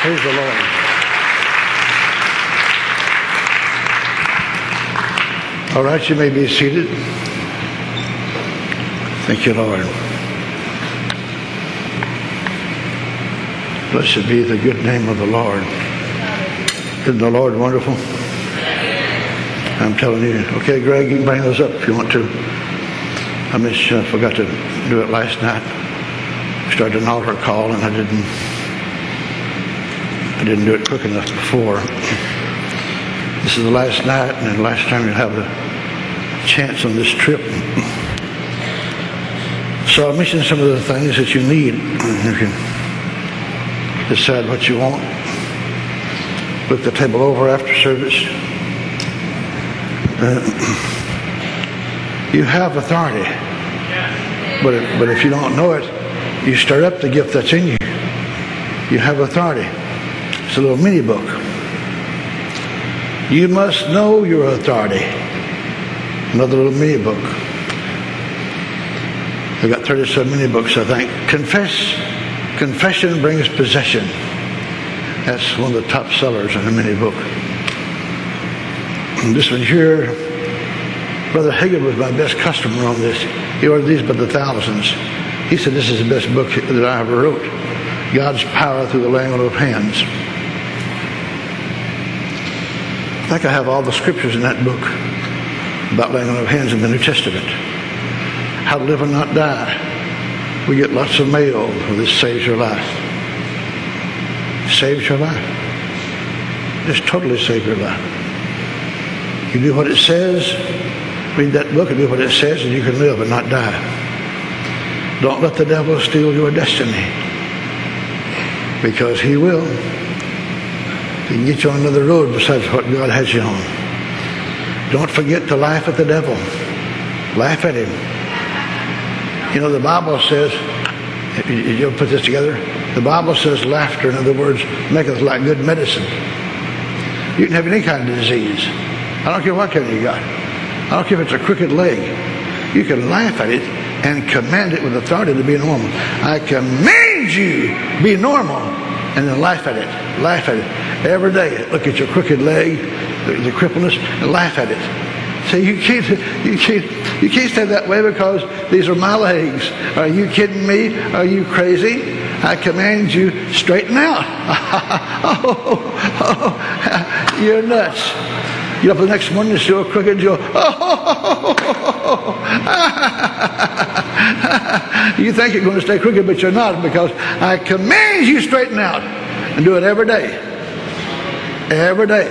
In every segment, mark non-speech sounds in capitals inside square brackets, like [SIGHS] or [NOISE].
Praise the Lord. All right, you may be seated. Thank you, Lord. Blessed be the good name of the Lord. Isn't the Lord wonderful? I'm telling you. Okay, Greg, you can bring those up if you want to. I just uh, forgot to do it last night. Started an altar call and I didn't. I didn't do it quick enough before. This is the last night and the last time you'll have the chance on this trip. So I mentioned some of the things that you need. You can decide what you want. Look the table over after service. Uh, you have authority. But if, but if you don't know it, you stir up the gift that's in you. You have authority. A little mini book. You must know your authority. Another little mini book. I've got 37 mini books, I think. Confess. Confession brings possession. That's one of the top sellers in the mini book. And this one here, Brother Higgin was my best customer on this. He ordered these by the thousands. He said this is the best book that I ever wrote. God's power through the laying on of hands. I think I have all the scriptures in that book about laying on of hands in the New Testament. How to live and not die. We get lots of mail where this saves your life. Saves your life. Just totally saves your life. You do what it says, read that book and do what it says, and you can live and not die. Don't let the devil steal your destiny. Because he will. He can get you on another road besides what God has you on. Don't forget to laugh at the devil. Laugh at him. You know, the Bible says, you'll put this together? The Bible says laughter, in other words, maketh like good medicine. You can have any kind of disease. I don't care what kind you got. I don't care if it's a crooked leg. You can laugh at it and command it with authority to be normal. I command you be normal, and then laugh at it. Laugh at it every day. Look at your crooked leg, the, the crippleness, and laugh at it. Say you can't, you can't, you can't stay that way because these are my legs. Are you kidding me? Are you crazy? I command you straighten out. [LAUGHS] oh, oh, you're nuts. Get up the next morning and still crooked. You go, oh, you think you're going to stay crooked, but you're not because I command you straighten out and do it every day. Every day.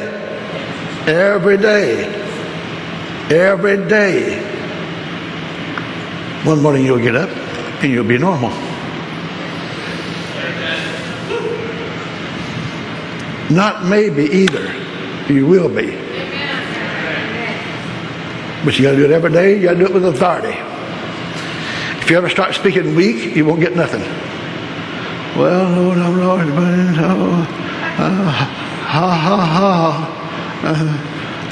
Every day. Every day. One morning you'll get up and you'll be normal. Not maybe either. You will be. But you got to do it every day. You got to do it with authority. If you ever start speaking weak, you won't get nothing. Well, Lord, I'm Lord, but oh, uh, ha ha ha. Uh,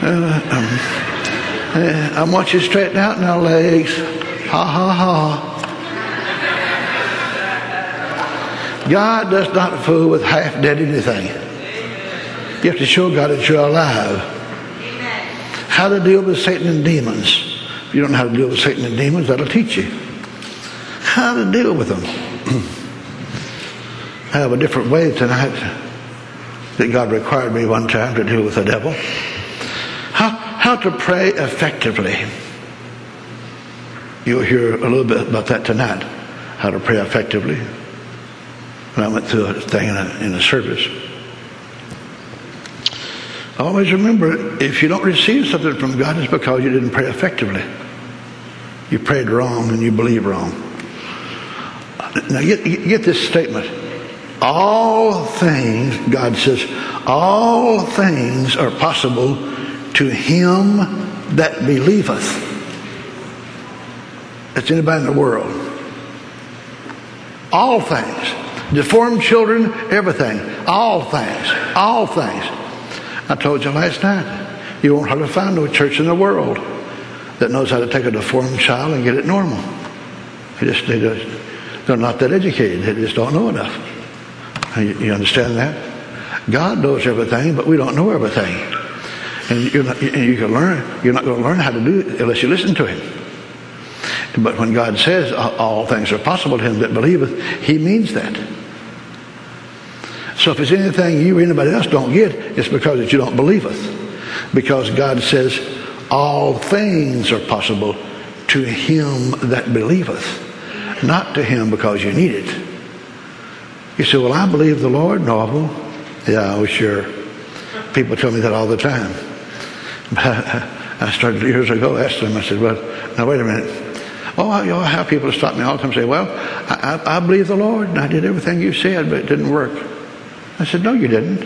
uh, um, I want you to straighten out now, legs. Ha ha ha. God does not fool with half dead anything. You have to show God that you're alive. How to deal with Satan and demons. If you don't know how to deal with Satan and demons, that'll teach you. How to deal with them. I [CLEARS THROAT] have a different way tonight that God required me one time to deal with the devil. How, how to pray effectively. You'll hear a little bit about that tonight. How to pray effectively. When I went through a thing in a, in a service. Always remember, if you don't receive something from God, it's because you didn't pray effectively. You prayed wrong and you believe wrong. Now get, get this statement. All things, God says, all things are possible to him that believeth. That's anybody in the world. All things. Deformed children, everything. All things. All things. I told you last night, you won't hardly find no church in the world that knows how to take a deformed child and get it normal. They just, they just, they're not that educated. They just don't know enough. You, understand that? God knows everything, but we don't know everything. And, you're not, and you can learn, you're not going to learn how to do it unless you listen to Him. But when God says all things are possible to him that believeth, he means that. So if it's anything you or anybody else don't get, it's because that you don't believeth. Because God says all things are possible to him that believeth, not to him because you need it. You say, well, I believe the Lord. No, well, yeah, well, sure. People tell me that all the time. [LAUGHS] I started years ago asking them, I said, well, now wait a minute. Oh, I, you know, I have people stop me all the time and say, well, I, I, I believe the Lord and I did everything you said, but it didn't work. I said, no, you didn't.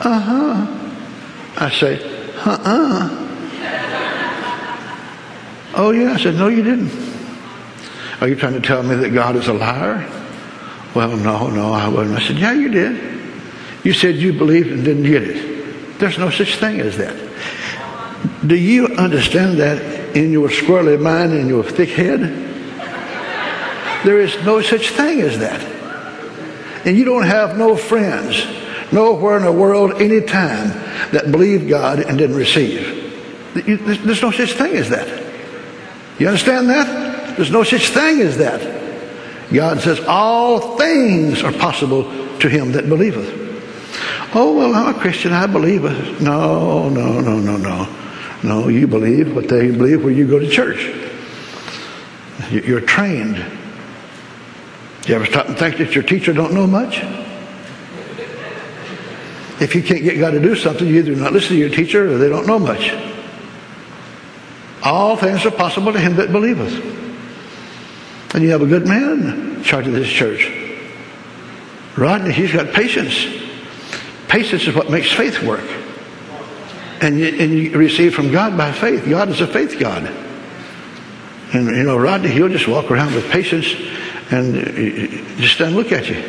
Uh-huh. I say, uh-uh. oh, yeah. I said, no, you didn't. Are you trying to tell me that God is a liar? Well, no, no, I wasn't. I said, yeah, you did. You said you believed and didn't get it. There's no such thing as that. Do you understand that in your squirrely mind and your thick head. There is no such thing as that. And you don't have no friends nowhere in the world anytime that believed God and didn't receive. There's no such thing as that. You understand that? There's no such thing as that. God says, All things are possible to him that believeth. Oh, well, I'm a Christian. I believe. No, no, no, no, no. No, you believe what they believe when you go to church. You're trained. You ever stop and think that your teacher don't know much? If you can't get God to do something, you either not listen to your teacher or they don't know much. All things are possible to him that believeth. And you have a good man in charge of this church. Rodney, he's got patience. Patience is what makes faith work and you, and you receive from God by faith. God is a faith God. And, you know, Rodney, he'll just walk around with patience and uh, just stand and look at you.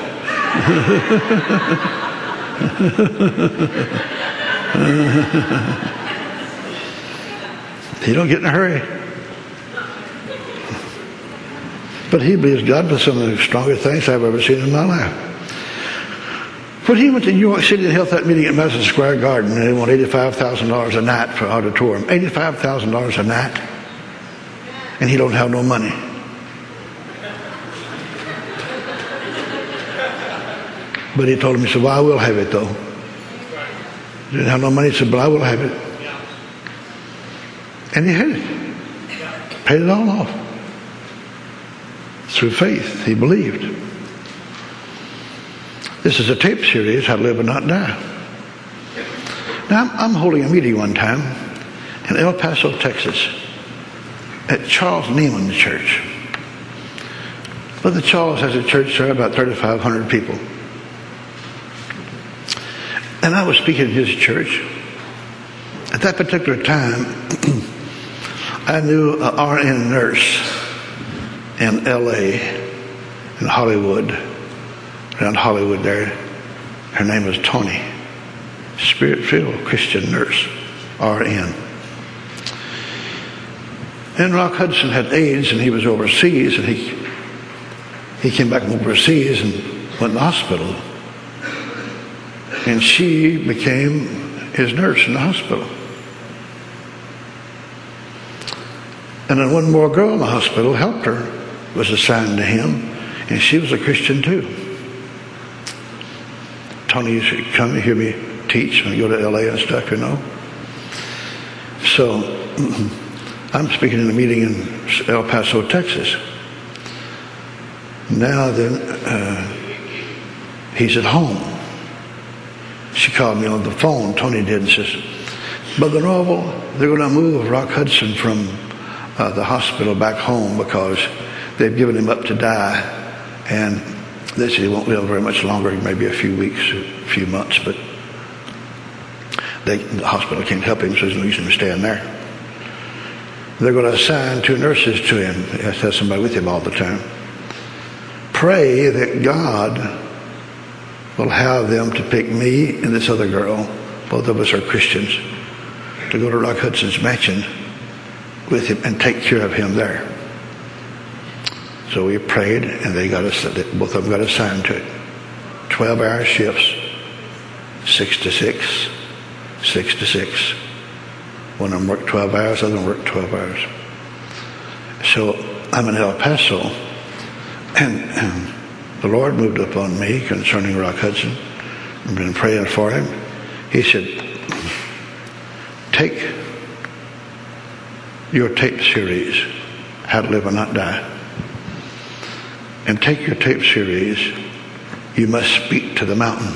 [LAUGHS] [LAUGHS] he don't get in a hurry. But he believes God for some of the strongest things I've ever seen in my life. When he went to New York City and held that meeting at Madison Square Garden, and they want $85,000 a night for auditorium. $85,000 a night. And he don't have no money. But he told him, he said, well, I will have it though. He didn't have no money. He said, but I will have it. And he had it. Paid it all off through faith. He believed. This is a tape series, How to Live and Not Die. Now, I'm, holding a meeting one time in El Paso, Texas, at Charles Nieman Church. Brother Charles has a church there, about 3,500 people. And I was speaking in his church. At that particular time, [CLEARS THROAT] I knew an RN nurse in LA, in Hollywood, around Hollywood there. Her name was Tony, spirit filled Christian nurse, RN. And Rock Hudson had AIDS and he was overseas and he he came back from overseas and went to the hospital. And she became his nurse in the hospital. And then one more girl in the hospital helped her was assigned to him, and she was a Christian too. Tony used to come and hear me teach when I go to LA and stuff, you know. So [CLEARS THROAT] I'm speaking in a meeting in El Paso, Texas. Now then, uh, he's at home. She called me on the phone, Tony did, and says, Brother Norvel, they're going to move Rock Hudson from uh, the hospital back home because they've given him up to die, and they say he won't live very much longer, maybe a few weeks, a few months, but they, the hospital can't help him, so there's no use in staying there. They're going to assign two nurses to him. He has to have somebody with him all the time. Pray that God will have them to pick me and this other girl, both of us are Christians, to go to Rock Hudson's mansion with him and take care of him there. So we prayed, and they got us. Both of them got assigned to it. Twelve-hour shifts, six to six, six to six. One of them worked twelve hours, the other one worked twelve hours. So I'm in El Paso, and, and the Lord moved upon me concerning Rock Hudson. I've been praying for him. He said, Take your tape series, How to Live and Not Die, and take your tape series, You Must Speak to the Mountain.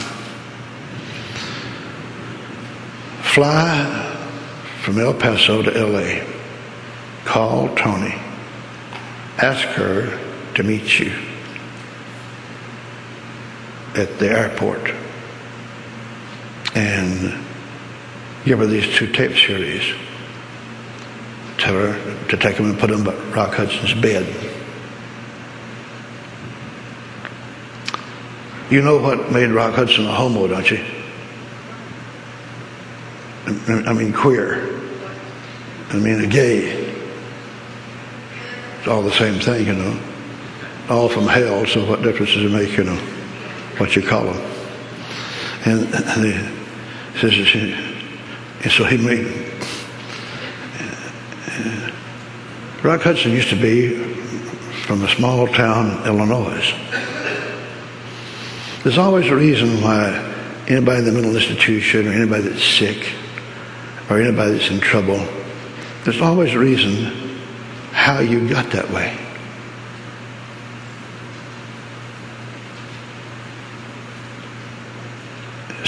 Fly from El Paso to LA. Call Tony. Ask her to meet you at the airport and give her these two tape series. Tell her to take them and put them in Rock Hudson's bed. You know what made Rock Hudson a homo, don't you? I mean, queer. I mean, a gay. It's all the same thing, you know. All from hell, so what difference does it make, you know, what you call them? And, and so he made. Uh, Rock Hudson used to be from a small town, Illinois. There's always a reason why anybody in the mental institution or anybody that's sick or anybody that's in trouble, there's always a reason how you got that way.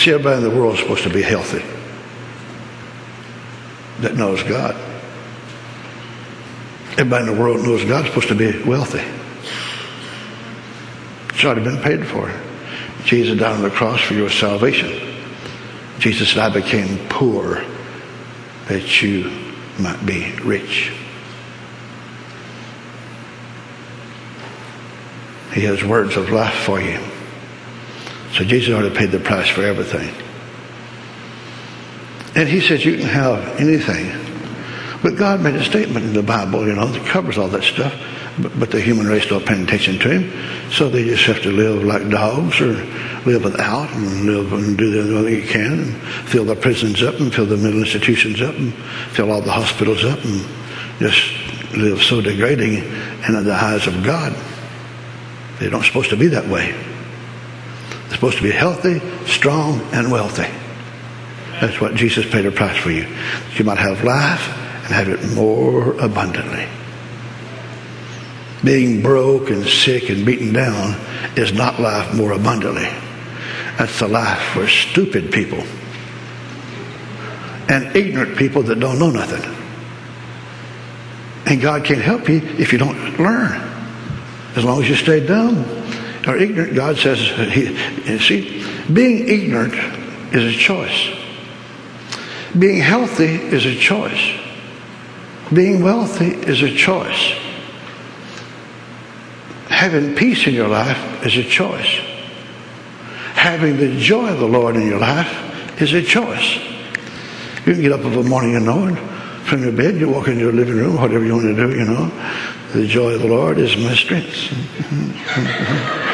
See, everybody in the world is supposed to be healthy that knows God. Everybody in the world knows God's supposed to be wealthy. It's already been paid for. Jesus died on the cross for your salvation. Jesus said, I became poor that you might be rich. He has words of life for you. So Jesus already paid the price for everything. And he says you can have anything. But God made a statement in the Bible, you know, that covers all that stuff. But, but the human race don't pay attention to him. So they just have to live like dogs or live without and live and do the only they can and fill the prisons up and fill the mental institutions up and fill all the hospitals up and just live so degrading and in the eyes of God. They're not supposed to be that way. They're supposed to be healthy, strong, and wealthy. That's what Jesus paid a price for you. That you might have life and have it more abundantly. Being broke and sick and beaten down is not life more abundantly. That's the life for stupid people and ignorant people that don't know nothing. And God can't help you if you don't learn. As long as you stay dumb or ignorant, God says, he, see, being ignorant is a choice. Being healthy is a choice. Being wealthy is a choice. Having peace in your life is a choice. Having the joy of the Lord in your life is a choice. You can get up of a morning and know it. From your bed, you walk into your living room, whatever you want to do, you know. The joy of the Lord is my strength. [LAUGHS]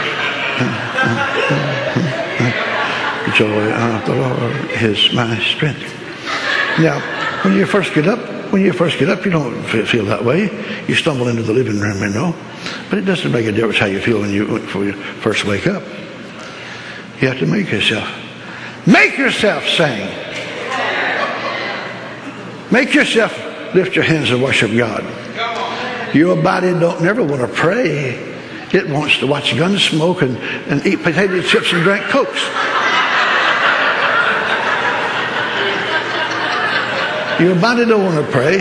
[LAUGHS] joy of the Lord is my strength. Now, when you first get up, when you first get up, you don't feel that way. You stumble into the living room, you know. But it doesn't make a difference how you feel when you, when you first wake up. You have to make yourself. Make yourself sing. Make yourself lift your hands and worship God. Your body don't never want to pray. It wants to watch Gunsmoke and, and eat potato chips and drink cokes. Your body don't want to pray.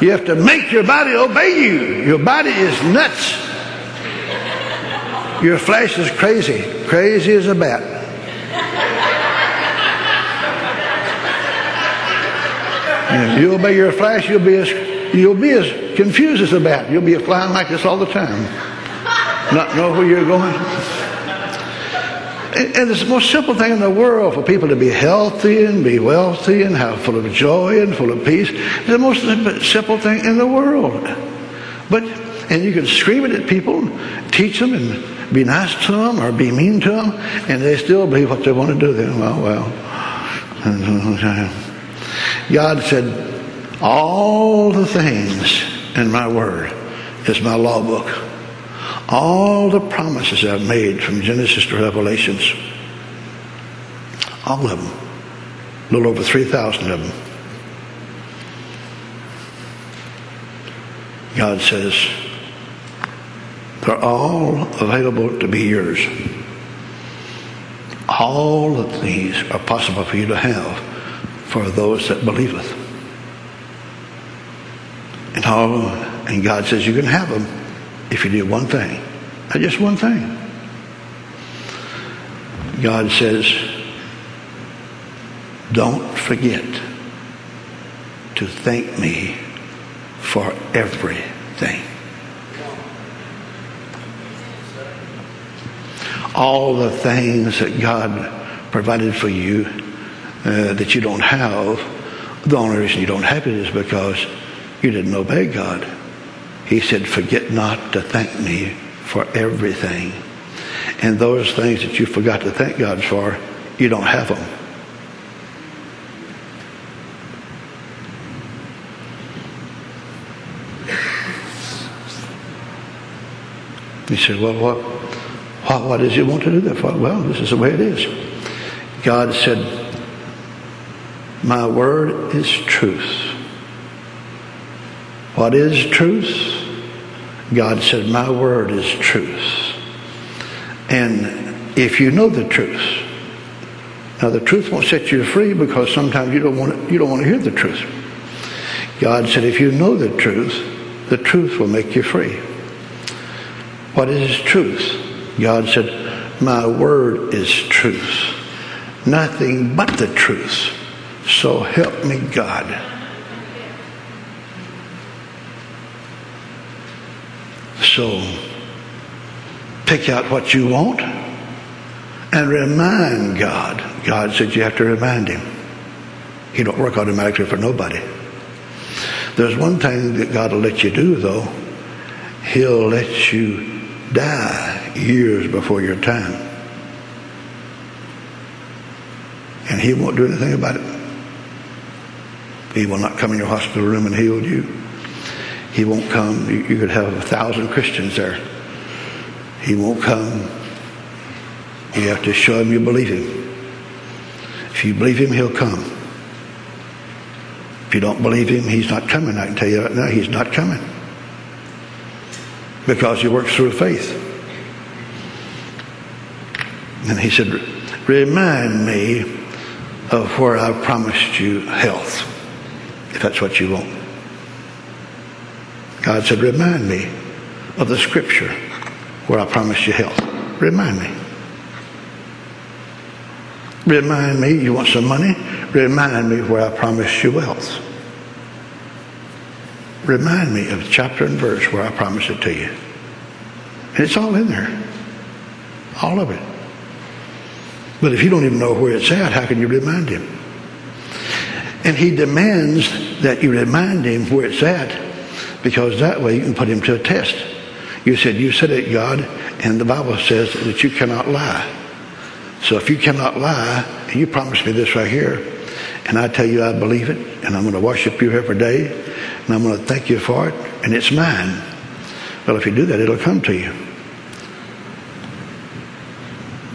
You have to make your body obey you. Your body is nuts. Your flesh is crazy. Crazy as a bat. And you obey your flesh, you'll be as you'll be as confused as a bat. You'll be flying like this all the time. Not know where you're going. and it's the most simple thing in the world for people to be healthy and be wealthy and have full of joy and full of peace. It's the most simple thing in the world. But and you can scream it at people, teach them, and be nice to them or be mean to them, and they still believe what they want to do. Then, well, well. [LAUGHS] God said, all the things in my word is my law book. All the promises I've made from Genesis to Revelations, all of them, a little over 3,000 of them. God says, they're all available to be yours. All of these are possible for you to have for those that believeth. And all, and God says you can have them if you do one thing. Just one thing. God says, don't forget to thank me for everything. all the things that God provided for you uh, that you don't have, the only reason you don't have it is because you didn't obey God. He said, forget not to thank me for everything. And those things that you forgot to thank God for, you don't have them. He said, well, what? What, what does he want to do that for? Well, this is the way it is. God said, My word is truth. What is truth? God said, My word is truth. And if you know the truth, now the truth won't set you free because sometimes you don't want to, you don't want to hear the truth. God said, if you know the truth, the truth will make you free. What is truth? God said, My word is truth. Nothing but the truth. So help me, God. So pick out what you want and remind God. God said you have to remind him. He don't work automatically for nobody. There's one thing that God will let you do though. He'll let you die years before your time. And he won't do anything about it. He will not come in your hospital room and heal you. He won't come. You, could have a thousand Christians there. He won't come. You have to show him you believe him. If you believe him, he'll come. If you don't believe him, he's not coming. I can tell you right now, he's not coming because he works through faith. And he said, Remind me of where I promised you health, if that's what you want. God said, Remind me of the scripture where I promised you health. Remind me. Remind me, you want some money? Remind me where I promised you wealth remind me of chapter and verse where I promised it to you. And it's all in there. All of it. But if you don't even know where it's at, how can you remind him? And he demands that you remind him where it's at because that way you can put him to a test. You said, You said it, God, and the Bible says that you cannot lie. So if you cannot lie, and you promised me this right here, and I tell you I believe it, and I'm going to worship you every day, and I'm going to thank you for it, and it's mine. Well, if you do that, it'll come to you.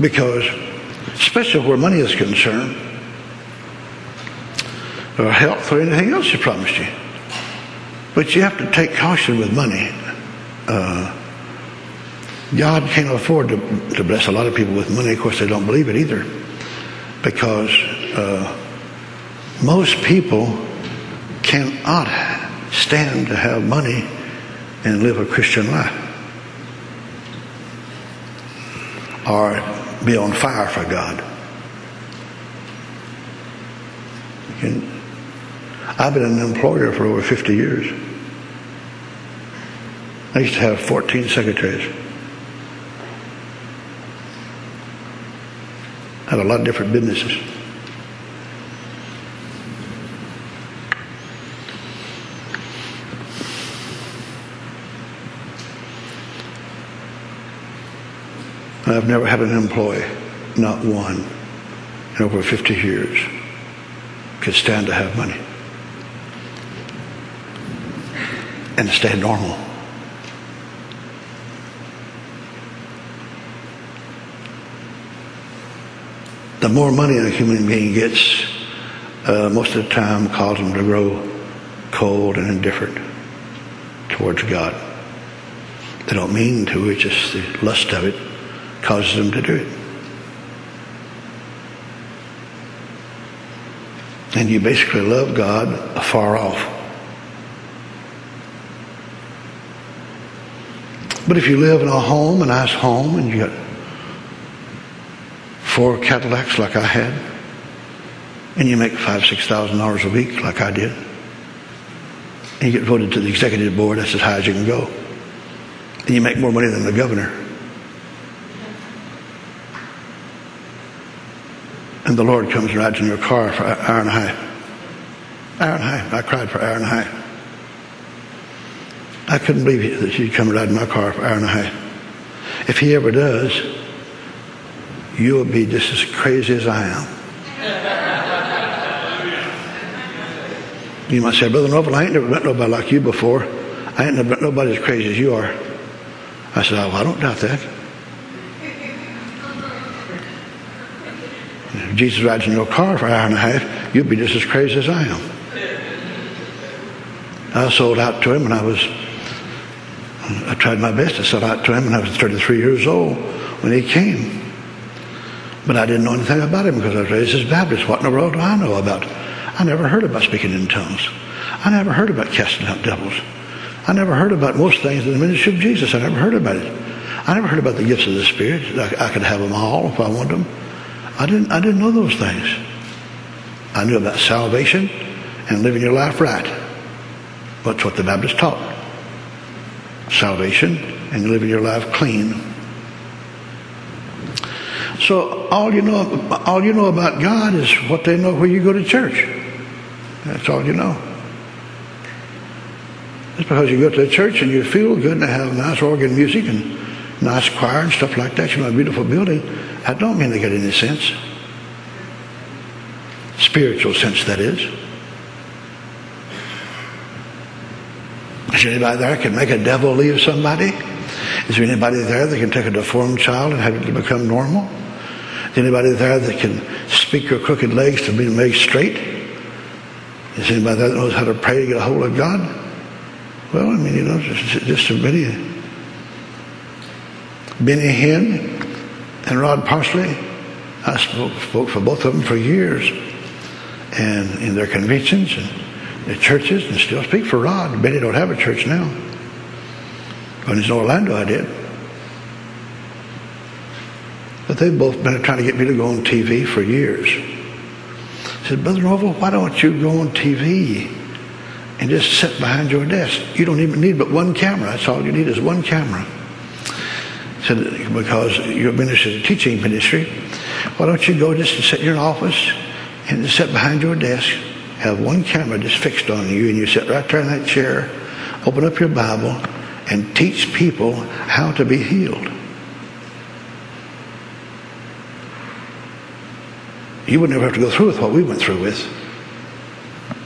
Because, especially where money is concerned, or health or anything else he promised you. But you have to take caution with money. Uh, God can't afford to, to bless a lot of people with money. Of course, they don't believe it either. Because uh, most people cannot stand to have money and live a Christian life. Or be on fire for God. I've been an employer for over 50 years. I used to have 14 secretaries. I have a lot of different businesses. I've never had an employee, not one, in over 50 years, could stand to have money and stay normal. The more money a human being gets, uh, most of the time causes them to grow cold and indifferent towards God. They don't mean to, it's just the lust of it causes them to do it. And you basically love God afar off. But if you live in a home, a nice home, and you got four Cadillacs like I had, and you make five, six thousand dollars a week like I did, and you get voted to the executive board, that's as high as you can go, and you make more money than the governor, and the Lord comes and rides in your car for an hour and a half. Hour and a half. I cried for an hour and a half. I couldn't believe that he'd come ride in my car for an hour and a half. If he ever does, you'll be just as crazy as I am. You might say, Brother Noble, I ain't never met nobody like you before. I ain't never met nobody as crazy as you are. I said, oh, I don't doubt that. If Jesus rides in your car for an hour and a half, you'll be just as crazy as I am. I sold out to him when I was, I tried my best to sell out to him when I was 33 years old when he came. But I didn't know anything about him because I was raised as Baptist. What in the world do I know about? I never heard about speaking in tongues. I never heard about casting out devils. I never heard about most things in the ministry of Jesus. I never heard about it. I never heard about the gifts of the Spirit. I, I could have them all if I wanted them. I didn't, I didn't know those things. I knew about salvation and living your life right. That's what the Baptist taught. Salvation and living your life clean. So all you know, all you know about God is what they know where you go to church. That's all you know. Just because you go to a church and you feel good and they have nice organ music and nice choir and stuff like that, you know, a beautiful building, I don't mean they get any sense. Spiritual sense, that is. Is there anybody there that can make a devil leave somebody? Is there anybody there that can take a deformed child and have it become normal? Is anybody there that can speak your crooked legs to be made straight? Is anybody there that knows how to pray to get a hold of God? Well, I mean, you know, just, just a Benny, Benny Hinn and Rod Parsley. I spoke, spoke for both of them for years, and in their conventions and their churches, and still speak for Rod. Benny don't have a church now. When he's in Orlando, I did. But they've both been trying to get me to go on TV for years. I said, Brother Norvel, why don't you go on TV and just sit behind your desk? You don't even need but one camera. That's all you need is one camera said, because your ministry is a teaching ministry, why don't you go just and sit in your office and just sit behind your desk, have one camera just fixed on you, and you sit right there in that chair, open up your Bible, and teach people how to be healed. You would never have to go through with what we went through with,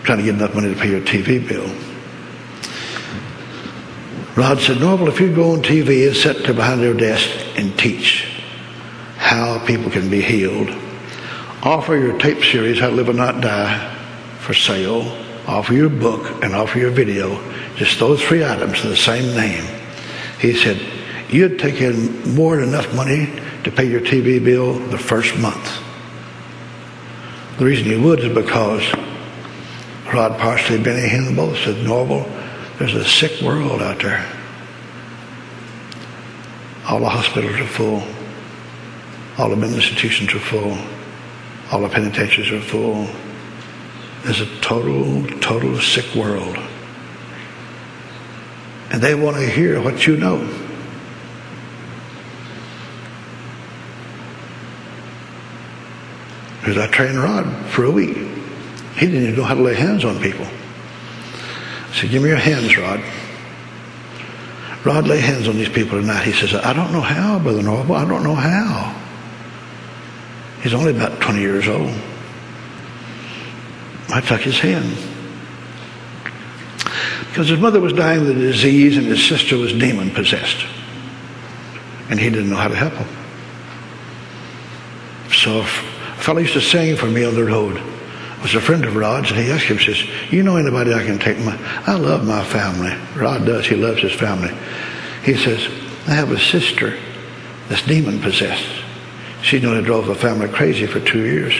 trying to get enough money to pay your TV bill. Rod said, Norvel, if you go on TV and sit behind your desk and teach how people can be healed, offer your tape series, How to Live and Not Die, for sale, offer your book, and offer your video, just those three items in the same name. He said, you'd take in more than enough money to pay your TV bill the first month. The reason you would is because Rod Parsley, Benny Hinn both said, Norvel, there's a sick world out there. All the hospitals are full. All the mental institutions are full. All the penitentiaries are full. There's a total, total sick world. And they want to hear what you know. Because I trained Rod for a week. He didn't even know how to lay hands on people. I said, give me your hands, Rod. Rod lay hands on these people tonight. He says, I don't know how, Brother Norvel. I don't know how. He's only about 20 years old. I took his hand. Because his mother was dying of the disease and his sister was demon possessed. And he didn't know how to help him. So a fellow used to sing for me on the road. It was a friend of Rod's, and he asked him, says, You know anybody I can take my I love my family. Rod does, he loves his family. He says, I have a sister that's demon possessed. She nearly drove the family crazy for two years.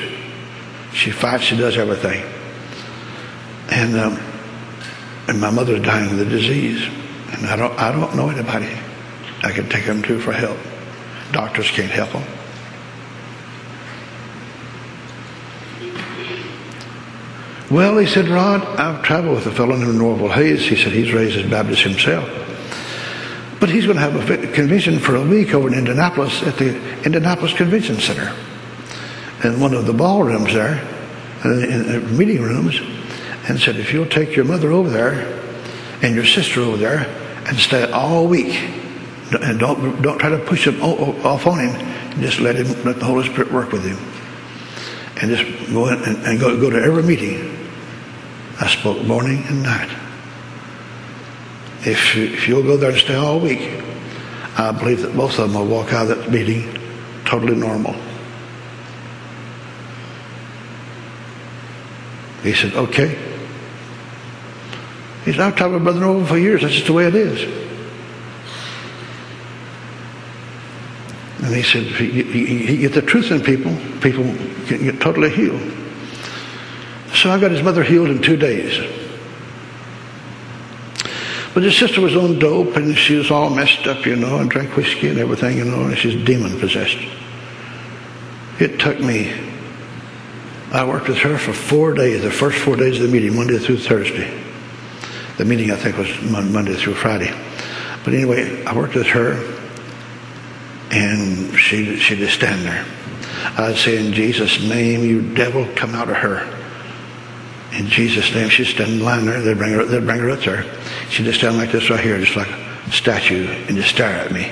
She fights, she does everything. And um, and my mother's dying of the disease. And I don't, I don't know anybody I can take them to for help. Doctors can't help them. Well, he said, Rod, I've traveled with a fellow named Norvel Hayes. He said he's raised as Baptist himself. But he's going to have a convention for a week over in Indianapolis at the Indianapolis Convention Center. In one of the ballrooms there, in the meeting rooms, and said, if you'll take your mother over there and your sister over there and stay all week, and don't don't try to push him off on him, just let him let the Holy Spirit work with him, and just go in and, and go go to every meeting. I spoke morning and night. If if you'll go there and stay all week, I believe that both of them will walk out of that meeting totally normal. He said, okay. He said, I've talked with Brother Norvel for years. That's just the way it is. And he said, you, you get the truth in people, people can get totally healed. So I got his mother healed in two days. But his sister was on dope and she was all messed up, you know, and drank whiskey and everything, you know, and she's demon possessed. It took me, I worked with her for four days, the first four days of the meeting, Monday through Thursday. The meeting, I think, was Monday through Friday. But anyway, I worked with her, and she she just stand there. I'd say, "In Jesus' name, you devil, come out of her." In Jesus' name, she's standing lying there. They bring her, they bring her up there. She just stand like this right here, just like a statue, and just stare at me.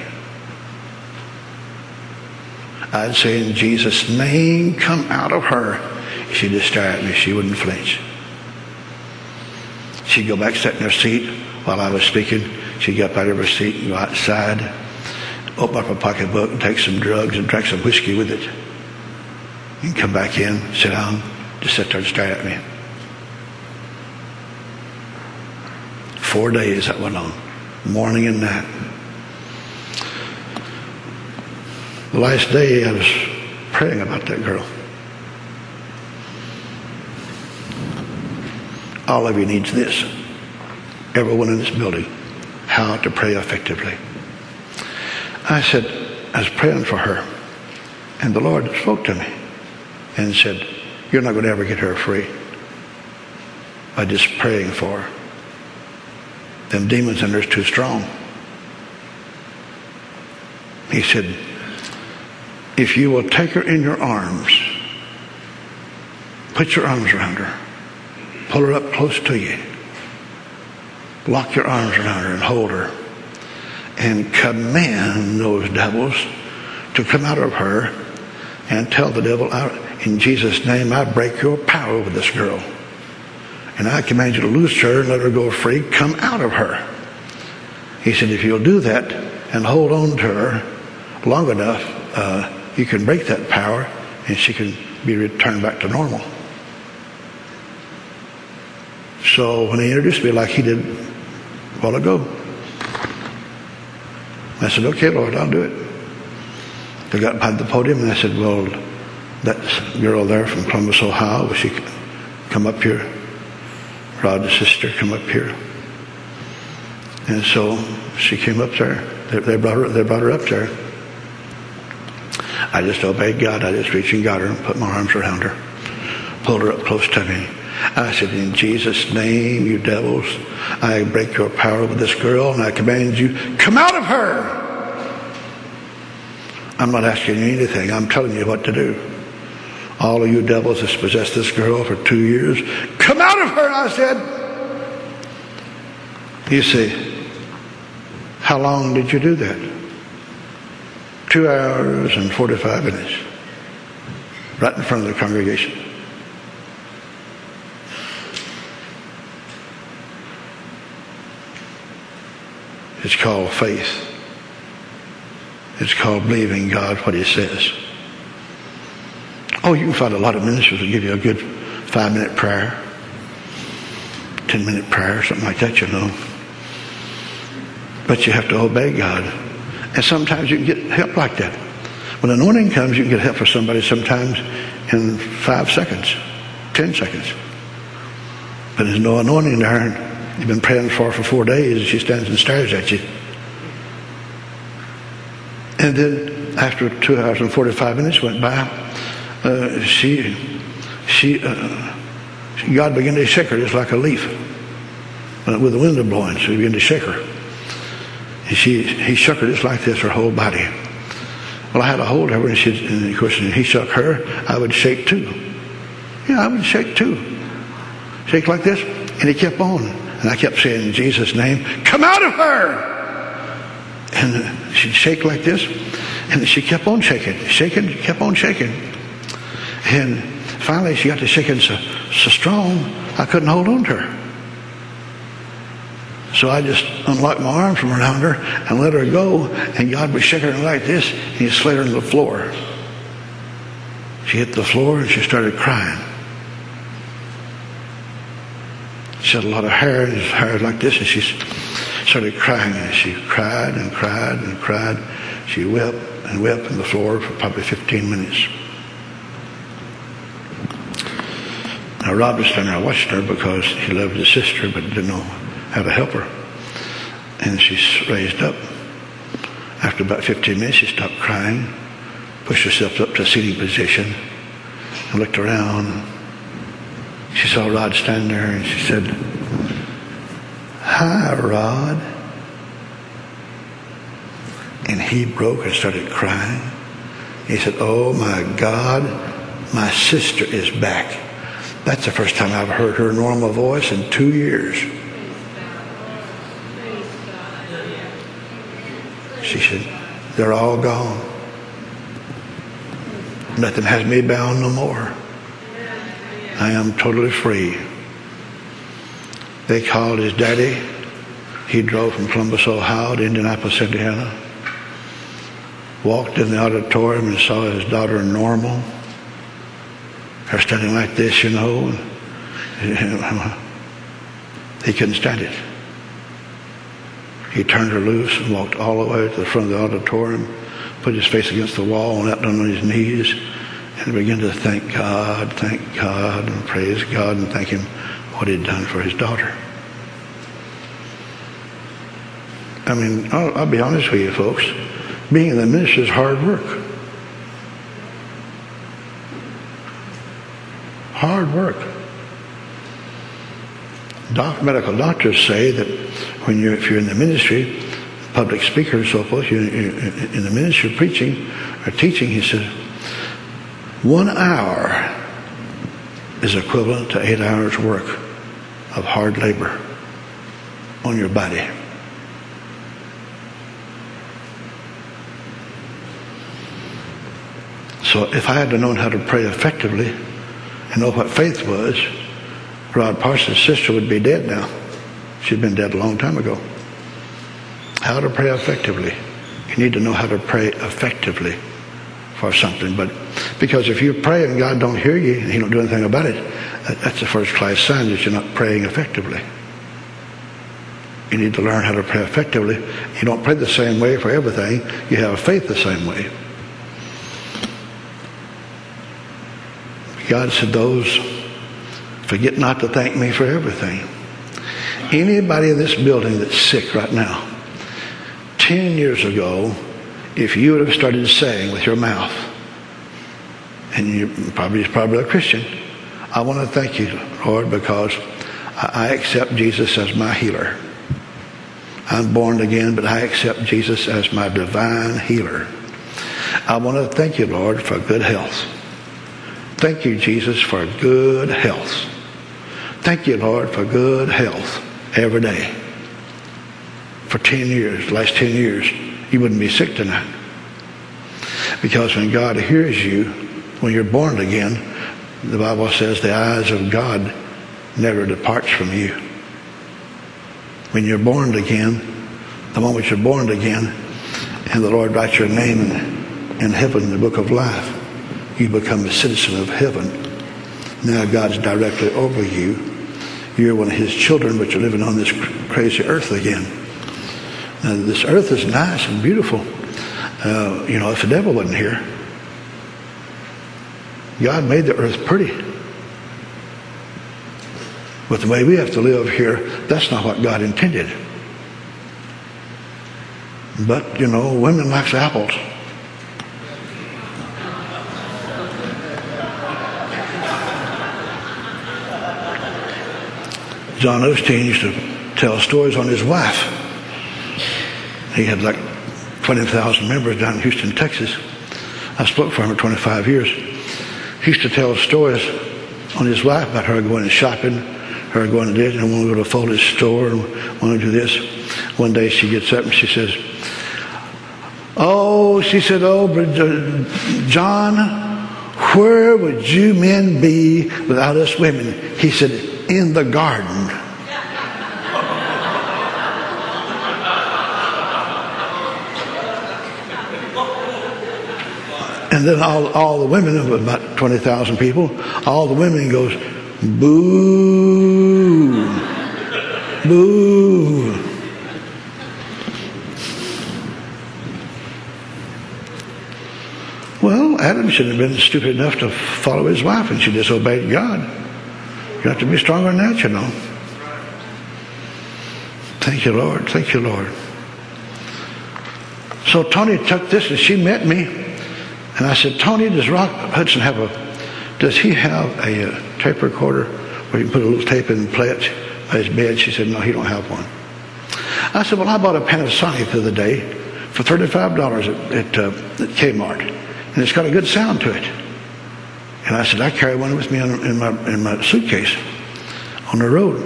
I'd say, "In Jesus' name, come out of her." She'd just stare at me. She wouldn't flinch. She'd go back, sit in her seat while I was speaking. She'd get up out of her seat and go outside, open up her pocketbook and take some drugs and drink some whiskey with it. And come back in, sit down, just sit there and stare at me. Four days that went on, morning and night. The last day I was praying about that girl. All of you needs this. Everyone in this building. How to pray effectively. I said, I was praying for her. And the Lord spoke to me and said, You're not going to ever get her free by just praying for her. Them demons in her is too strong. He said, If you will take her in your arms, put your arms around her, Pull her up close to you. Lock your arms around her and hold her. And command those devils to come out of her and tell the devil, in Jesus' name, I break your power over this girl. And I command you to loose her and let her go free. Come out of her. He said, if you'll do that and hold on to her long enough, uh, you can break that power and she can be returned back to normal. So when he introduced me like he did a while ago, I said, okay, Lord, I'll do it. I got behind the podium and I said, well, that girl there from Columbus, Ohio, will she come up here? Rod's sister come up here. And so she came up there. They, they, brought her, they brought her up there. I just obeyed God. I just reached and got her and put my arms around her, pulled her up close to me. I said, in Jesus' name, you devils, I break your power over this girl and I command you, come out of her. I'm not asking you anything. I'm telling you what to do. All of you devils that's possessed this girl for two years, come out of her, I said. You see, how long did you do that? Two hours and 45 minutes. Right in front of the congregation. It's called faith. It's called believing God what He says. Oh, you can find a lot of ministers who give you a good five minute prayer, 10 minute prayer, something like that, you know. But you have to obey God. And sometimes you can get help like that. When anointing comes, you can get help for somebody sometimes in five seconds, 10 seconds. But there's no anointing there. You've been praying for for four days, and she stands and stares at you. And then after two hours and 45 minutes went by, uh, she, she, uh, God began to shake her just like a leaf with the wind blowing. So he began to shake her. And she, he shook her just like this, her whole body. Well, I had a hold of her, and, she, and of course, he shook her. I would shake too. Yeah, I would shake too. Shake like this, and he kept on. And I kept saying, in Jesus' name, come out of her! And she'd shake like this, and she kept on shaking, shaking, kept on shaking. And finally, she got to shaking so, so strong, I couldn't hold on to her. So I just unlocked my arms from around her and let her go. And God was shaking her like this, and He slid her to the floor. She hit the floor and she started crying. She had a lot of hair, and hair like this, and she started crying. And she cried and cried and cried. She wept and wept on the floor for probably 15 minutes. Now, Rob was standing there watching her because he loved his sister but didn't know how to help her. And she raised up. After about 15 minutes, she stopped crying, pushed herself up to a seating position, and looked around. She saw Rod standing there, and she said, Hi, Rod. And he broke and started crying. He said, Oh my God, my sister is back. That's the first time I've heard her normal voice in two years. She said, They're all gone. Nothing has me bound no more. I am totally free. They called his daddy. He drove from Columbus, Ohio to Indianapolis, Indiana. Walked in the auditorium and saw his daughter normal. Her standing like this, you know. [LAUGHS] he couldn't stand it. He turned her loose and walked all the way to the front of the auditorium, put his face against the wall and down on his knees and begin to thank God, thank God, and praise God and thank Him what He'd done for His daughter. I mean, I'll, I'll be honest with you, folks. Being in the ministry is hard work. Hard work. Doc, medical doctors say that when you if you're in the ministry, public speaker and so forth, you're in the ministry preaching or teaching, he says, one hour is equivalent to eight hours work of hard labor on your body. So if I had known how to pray effectively and know what faith was, Rod Parsley's sister would be dead now. She'd been dead a long time ago. How to pray effectively. You need to know how to pray effectively for something. But because if you pray and God don't hear you and He don't do anything about it, that's a first class sign that you're not praying effectively. You need to learn how to pray effectively. You don't pray the same way for everything. You have faith the same way. God said, Those forget not to thank me for everything. Anybody in this building that's sick right now, 10 years ago, if you would have started saying with your mouth, and you probably probably a Christian, I want to thank you, Lord, because I accept Jesus as my healer. I'm born again, but I accept Jesus as my divine healer. I want to thank you, Lord, for good health. Thank you, Jesus, for good health. Thank you, Lord, for good health every day. For 10 years, last 10 years, you wouldn't be sick tonight. Because when God hears you, when you're born again, the Bible says the eyes of God never departs from you. When you're born again, the moment you're born again, and the Lord writes your name in, in heaven in the book of life, you become a citizen of heaven. Now God's directly over you. You're one of his children, but you're living on this crazy earth again. Now, this earth is nice and beautiful. Uh, you know, if the devil wasn't here, God made the earth pretty. But the way we have to live here, that's not what God intended. But, you know, women likes apples. John Osteen used to tell stories on his wife. He had like 20,000 members down in Houston, Texas. I spoke for him for 25 years. He used to tell stories on his wife about her going shopping, her going to this, and want to go to Foley's store and want to do this. One day she gets up and she says, Oh, she said, Oh, John, where would you men be without us women? He said, in the garden. And then all, all the women, about 20,000 people, all the women goes, boo, boo. Well, Adam should have been stupid enough to follow his wife and she disobeyed God. You have to be stronger than that, you know. Thank you, Lord. Thank you, Lord. So Tony took this and she met me. And I said, Tony, does Rock Hudson have a, does he have a, a uh, tape recorder where you can put a little tape in and play it by his bed? She said, no, he don't have one. I said, well, I bought a Panasonic the other day for $35 at, at, uh, at Kmart. And it's got a good sound to it. And I said, I carry one with me in my, in my suitcase on the road.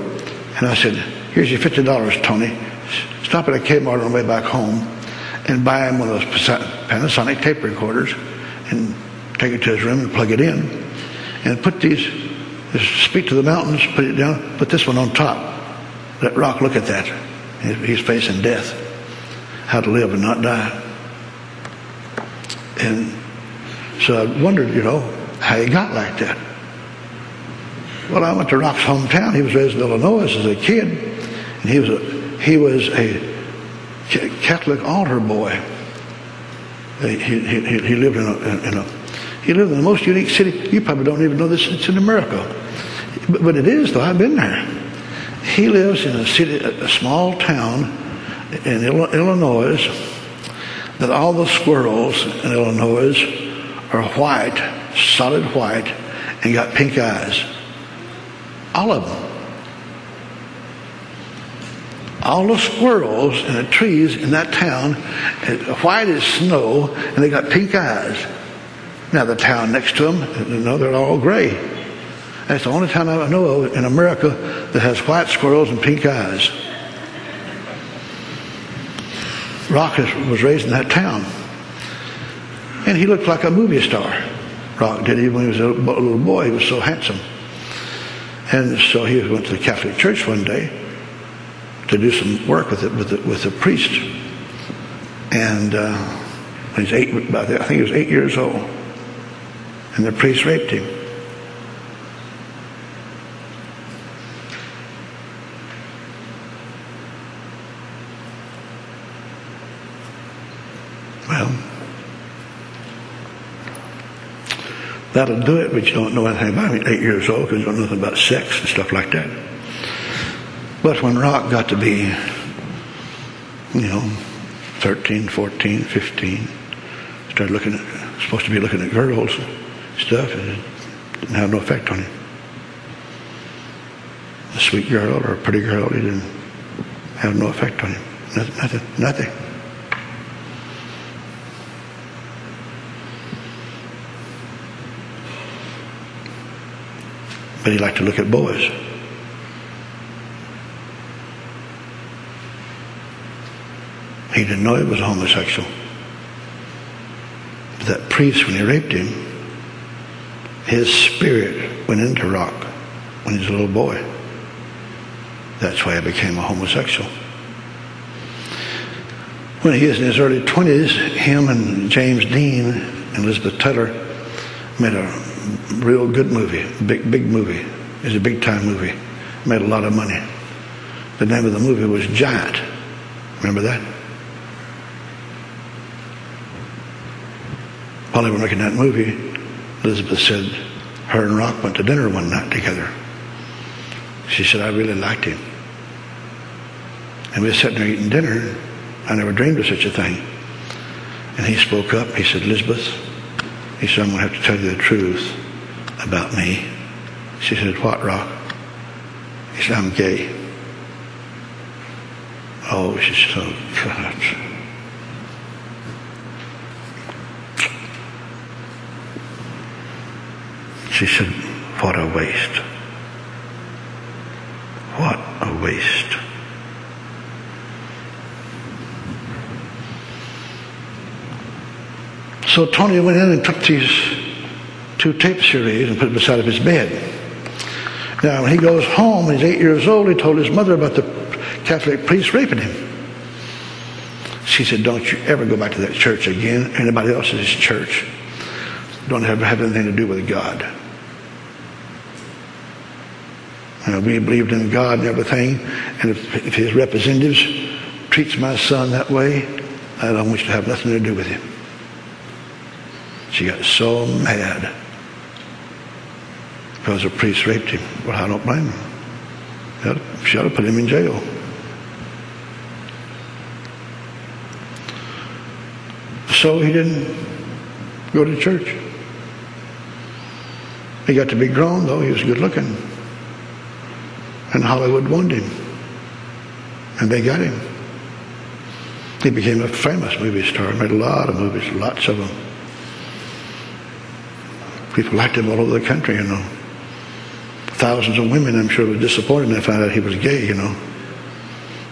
And I said, here's your $50, Tony. Stop at a Kmart on the way back home and buy him one of those Panasonic tape recorders and take it to his room and plug it in. And put these, speak to the mountains, put it down, put this one on top. Let Rock look at that. He's facing death. How to live and not die. And so I wondered, you know, how he got like that. Well, I went to Rock's hometown. He was raised in Illinois as a kid, and he was a he was a Catholic altar boy. He, he, he lived in a, in a he lived in the most unique city. You probably don't even know this. It's in America, but, but it is though. I've been there. He lives in a city, a small town in Illinois. That all the squirrels in Illinois are white solid white, and got pink eyes. All of them. All the squirrels and the trees in that town, white as snow, and they got pink eyes. Now the town next to them, know, they're all gray. That's the only town I know of in America that has white squirrels and pink eyes. Rock was raised in that town. And he looked like a movie star. Rock did. Even when he was a little boy, he was so handsome. And so he went to the Catholic Church one day to do some work with it with the, with the priest. And uh, he's eight, I think he was eight years old, and the priest raped him. Well, that'll do it, but you don't know anything about it. Eight years old because you don't know nothing about sex and stuff like that. But when Rock got to be, you know, 13, 14, 15, started looking at, supposed to be looking at girls stuff, and it didn't have no effect on him. A sweet girl or a pretty girl, it didn't have no effect on him. Nothing, nothing, nothing. but he liked to look at boys. He didn't know he was homosexual. But that priest, when he raped him, his spirit went into Rock when he was a little boy. That's why he became a homosexual. When he was in his early 20s, him and James Dean and Elizabeth Taylor made a real good movie, big, big movie. It was a big time movie. Made a lot of money. The name of the movie was Giant. Remember that? While they were making that movie, Elizabeth said her and Rock went to dinner one night together. She said, I really liked him. And we were sitting there eating dinner. I never dreamed of such a thing. And he spoke up. He said, Elizabeth, he said, I'm going to have to tell you the truth about me. She said, what, Rock? He said, I'm gay. Oh, she said, oh, God. She said, what a waste. What a waste. So Tony went in and took these two tape series and put them beside of his bed. Now, when he goes home, he's eight years old, he told his mother about the Catholic priest raping him. She said, Don't you ever go back to that church again, anybody else's church. Don't ever have anything to do with God. Uh, we believed in God and everything, and if, if his representatives treats my son that way, I don't want to have nothing to do with him. She got so mad because a priest raped him. Well, I don't blame him. She ought to put him in jail. So he didn't go to church. He got to be grown, though. He was good looking. And Hollywood wanted him. And they got him. He became a famous movie star, made a lot of movies, lots of them. People liked him all over the country, you know. Thousands of women, I'm sure, were disappointed when they found out he was gay, you know.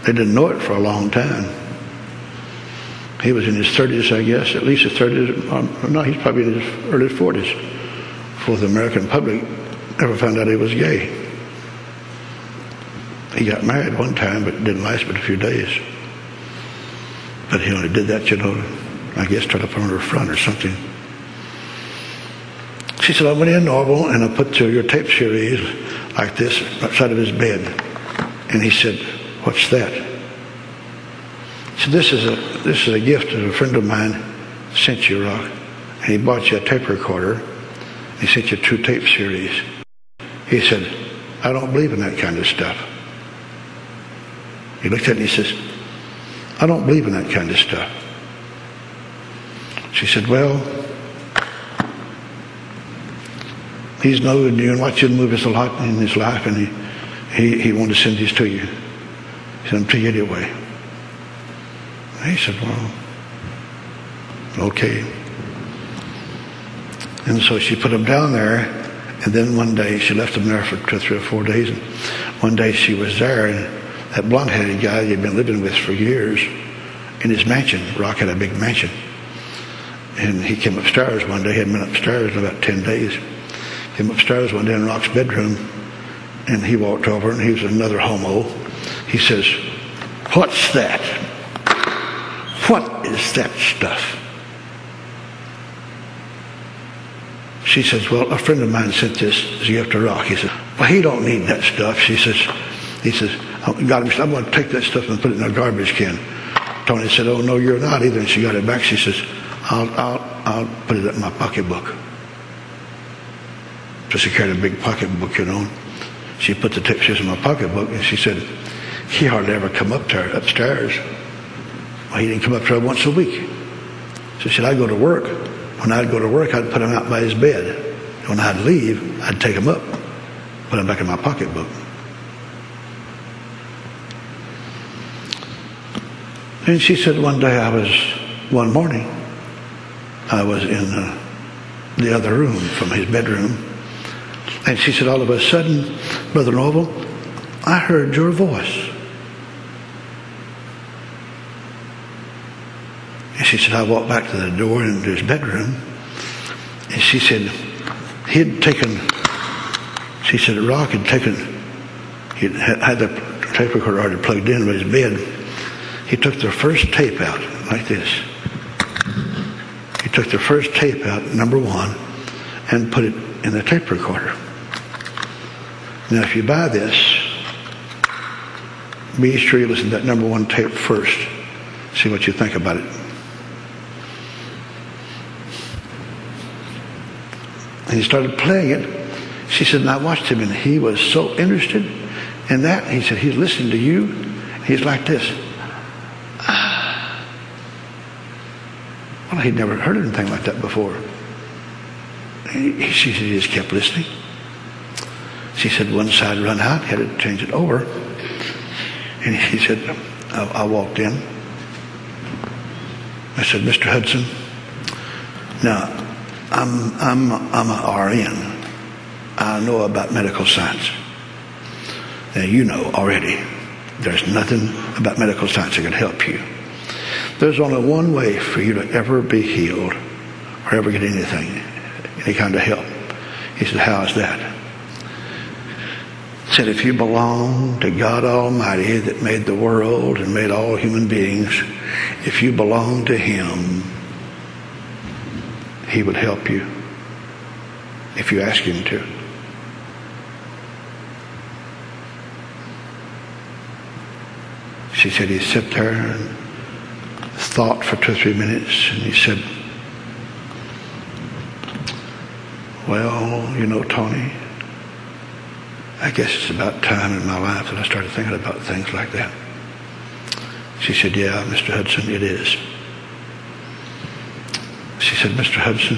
They didn't know it for a long time. He was in his 30s, I guess, at least his 30s. Um, no, he's probably in his early 40s before the American public ever found out he was gay. He got married one time, but didn't last but a few days. But he only did that, you know, I guess try to put on her front or something. She said, I went in normal and I put your tape series like this outside of his bed. And he said, What's that? Said, This is a this is a gift that a friend of mine sent you, Rock. And he bought you a tape recorder. He sent you two tape series. He said, I don't believe in that kind of stuff. He looked at it and he says, I don't believe in that kind of stuff. She said, Well, he's known you and watched watching movies a lot in his life, and he, he, he wanted to send these to you. He sent them to you anyway. And he said, Well, okay. And so she put them down there, and then one day she left them there for two, three or four days. And one day she was there, and that blonde-headed guy he'd been living with for years in his mansion, Rock had a big mansion. And he came upstairs one day, he hadn't been upstairs in about 10 days came upstairs one day in Rock's bedroom, and he walked over, and he was another homo. He says, What's that? What is that stuff? She says, Well, a friend of mine sent this as a gift to Rock. He says, Well, he don't need that stuff. She says, He says, I'm going to take that stuff and put it in a garbage can. Tony said, Oh, no, you're not either. And she got it back. She says, I'll, I'll, I'll put it in my pocketbook. So she carried a big pocketbook, you know. She put the tipsies in my pocketbook, and she said, he hardly ever come up to her upstairs. Well, he didn't come up to her once a week. So she said, I'd go to work. When I'd go to work, I'd put him out by his bed. When I'd leave, I'd take him up, put him back in my pocketbook. And she said one day I was, one morning, I was in uh, the other room from his bedroom, And she said, all of a sudden, Brother Norvel, I heard your voice. And she said, I walked back to the door into his bedroom. And she said, he had taken, she said, Rock had taken, he had the tape recorder already plugged in with his bed. He took the first tape out like this. He took the first tape out, number one, and put it in the tape recorder. Now, if you buy this, be sure you listen to that number one tape first. See what you think about it. And he started playing it. She said, and I watched him, and he was so interested in that. He said, he's listening to you. He's like this. Well, he'd never heard anything like that before. He, she said, he just kept listening. She said, one side run out, had to change it over. And he said, I, I walked in. I said, Mr. Hudson, now, I'm, I'm, I'm an RN. I know about medical science. Now, you know already there's nothing about medical science that can help you. There's only one way for you to ever be healed or ever get anything, any kind of help. He said, How is that? He said, If you belong to God Almighty that made the world and made all human beings, if you belong to Him, He would help you if you ask Him to. She said he sat there thought for two or three minutes, and he said, Well, you know, Tony, I guess it's about time in my life that I started thinking about things like that. She said, Yeah, Mr. Hudson, it is. She said, Mr. Hudson,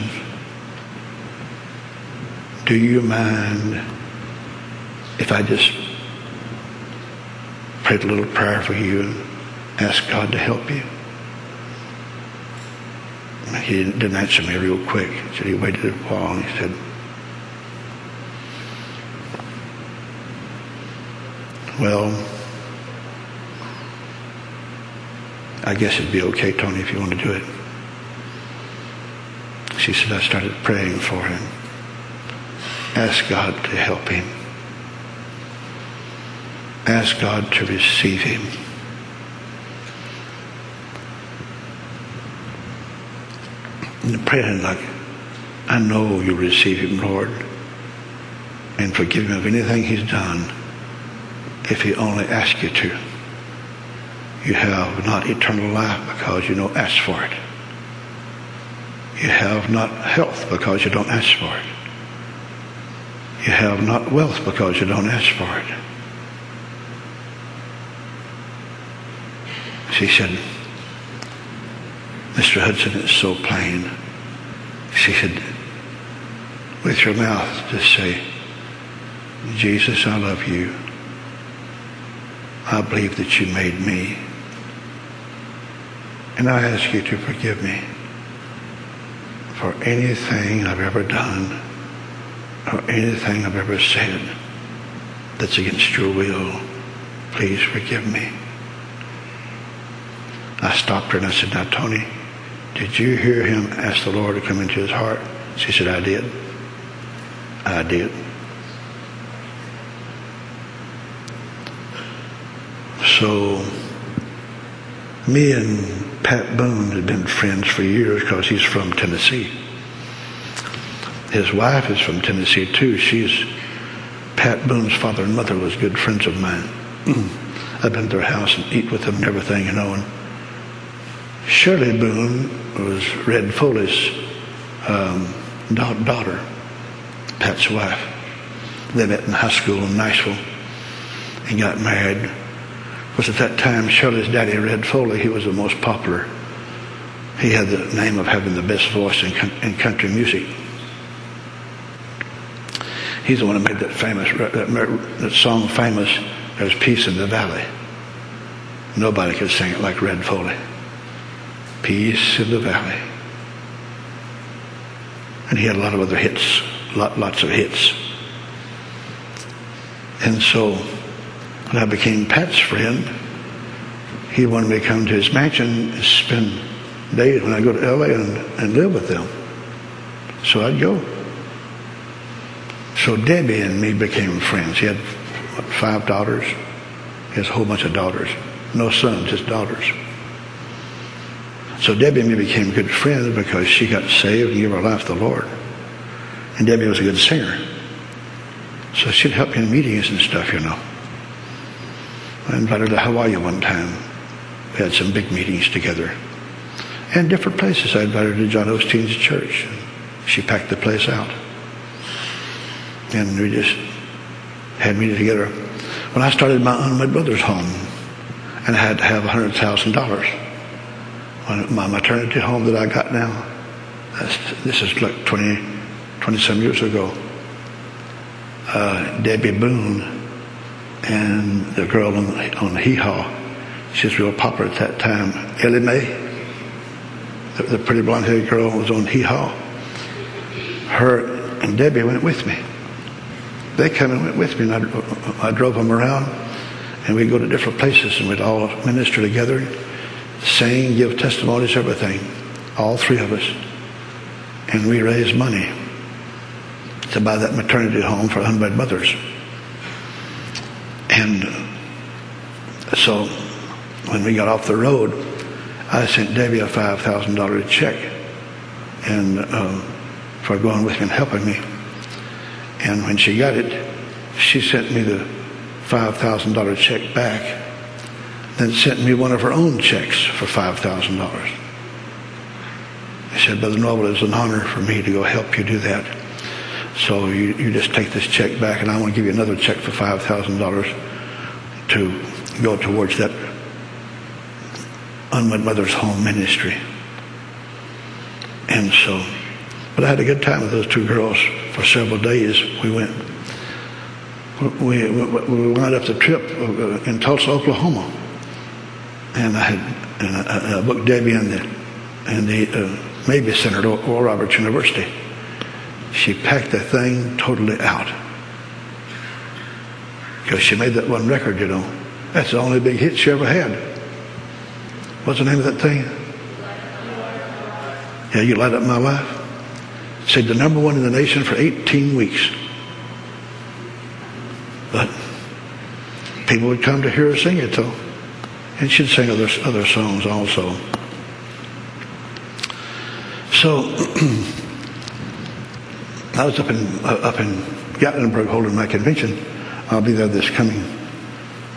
do you mind if I just prayed a little prayer for you and asked God to help you? He didn't answer me real quick. He said he waited a while and he said, Well, I guess it'd be okay, Tony, if you want to do it. She said, I started praying for him. Ask God to help him. Ask God to receive him. Praying like, I know you receive him, Lord, and forgive him of anything he's done if he only asks you to. You have not eternal life because you don't ask for it. You have not health because you don't ask for it. You have not wealth because you don't ask for it. She said, Mr. Hudson, it's so plain. She said, with your mouth, just say, Jesus, I love you. I believe that you made me. And I ask you to forgive me for anything I've ever done or anything I've ever said that's against your will. Please forgive me. I stopped her and I said, Now, Tony, did you hear him ask the Lord to come into his heart? She said, I did. I did. So, me and Pat Boone had been friends for years because he's from Tennessee. His wife is from Tennessee too. She's Pat Boone's father and mother was good friends of mine. [CLEARS THROAT] I've been to their house and eat with them and everything, you know. And Shirley Boone was Red Foley's um, daughter, Pat's wife. They met in high school in Nashville and got married was at that time Shirley's daddy, Red Foley. He was the most popular. He had the name of having the best voice in, in country music. He's the one who made that famous that, that song famous. There's peace in the valley. Nobody could sing it like Red Foley. Peace in the valley. And he had a lot of other hits, lot, lots of hits. And so when I became Pat's friend, he wanted me to come to his mansion and spend days when I go to LA and, and live with them. So I'd go. So Debbie and me became friends. He had what, five daughters. He has a whole bunch of daughters. No sons, just daughters. So Debbie and me became good friends because she got saved and gave her life to the Lord. And Debbie was a good singer. So she'd help me in meetings and stuff, you know. I invited her to Hawaii one time. We had some big meetings together. And different places. I invited her to John Osteen's church. She packed the place out. And we just had meetings together. When I started my unwed brother's home, and I had to have $100,000 my maternity home that I got now, this is like 20, 20 some years ago. Uh, Debbie Boone and the girl on, on the hee-haw, she was real popular at that time, Ellie Mae, the, the pretty blonde-haired girl was on hee-haw. Her and Debbie went with me. They came and went with me, and I, I drove them around, and we'd go to different places, and we'd all minister together sing, give testimonies, everything. All three of us. And we raised money to buy that maternity home for unwed mothers. And so when we got off the road, I sent Debbie a $5,000 check and uh, for going with me and helping me. And when she got it, she sent me the $5,000 check back then sent me one of her own checks for $5,000. He said, Brother Norvel, it's an honor for me to go help you do that. So you, you just take this check back, and I want to give you another check for $5,000 to go towards that unwed mother's home ministry. And so, but I had a good time with those two girls for several days. We went, we, we, we wound up the trip in Tulsa, Oklahoma and I had and I, I booked Debbie in the in the uh, Mabee Center at Oral Roberts University. She packed the thing totally out because she made that one record, you know. That's the only big hit she ever had. What's the name of that thing? Yeah, you light up my life. Said the number one in the nation for 18 weeks. But people would come to hear her sing it, though. And she'd sing other, other songs also. So [CLEARS THROAT] I was up in, uh, up in Gatlinburg holding my convention. I'll be there this coming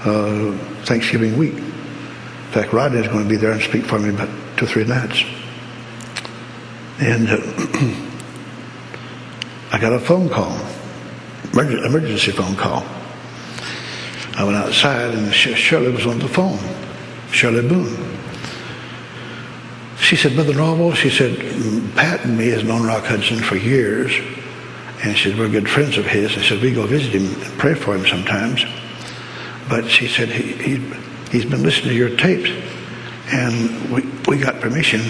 uh, Thanksgiving week. In fact, Rodney's going to be there and speak for me about two or three nights. And uh, [CLEARS THROAT] I got a phone call, emergency phone call. I went outside and Shirley was on the phone. Boone. She said, Brother Norvel, she said, Pat and me has known Rock Hudson for years. And she said, we're good friends of his. I said, we go visit him and pray for him sometimes. But she said, he, he, he's been listening to your tapes. And we, we got permission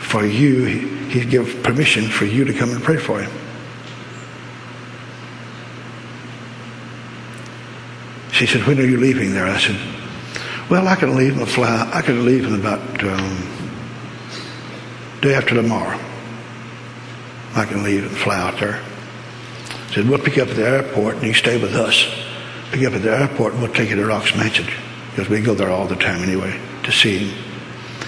for you. He, he give permission for you to come and pray for him. She said, when are you leaving there? I said, well, I can leave and fly. I can leave in about um, day after tomorrow. I can leave and fly out there. said, we'll pick you up at the airport and you stay with us. Pick you up at the airport and we'll take you to Rock's Mansion because we go there all the time anyway to see him.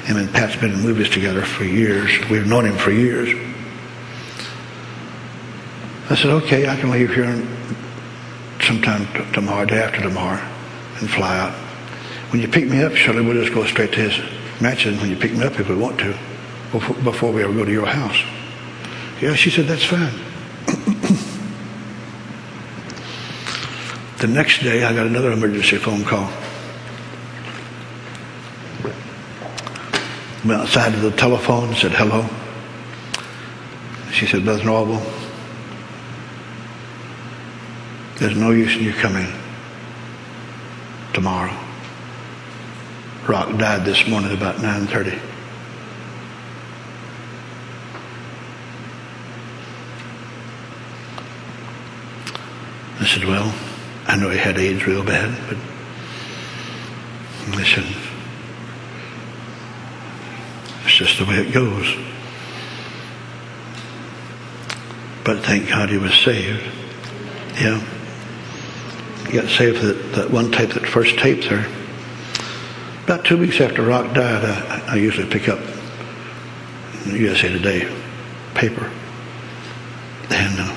Him and Pat's been in movies together for years. We've known him for years. I said, okay, I can leave here sometime t- tomorrow, day after tomorrow, and fly out. When you pick me up, Shirley, we'll just go straight to his mansion when you pick me up if we want to, before we ever go to your house. Yeah, she said, that's fine. [CLEARS THROAT] the next day, I got another emergency phone call. Went outside of the telephone and said, hello. She said, Brother Norvel, there's no use in you coming tomorrow. Rock died this morning about 9.30. I said, well, I know he had AIDS real bad, but listen, it's just the way it goes. But thank God he was saved. Yeah. He got saved that, that one tape, that first tape there. About two weeks after Rock died, I, I usually pick up USA Today paper. And uh,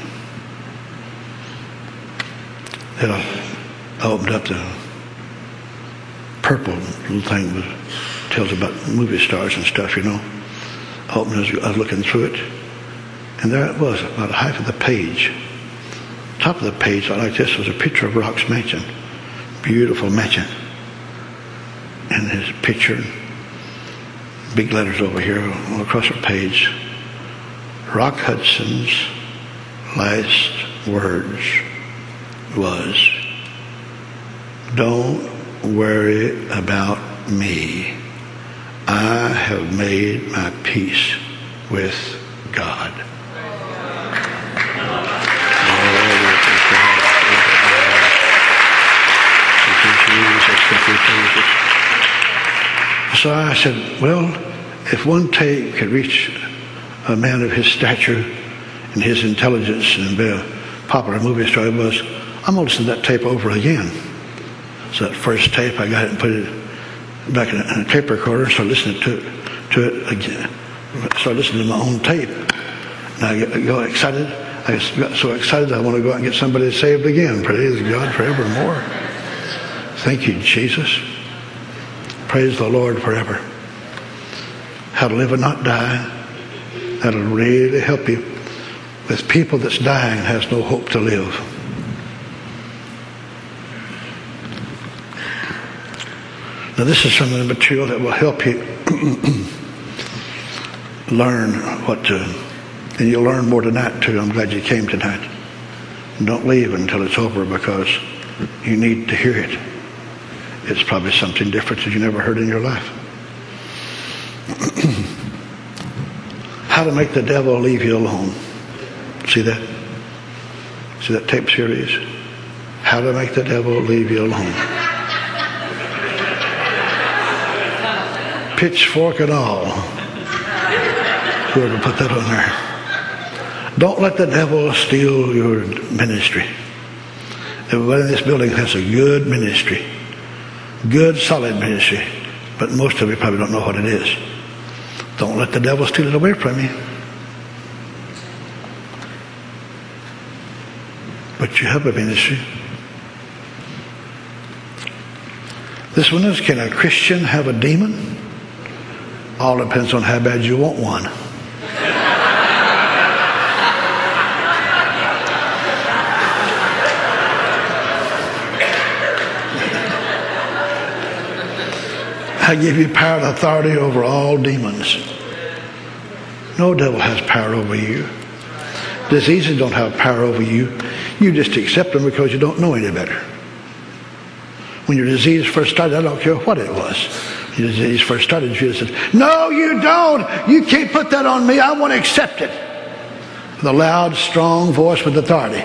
then I opened up the purple little thing that tells about movie stars and stuff, you know. I opened it, I was looking through it, and there it was, about half of the page. Top of the page, like this, was a picture of Rock's mansion. Beautiful mansion. And his picture, big letters over here, across the page. Rock Hudson's last words was, Don't worry about me. I have made my peace with God. So I said, well, if one tape could reach a man of his stature and his intelligence and be a popular movie star was, I'm going to to that tape over again. So that first tape, I got it and put it back in a, tape recorder and started listening to it, to it again. Started listening to my own tape. And I got excited. I got so excited I want to go out and get somebody saved again. Praise God forevermore. Thank you, Jesus. Praise the Lord forever. How to live and not die. That'll really help you with people that's dying has no hope to live. Now, this is some of the material that will help you [CLEARS THROAT] learn what to, and you'll learn more tonight too. I'm glad you came tonight. don't leave until it's over because you need to hear it. It's probably something different that you never heard in your life. [CLEARS THROAT] How to make the devil leave you alone. See that? See that tape series? How to make the devil leave you alone. Pitchfork and all. Whoever put that on there. Don't let the devil steal your ministry. Everybody in this building has a good ministry. Good, solid ministry. But most of you probably don't know what it is. Don't let the devil steal it away from you. But you have a ministry. This one is Can a Christian have a demon? All depends on how bad you want one. I give you power and authority over all demons. No devil has power over you. Diseases don't have power over you. You just accept them because you don't know any better. When your disease first started, I don't care what it was. Your disease first started, Jesus said, No, you don't. You can't put that on me. I want to accept it. A loud, strong voice with authority.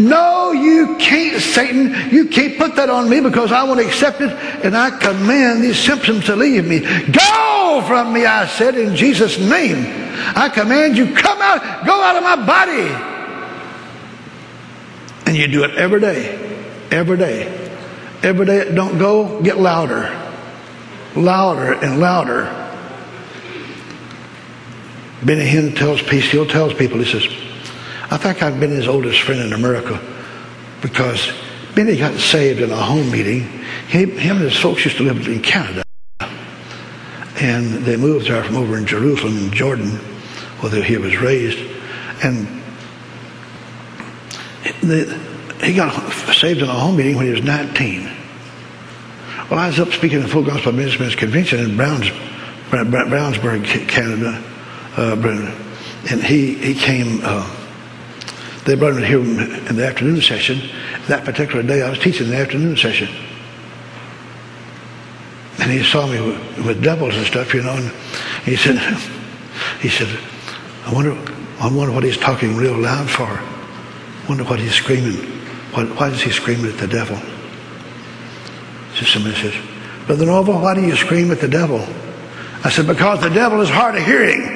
No, you can't, Satan. You can't put that on me because I want to accept it and I command these symptoms to leave me. Go from me, I said, in Jesus' name. I command you, come out, go out of my body. And you do it every day. Every day. Every day don't go, get louder. Louder and louder. Benny Hinn tells he tells people, he says, I think I've been his oldest friend in America because Benny got saved in a home meeting. He, him and his folks used to live in Canada. And they moved there from over in Jerusalem in Jordan, where he was raised. And the, he got saved in a home meeting when he was 19. Well, I was up speaking at Full Gospel Ministries Convention in Browns, Brownsburg, Canada, uh, and he, he came, uh, they brought him here in the afternoon session. That particular day, I was teaching the afternoon session. And he saw me with, with devils and stuff, you know, and he said, [LAUGHS] he said, I wonder, I wonder what he's talking real loud for. I Wonder what he's screaming. why, why is he screaming at the devil? So somebody says, Brother Norvel, why do you scream at the devil? I said, because the devil is hard of hearing.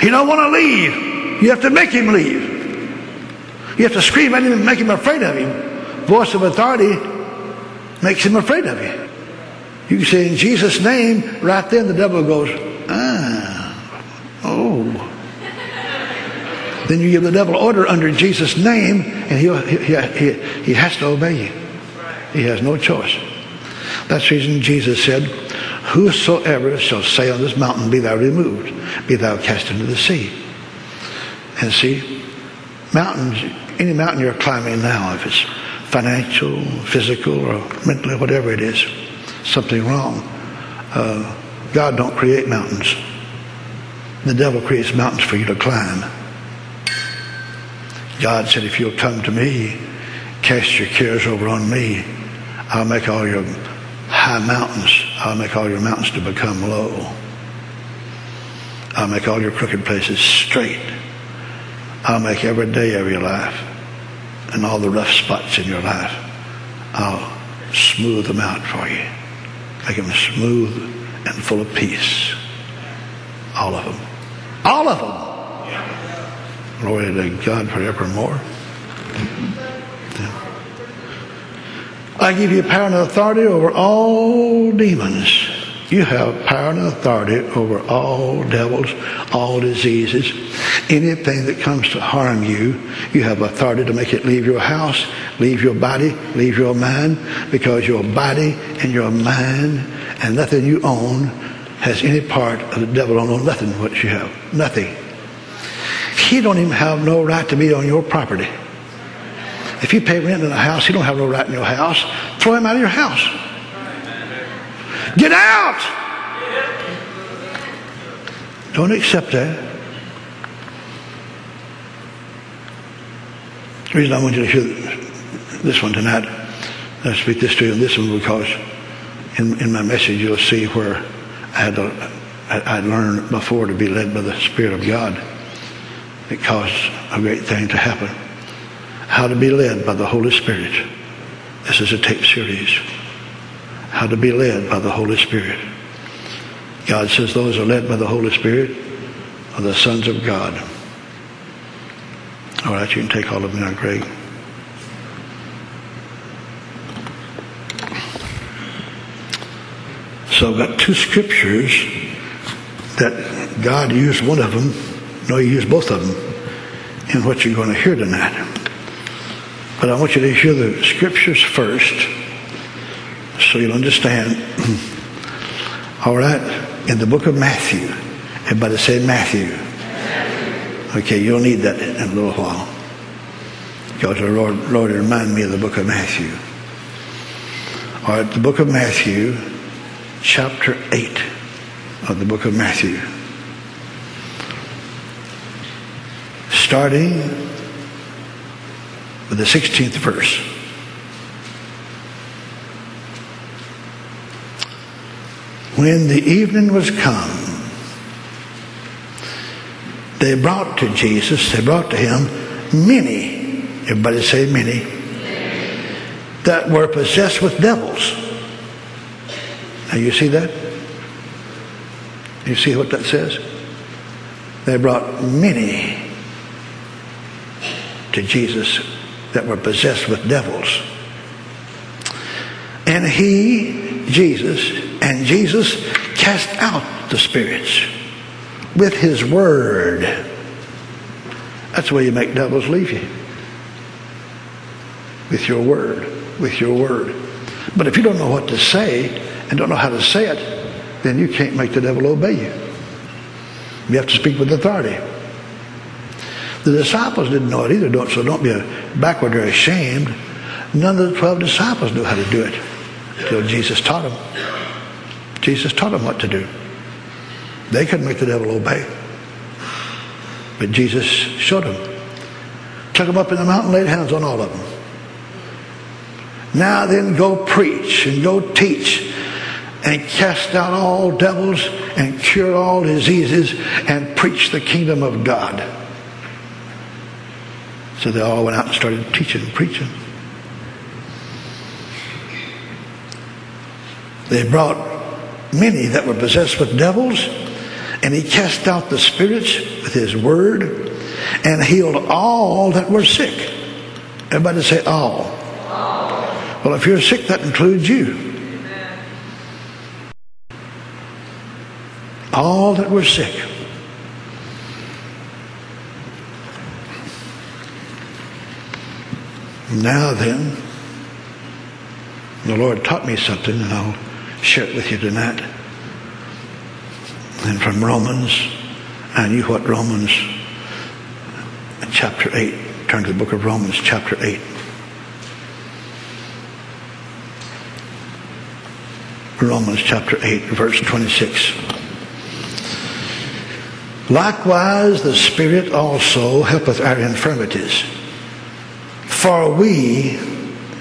He don't want to leave. You have to make him leave. You have to scream at him and make him afraid of him. Voice of authority makes him afraid of you. You can say in Jesus' name, right then the devil goes, ah, oh. Then you give the devil order under Jesus' name, and he, he, he, he has to obey you. He has no choice. That's the reason Jesus said, Whosoever shall say on this mountain, Be thou removed, be thou cast into the sea. And see, mountains, any mountain you're climbing now, if it's financial, physical, or mentally, whatever it is, something wrong. Uh, God don't create mountains. The devil creates mountains for you to climb. God said, if you'll come to me, cast your cares over on me, I'll make all your high mountains, I'll make all your mountains to become low. I'll make all your crooked places straight. I'll make every day of your life and all the rough spots in your life, I'll smooth them out for you. Make them smooth and full of peace. All of them. All of them. Glory to God forevermore. I give you power and authority over all demons. You have power and authority over all devils, all diseases, anything that comes to harm you. You have authority to make it leave your house, leave your body, leave your mind, because your body and your mind and nothing you own has any part of the devil don't nothing what you have. Nothing. He don't even have no right to be on your property. If you pay rent in a house, you don't have no right in your house. Throw him out of your house. Get out! Don't accept that. The reason I want you to hear this one tonight, I speak this to you in this one because in, in my message you'll see where I had to, I, I learned before to be led by the Spirit of God. It caused a great thing to happen. How to be led by the Holy Spirit. This is a tape series how to be led by the Holy Spirit. God says those who are led by the Holy Spirit are the sons of God. All right, you can take all of them now, Greg. So I've got two scriptures that God used one of them. No, he used both of them in what you're going to hear tonight. But I want you to hear the scriptures first so you'll understand. [CLEARS THROAT] All right, in the book of Matthew, everybody say Matthew. Okay, you'll need that in a little while. Because the Lord, Lord remind me of the book of Matthew. All right, the book of Matthew, chapter 8 of the book of Matthew. Starting with the 16th verse. When the evening was come, they brought to Jesus, they brought to him many, everybody say many, that were possessed with devils. Now you see that? You see what that says? They brought many to Jesus that were possessed with devils. And he, Jesus, and Jesus cast out the spirits with his word. That's the way you make devils leave you. With your word. With your word. But if you don't know what to say and don't know how to say it, then you can't make the devil obey you. You have to speak with authority. The disciples didn't know it either, don't, so don't be backward or ashamed. None of the 12 disciples knew how to do it until Jesus taught them. Jesus taught them what to do. They couldn't make the devil obey. But Jesus showed them. Took them up in the mountain, laid hands on all of them. Now then go preach and go teach and cast out all devils and cure all diseases and preach the kingdom of God. So they all went out and started teaching and preaching. They brought many that were possessed with devils, and he cast out the spirits with his word and healed all that were sick. Everybody say all. Well, if you're sick, that includes you. All that were sick. Now then, the Lord taught me something, and I'll share it with you tonight. And from Romans, I knew what Romans chapter 8. Turn to the book of Romans, chapter 8. Romans chapter 8, verse 26. Likewise, the Spirit also helpeth our infirmities. For we,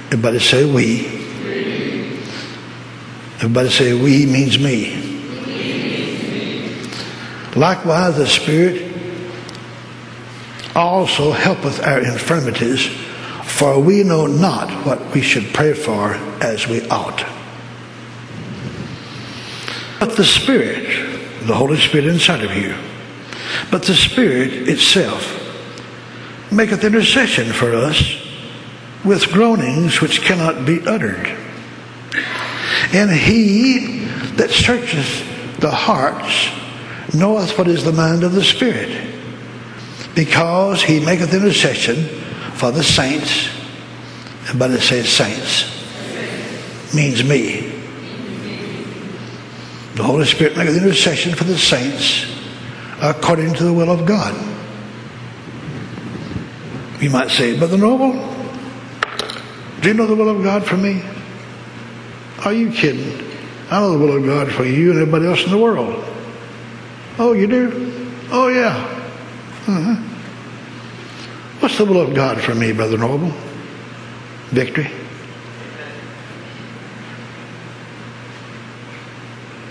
everybody say we. Everybody say we means me. Likewise, the Spirit also helpeth our infirmities, for we know not what we should pray for as we ought. But the Spirit, the Holy Spirit inside of you, but the Spirit itself maketh intercession for us with groanings which cannot be uttered. And he that searcheth the hearts knoweth what is the mind of the Spirit, because he maketh intercession for the saints. Everybody says saints. Means me. The Holy Spirit maketh intercession for the saints according to the will of God. You might say, Brother Norvel, do you know the will of God for me? Are you kidding? I know the will of God for you and everybody else in the world. Oh, you do? Oh, yeah. Uh-huh. What's the will of God for me, Brother Norvel? Victory.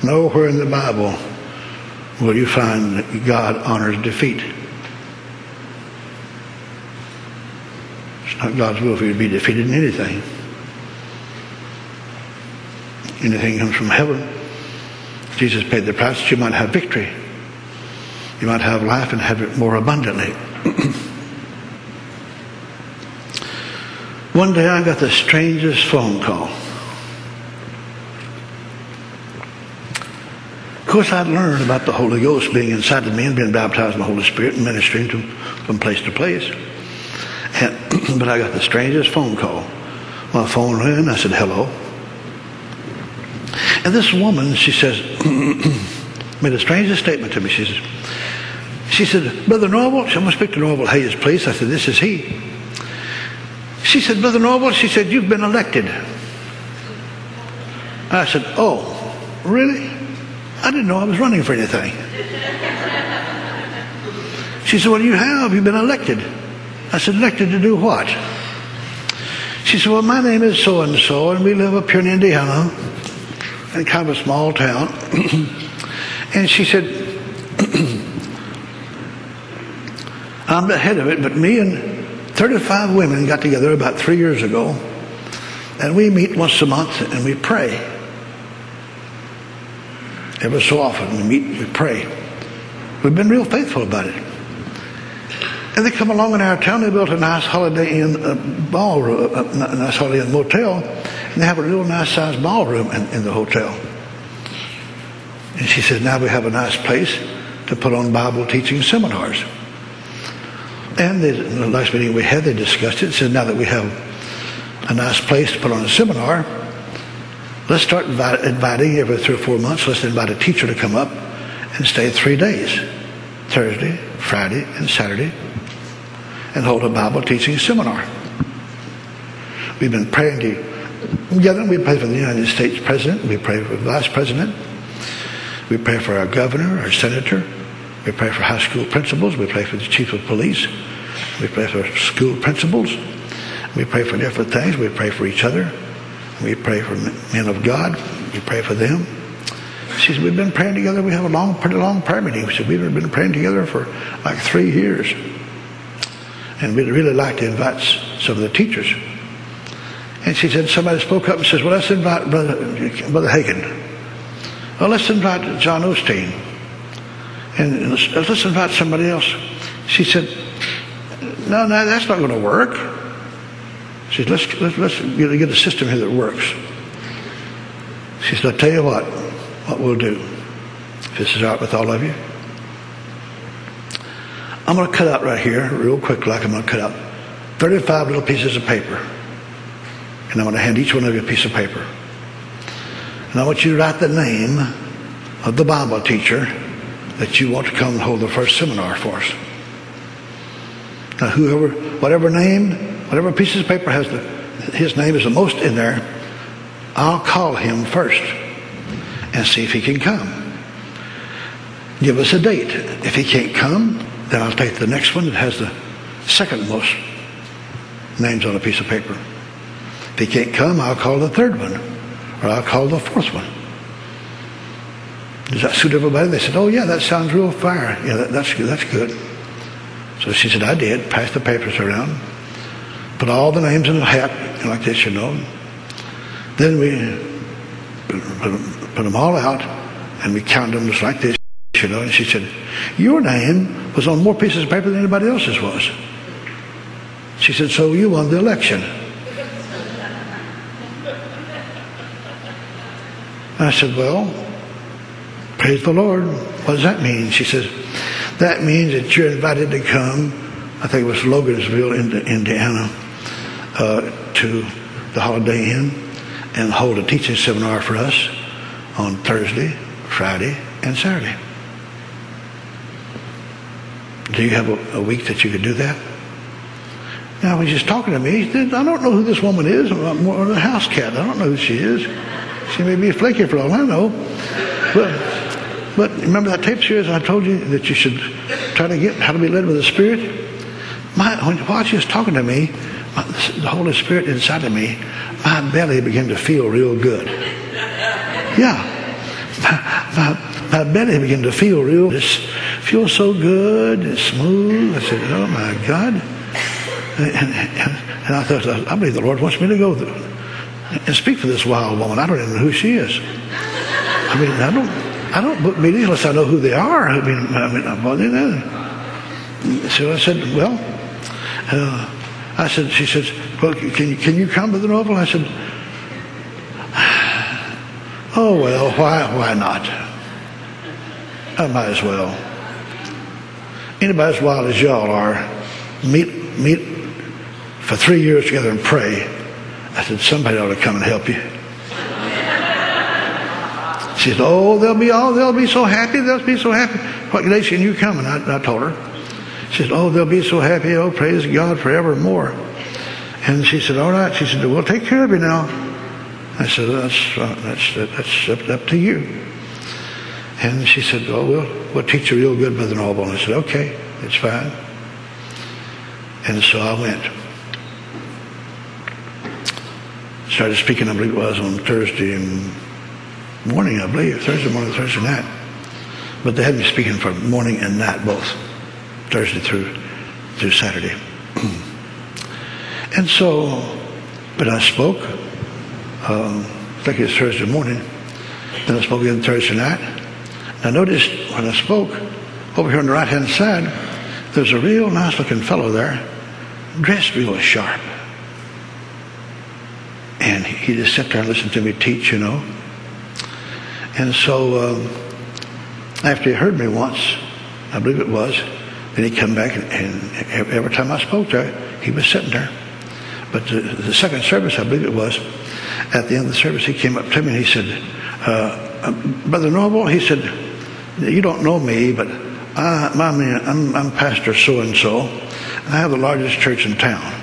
Nowhere in the Bible will you find that God honors defeat. Not God's will for you to be defeated in anything. Anything comes from heaven. Jesus paid the price that you might have victory. You might have life and have it more abundantly. [CLEARS THROAT] One day I got the strangest phone call. Of course, I'd learned about the Holy Ghost being inside of me and being baptized in the Holy Spirit and ministering to, from place to place. [CLEARS THROAT] But I got the strangest phone call. My phone rang. I said, hello. And this woman, she says, [CLEARS THROAT] made the strangest statement to me. She says, she said, Brother Norvel, I'm going to speak to Norvel Hayes, please. I said, this is he. She said, Brother Norvel, she said, you've been elected. I said, oh, really? I didn't know I was running for anything. [LAUGHS] She said, Well, you have. You've been elected. I said, Elected to do what? She said, Well, my name is so and so, and we live up here in Indiana, in kind of a small town. [CLEARS THROAT] and she said, [CLEARS THROAT] I'm the head of it, but me and 35 women got together about three years ago, and we meet once a month and we pray. Ever so often we meet, and we pray. We've been real faithful about it. And they come along in our town. They built a nice Holiday Inn uh, ballroom, uh, a nice Holiday Inn motel, and they have a real nice sized ballroom in, in the hotel. And she said, now we have a nice place to put on Bible teaching seminars. And they, in the last meeting we had, they discussed it. Said, now that we have a nice place to put on a seminar, Let's start inviting every three or four months. Let's invite a teacher to come up and stay three days Thursday, Friday, and Saturday and hold a Bible teaching seminar. We've been praying together. We pray for the United States President. We pray for the Vice President. We pray for our governor, our senator. We pray for high school principals. We pray for the chief of police. We pray for school principals. We pray for different things. We pray for each other. We pray for men of God. We pray for them. She said, we've been praying together. We have a long, pretty long prayer meeting. She said, we've been praying together for like three years. And we'd really like to invite some of the teachers. And she said, somebody spoke up and says, well, let's invite Brother, Brother Hagin. Well, let's invite John Osteen. And let's, let's invite somebody else. She said, no, no, that's not going to work. She said, let's, let's, let's get, get a system here that works. She said, I'll tell you what, what we'll do. This is right with all of you. I'm going to cut out right here, real quick, like I'm going to cut out 35 little pieces of paper. And I'm going to hand each one of you a piece of paper. And I want you to write the name of the Bible teacher that you want to come and hold the first seminar for us. Now, whoever, whatever name, whatever pieces of paper has the, his name is the most in there, I'll call him first and see if he can come. Give us a date. If he can't come, then I'll take the next one that has the second most names on a piece of paper. If he can't come, I'll call the third one, or I'll call the fourth one. Does that suit everybody? They said, "Oh yeah, that sounds real fire. Yeah, that, that's good. That's good." So she said, "I did. Passed the papers around, put all the names in a hat like this, you know. Then we put, them all out, and we counted them just like this, you know. And she said, "Your name was on more pieces of paper than anybody else's was." She said, "So you won the election." I said, "Well." Praise the Lord. What does that mean? She says, that means that you're invited to come, I think it was Logansville, Indiana, uh, to the Holiday Inn and hold a teaching seminar for us on Thursday, Friday, and Saturday. Do you have a, a week that you could do that? Now, he's just talking to me. He said, I don't know who this woman is. I'm more of a house cat. I don't know who she is. She may be a flaky for all I know. But but remember that tape series I told you that you should try to get how to be led with the Spirit? My, while she was talking to me, my, the Holy Spirit inside of me, my belly began to feel real good. Yeah. My, my, my belly began to feel real, it feels so good and smooth. I said, oh my God. And, and, and I thought, I believe the Lord wants me to go and speak for this wild woman. I don't even know who she is. I mean, I don't, I don't book meetings unless I know who they are. I mean, I mean, know. So I said, well, uh, I said, she says, well, can you, can you come to the novel? I said, oh, well, why, why not? I might as well. Anybody as wild as y'all are, meet, meet for three years together and pray. I said, somebody ought to come and help you. She said, Oh, they'll be all they'll be so happy, they'll be so happy. What can you coming? I, I told her. She said, Oh, they'll be so happy, oh praise God forevermore. And she said, All right. She said, We'll take care of you now. I said, That's uh, that's that's up, up to you. And she said, well, we'll we'll teach you real good, Brother Norvel. And I said, Okay, it's fine. And so I went. Started speaking, I believe it was on Thursday morning, I believe, Thursday morning, Thursday night. But they had me speaking for morning and night, both Thursday through through Saturday. [CLEARS THROAT] and so, but I spoke. Um, I think it was Thursday morning. Then I spoke again Thursday night. I noticed when I spoke, over here on the right hand side, there's a real nice looking fellow there, dressed real sharp. And he just sat there and listened to me teach, you know. And so um, after he heard me once, I believe it was, then he come back and, and every time I spoke there, he was sitting there. But the, the, second service, I believe it was, at the end of the service, he came up to me and he said, uh, uh Brother Norvel, he said, you don't know me, but I, I'm, I'm Pastor so-and-so, and I have the largest church in town.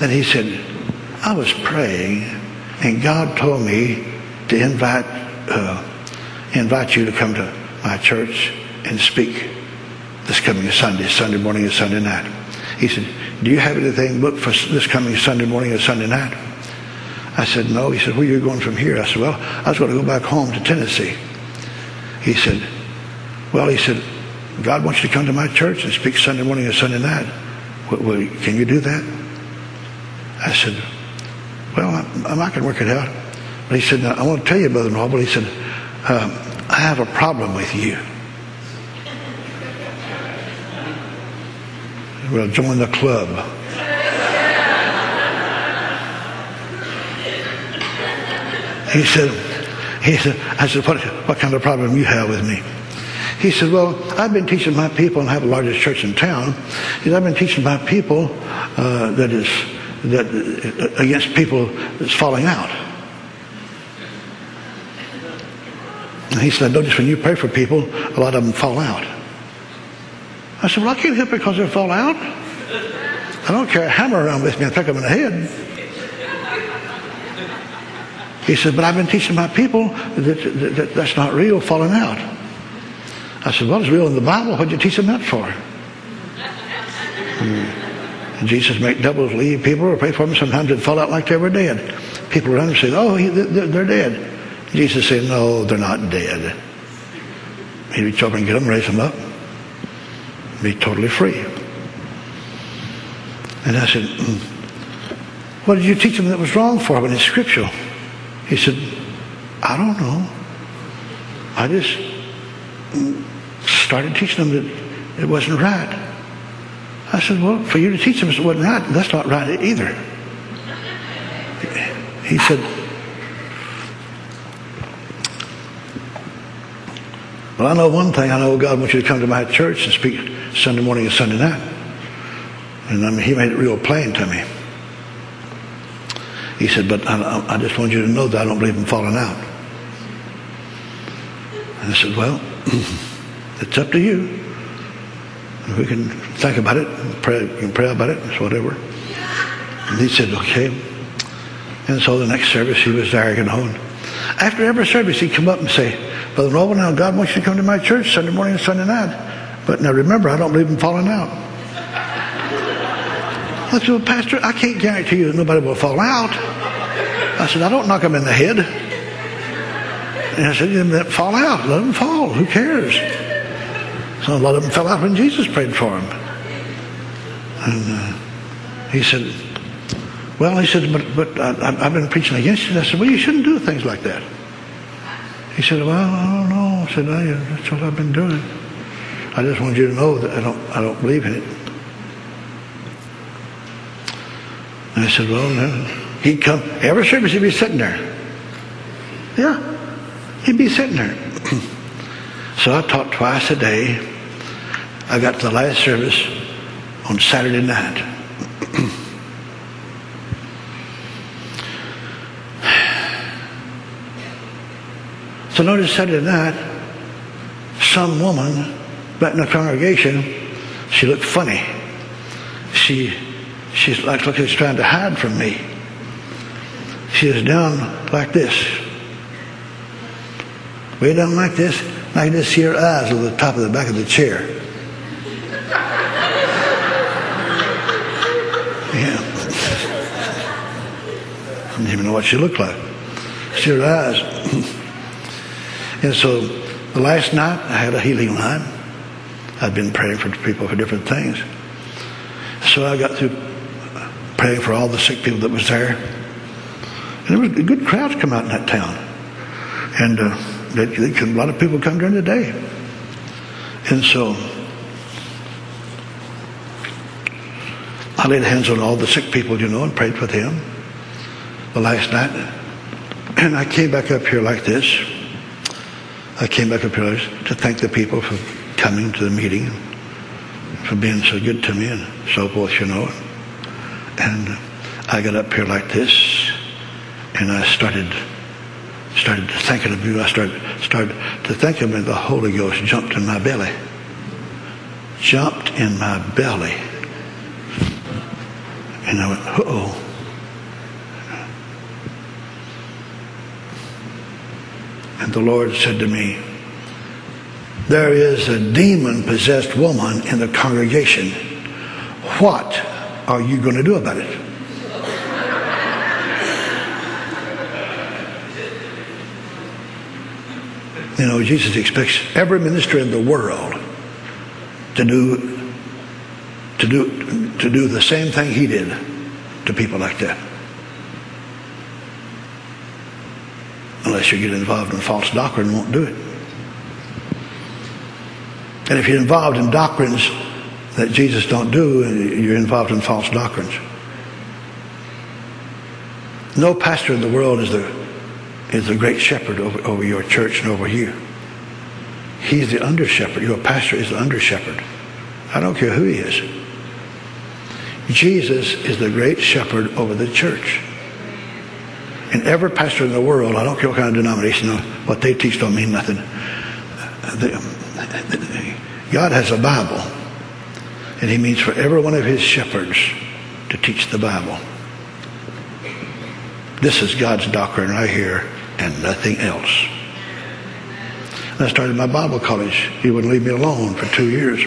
And he said, I was praying, and God told me to invite uh, invite you to come to my church and speak this coming Sunday, Sunday morning and Sunday night. He said, Do you have anything booked for this coming Sunday morning or Sunday night? I said, No. He said, Where are you going from here? I said, Well, I was going to go back home to Tennessee. He said, Well, he said, God wants you to come to my church and speak Sunday morning and Sunday night. Well, can you do that? I said, well, I, I can work it out. But he said, I want to tell you, Brother Norvel, he said, um, I have a problem with you. [LAUGHS] Well, join the club. He said, he said, I said, what, what kind of problem you have with me? He said, well, I've been teaching my people, and I have the largest church in town. He said, I've been teaching my people uh, that is that uh, against people that's falling out. And he said, I notice when you pray for people, a lot of them fall out. I said, well, I can't help it because they fall out. I don't carry a hammer around with me and pick them in the head. He said, but I've been teaching my people that, that, that that's not real, falling out. I said, well, it's real in the Bible. What'd you teach them that for? Hmm. Jesus make doubles leave people or pray for them. Sometimes they'd fall out like they were dead. People around and say, oh, they're dead. Jesus said, no, they're not dead. He'd reach over and get them, raise them up, be totally free. And I said, mm, what did you teach them that was wrong for when it's scriptural? He said, I don't know. I just started teaching them that it wasn't right. I said, well, for you to teach them it wasn't right, that's not right either. He said, well, I know one thing. I know God wants you to come to my church and speak Sunday morning and Sunday night. And I mean, he made it real plain to me. He said, but I, I just want you to know that I don't believe in falling out. And I said, well, [CLEARS THROAT] it's up to you. We can think about it, pray, you can pray about it, it's whatever. And he said, okay. And so the next service he was there, you know. After every service he'd come up and say, Brother Norvel, now God wants you to come to my church Sunday morning and Sunday night. But now remember, I don't believe in falling out. I said, well, Pastor, I can't guarantee you that nobody will fall out. I said, I don't knock them in the head. And I said, let them fall out. Let them fall. Who cares? So a lot of them fell out when Jesus prayed for them. And uh, he said, well, he said, but, but I, have been preaching against it. I said, well, you shouldn't do things like that. He said, well, I don't know. I said, that's what I've been doing. I just want you to know that I don't, I don't believe in it. And I said, well, no. He'd come, every service he'd be sitting there. Yeah, he'd be sitting there. [CLEARS THROAT] so I taught twice a day. I got to the last service on Saturday night. [CLEARS THROAT] so notice Saturday night, some woman back in the congregation, she looked funny. She She's like, look, she's trying to hide from me. She is down like this. Way down like this. I can just see her eyes over the top of the back of the chair. [LAUGHS] Yeah. I didn't even know what she looked like. See her eyes. [CLEARS THROAT] and so the last night I had a healing line. I'd been praying for people for different things. So I got through praying for all the sick people that was there. And there was a good crowds come out in that town. And uh, they, they, a lot of people come during the day. And so I laid hands on all the sick people, you know, and prayed for them the last night. And I came back up here like this. I came back up here to thank the people for coming to the meeting, for being so good to me and so forth, you know. And I got up here like this, and I started started to thinking of you. I started started to think of me. The Holy Ghost jumped in my belly. Jumped in my belly. And I went, oh. And the Lord said to me, There is a demon possessed woman in the congregation. What are you going to do about it? You know, Jesus expects every minister in the world to do to do to do the same thing he did to people like that. Unless you get involved in false doctrine, won't do it. And if you're involved in doctrines that Jesus don't do, you're involved in false doctrines. No pastor in the world is the is the great shepherd over, over your church and over here. He's the under shepherd. Your pastor is the under shepherd. I don't care who he is. Jesus is the great shepherd over the church. And every pastor in the world, I don't care what kind of denomination, what they teach don't mean nothing. God has a Bible, and he means for every one of his shepherds to teach the Bible. This is God's doctrine right here and nothing else. And I started my Bible college. He wouldn't leave me alone for two years.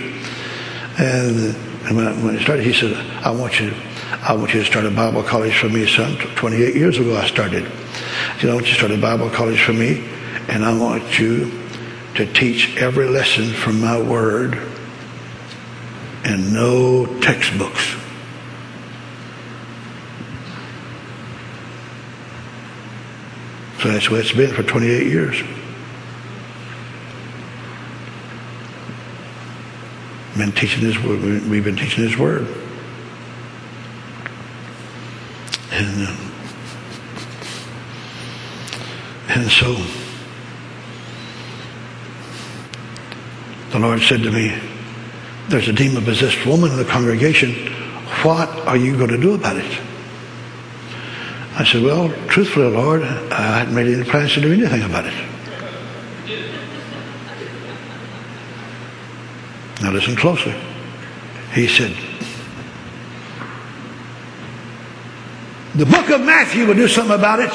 And, when, I started, he said, I want you I want you to start a Bible college for me, son. 28 years ago I started. He said, I want you to start a Bible college for me, and I want you to teach every lesson from my word and no textbooks. So that's way it's been for 28 years. Been teaching His word. We've been teaching His word, and uh, and so the Lord said to me, "There's a demon possessed woman in the congregation. What are you going to do about it?" I said, Well, truthfully, Lord, I hadn't made any plans to do anything about it. Now listen closely. He said, The book of Matthew will do something about it.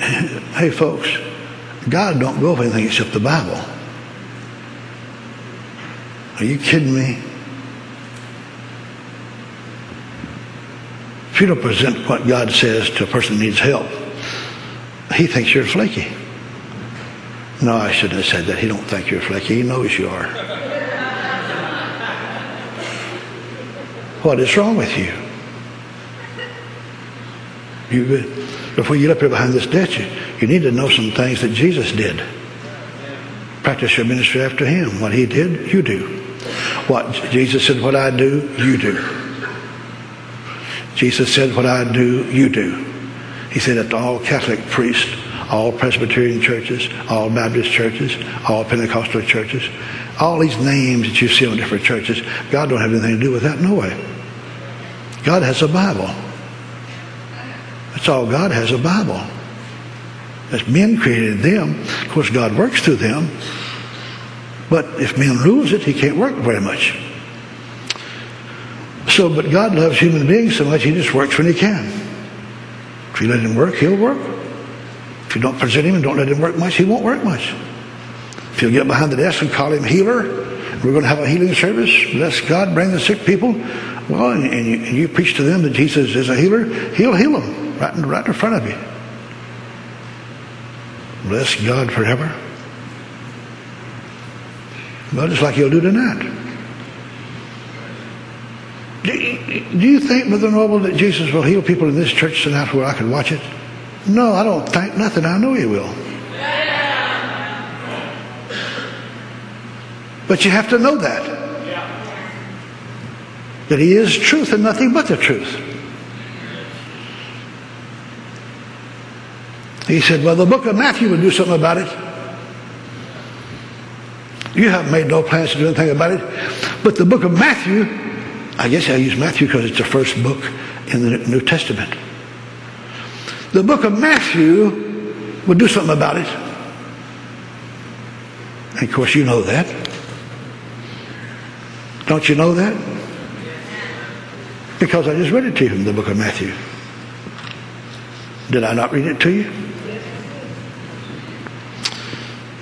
[LAUGHS] hey, folks, God don't go for anything except the Bible. Are you kidding me? If you don't present what God says to a person who needs help, he thinks you're flaky. No, I shouldn't have said that. He don't think you're flaky. He knows you are. [LAUGHS] What is wrong with you? You before you get up here behind this you, you need to know some things that Jesus did. Practice your ministry after him. What he did, you do. What Jesus said, what I do, you do. Jesus said, What I do, you do. He said that to all Catholic priests, all Presbyterian churches, all Baptist churches, all Pentecostal churches, all these names that you see on different churches, God don't have anything to do with that. No way. God has a Bible. That's all God has a Bible. As men created them, of course God works through them. But if men lose it, he can't work very much. So, but God loves human beings so much, he just works when he can. If you let him work, he'll work. If you don't present him and don't let him work much, he won't work much. If you'll get behind the desk and call him healer, we're going to have a healing service, bless God, bring the sick people. Well, and, you, and you, preach to them that Jesus is a healer, he'll heal them right in, right in front of you. Bless God forever. Well, just like he'll do tonight. Do you think, Brother Norvel, that Jesus will heal people in this church tonight where I can watch it? No, I don't think nothing. I know He will. But you have to know that. That He is truth and nothing but the truth. He said, Well, the book of Matthew will do something about it. You haven't made no plans to do anything about it. But the book of Matthew I guess I use Matthew because it's the first book in the New Testament. The book of Matthew would do something about it. And of course, you know that. Don't you know that? Because I just read it to you in the book of Matthew. Did I not read it to you?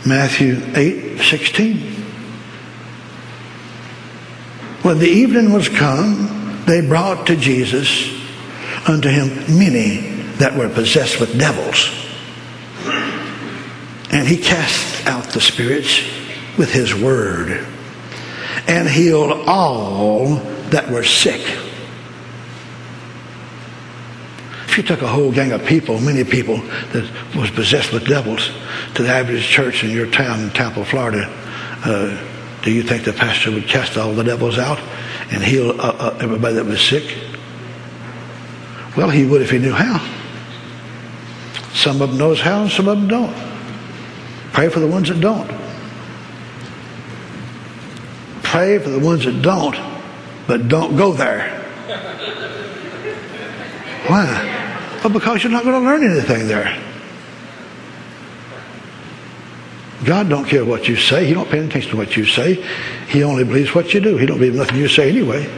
Matthew 8 16. When the evening was come, they brought to Jesus unto him many that were possessed with devils. And he cast out the spirits with his word and healed all that were sick. If you took a whole gang of people, many people that was possessed with devils, to the average church in your town in Tampa, Florida, uh, do you think the pastor would cast all the devils out and heal uh, uh, everybody that was sick? Well, he would if he knew how. Some of them knows how, and some of them don't. Pray for the ones that don't. Pray for the ones that don't, but don't go there. [LAUGHS] Why? Well, because you're not going to learn anything there. God don't care what you say. He don't pay attention to what you say. He only believes what you do. He don't believe nothing you say anyway.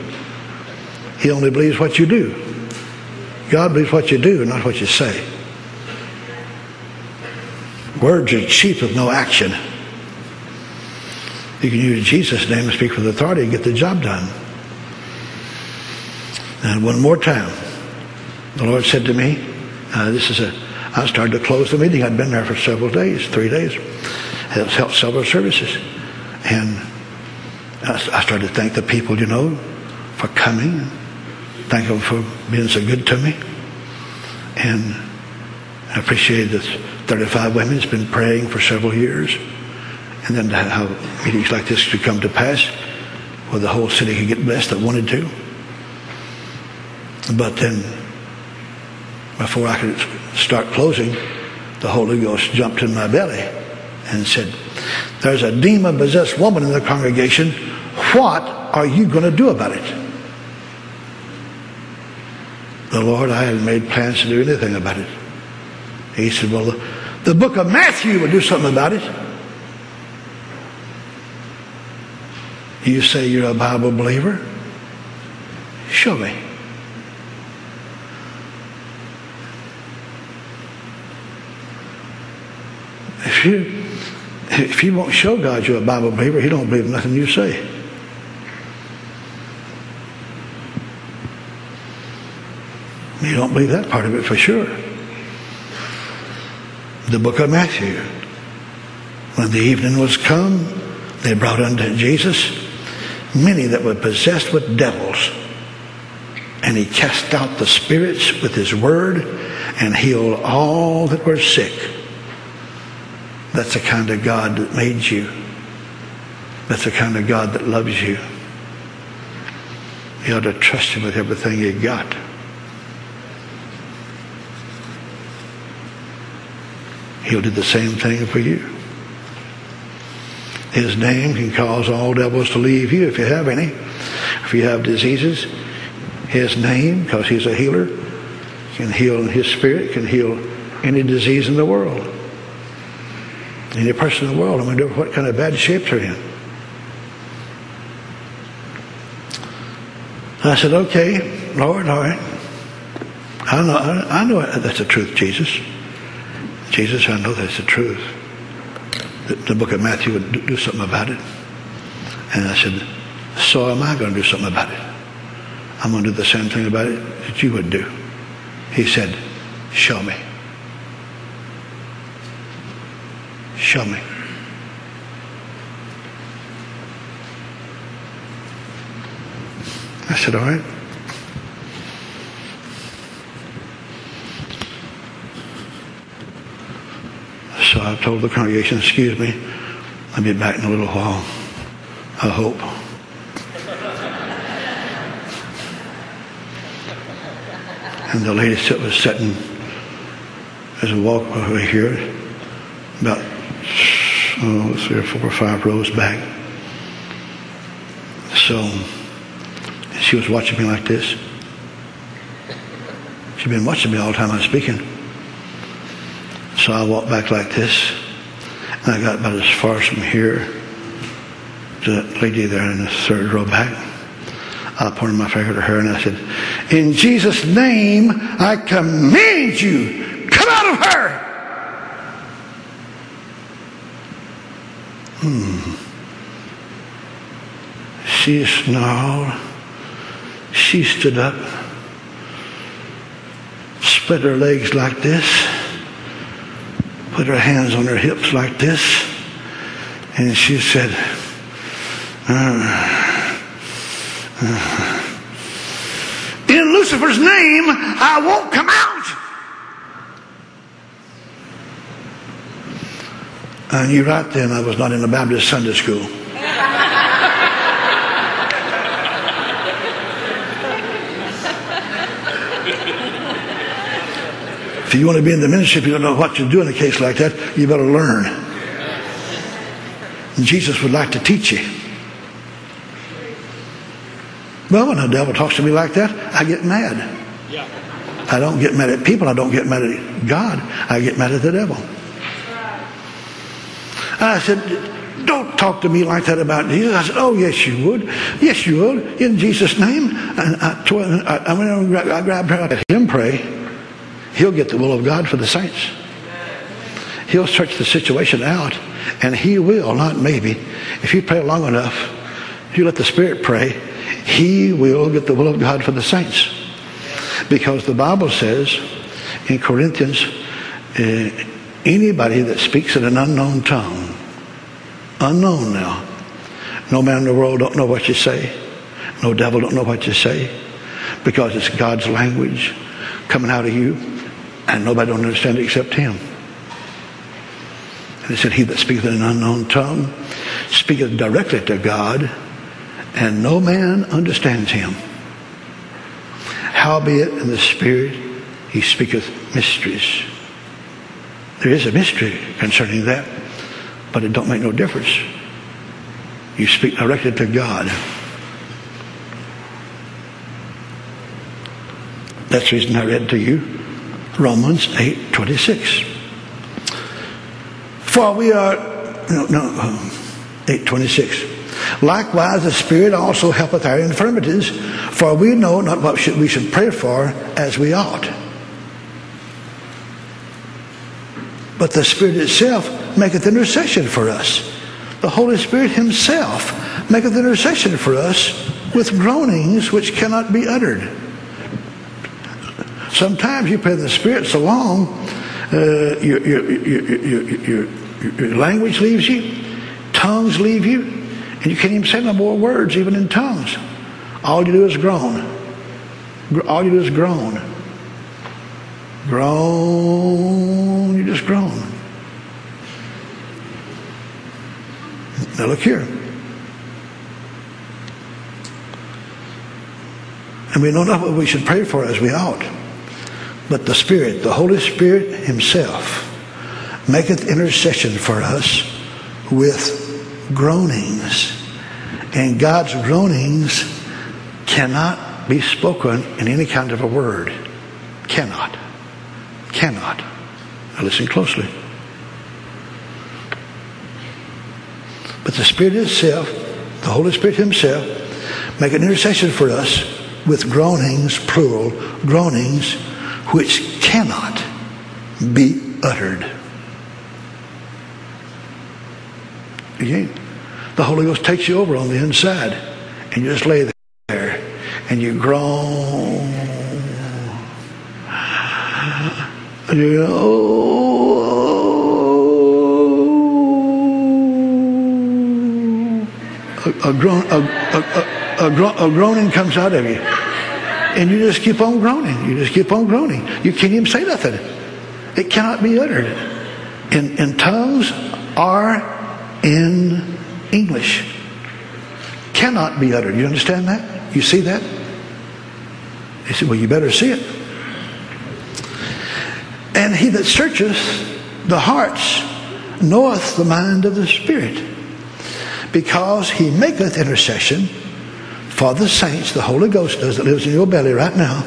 He only believes what you do. God believes what you do, not what you say. Words are cheap with no action. You can use Jesus' name and speak with authority and get the job done. And one more time, the Lord said to me, uh, this is a, I started to close the meeting. I'd been there for several days, three days, It's helped several services. And I started to thank the people, you know, for coming. Thank them for being so good to me. And I appreciate that 35 women has been praying for several years. And then have meetings like this could come to pass where the whole city could get blessed that wanted to. But then, before I could start closing, the Holy Ghost jumped in my belly and said, There's a demon possessed woman in the congregation. What are you going to do about it? The Lord, I hadn't made plans to do anything about it. He said, Well, the, the book of Matthew would do something about it. You say you're a Bible believer? Show me. If you if you won't show God you're a Bible believer, He don't believe nothing you say. You don't believe that part of it for sure. The book of Matthew. When the evening was come, they brought unto Jesus many that were possessed with devils. And he cast out the spirits with his word and healed all that were sick. That's the kind of God that made you. That's the kind of God that loves you. You ought to trust him with everything you got. He'll do the same thing for you. His name can cause all devils to leave you if you have any. If you have diseases, his name, because he's a healer, can heal, his spirit can heal any disease in the world. Any person in the world, I wonder what kind of bad shape they're in. I said, okay, Lord, all right. I know, I know that's the truth, Jesus. Jesus, I know that's the truth the book of Matthew would do something about it. And I said, so am I going to do something about it. I'm going to do the same thing about it that you would do. He said, show me. Show me. I said, all right. So I told the congregation, excuse me, I'll be back in a little while. I hope. And the lady that was sitting as I walk over here, about oh, three or four or five rows back. So she was watching me like this. She'd been watching me all the time I was speaking. So I walked back like this, and I got about as far from here to that lady there in the third row back. I pointed my finger to her and I said, In Jesus' name, I command you, come out of her. Hmm. She snarled. She stood up, spread her legs like this put her hands on her hips like this, and she said, uh, uh, In Lucifer's name, I won't come out. I knew right then I was not in a Baptist Sunday school. If you want to be in the ministry, if you don't know what to do in a case like that, you better learn. And Jesus would like to teach you. Well, when the devil talks to me like that, I get mad. Yeah. I don't get mad at people. I don't get mad at God. I get mad at the devil. I said, don't talk to me like that about Jesus. I said, oh, yes, you would. Yes, you would. In Jesus' name. And I, I, I went and I grabbed her. I let him pray. He'll get the will of God for the saints. He'll search the situation out, and He will, not maybe. If you pray long enough, if you let the Spirit pray, He will get the will of God for the saints. Because the Bible says in Corinthians, uh, anybody that speaks in an unknown tongue, unknown now, no man in the world don't know what you say. No devil don't know what you say because it's God's language coming out of you and nobody don't understand it except him. And he said, He that speaketh in an unknown tongue speaketh directly to God, and no man understands him. Howbeit in the Spirit he speaketh mysteries. There is a mystery concerning that, but it don't make no difference. You speak directly to God. That's the reason I read to you Romans 8 26. For we are, no, no, um, 8 26. Likewise, the Spirit also helpeth our infirmities, for we know not what should, we should pray for as we ought. But the Spirit itself maketh intercession for us. The Holy Spirit Himself maketh intercession for us with groanings which cannot be uttered. Sometimes you pray the Spirit so long, uh, your, your, your, your, language leaves you, tongues leave you, and you can't even say no more words, even in tongues. All you do is groan. All you do is groan. Groan. You just groan. Now look here. And we know not what we should pray for as we ought. But the Spirit, the Holy Spirit Himself, maketh intercession for us with groanings. And God's groanings cannot be spoken in any kind of a word. Cannot. Cannot. Now listen closely. But the Spirit itself, the Holy Spirit Himself, make an intercession for us with groanings, plural, groanings which cannot be uttered. Again, the Holy Ghost takes you over on the inside, and you just lay there and you groan. [GASPS] You go, a, groan, a, a, a, a groaning comes out of you. And you just keep on groaning. You just keep on groaning. You can't even say nothing. It cannot be uttered in, in tongues are in English. Cannot be uttered. You understand that? You see that? He said, Well, you better see it. And he that searcheth the hearts knoweth the mind of the Spirit, because he maketh intercession for the saints, the Holy Ghost does that lives in your belly right now.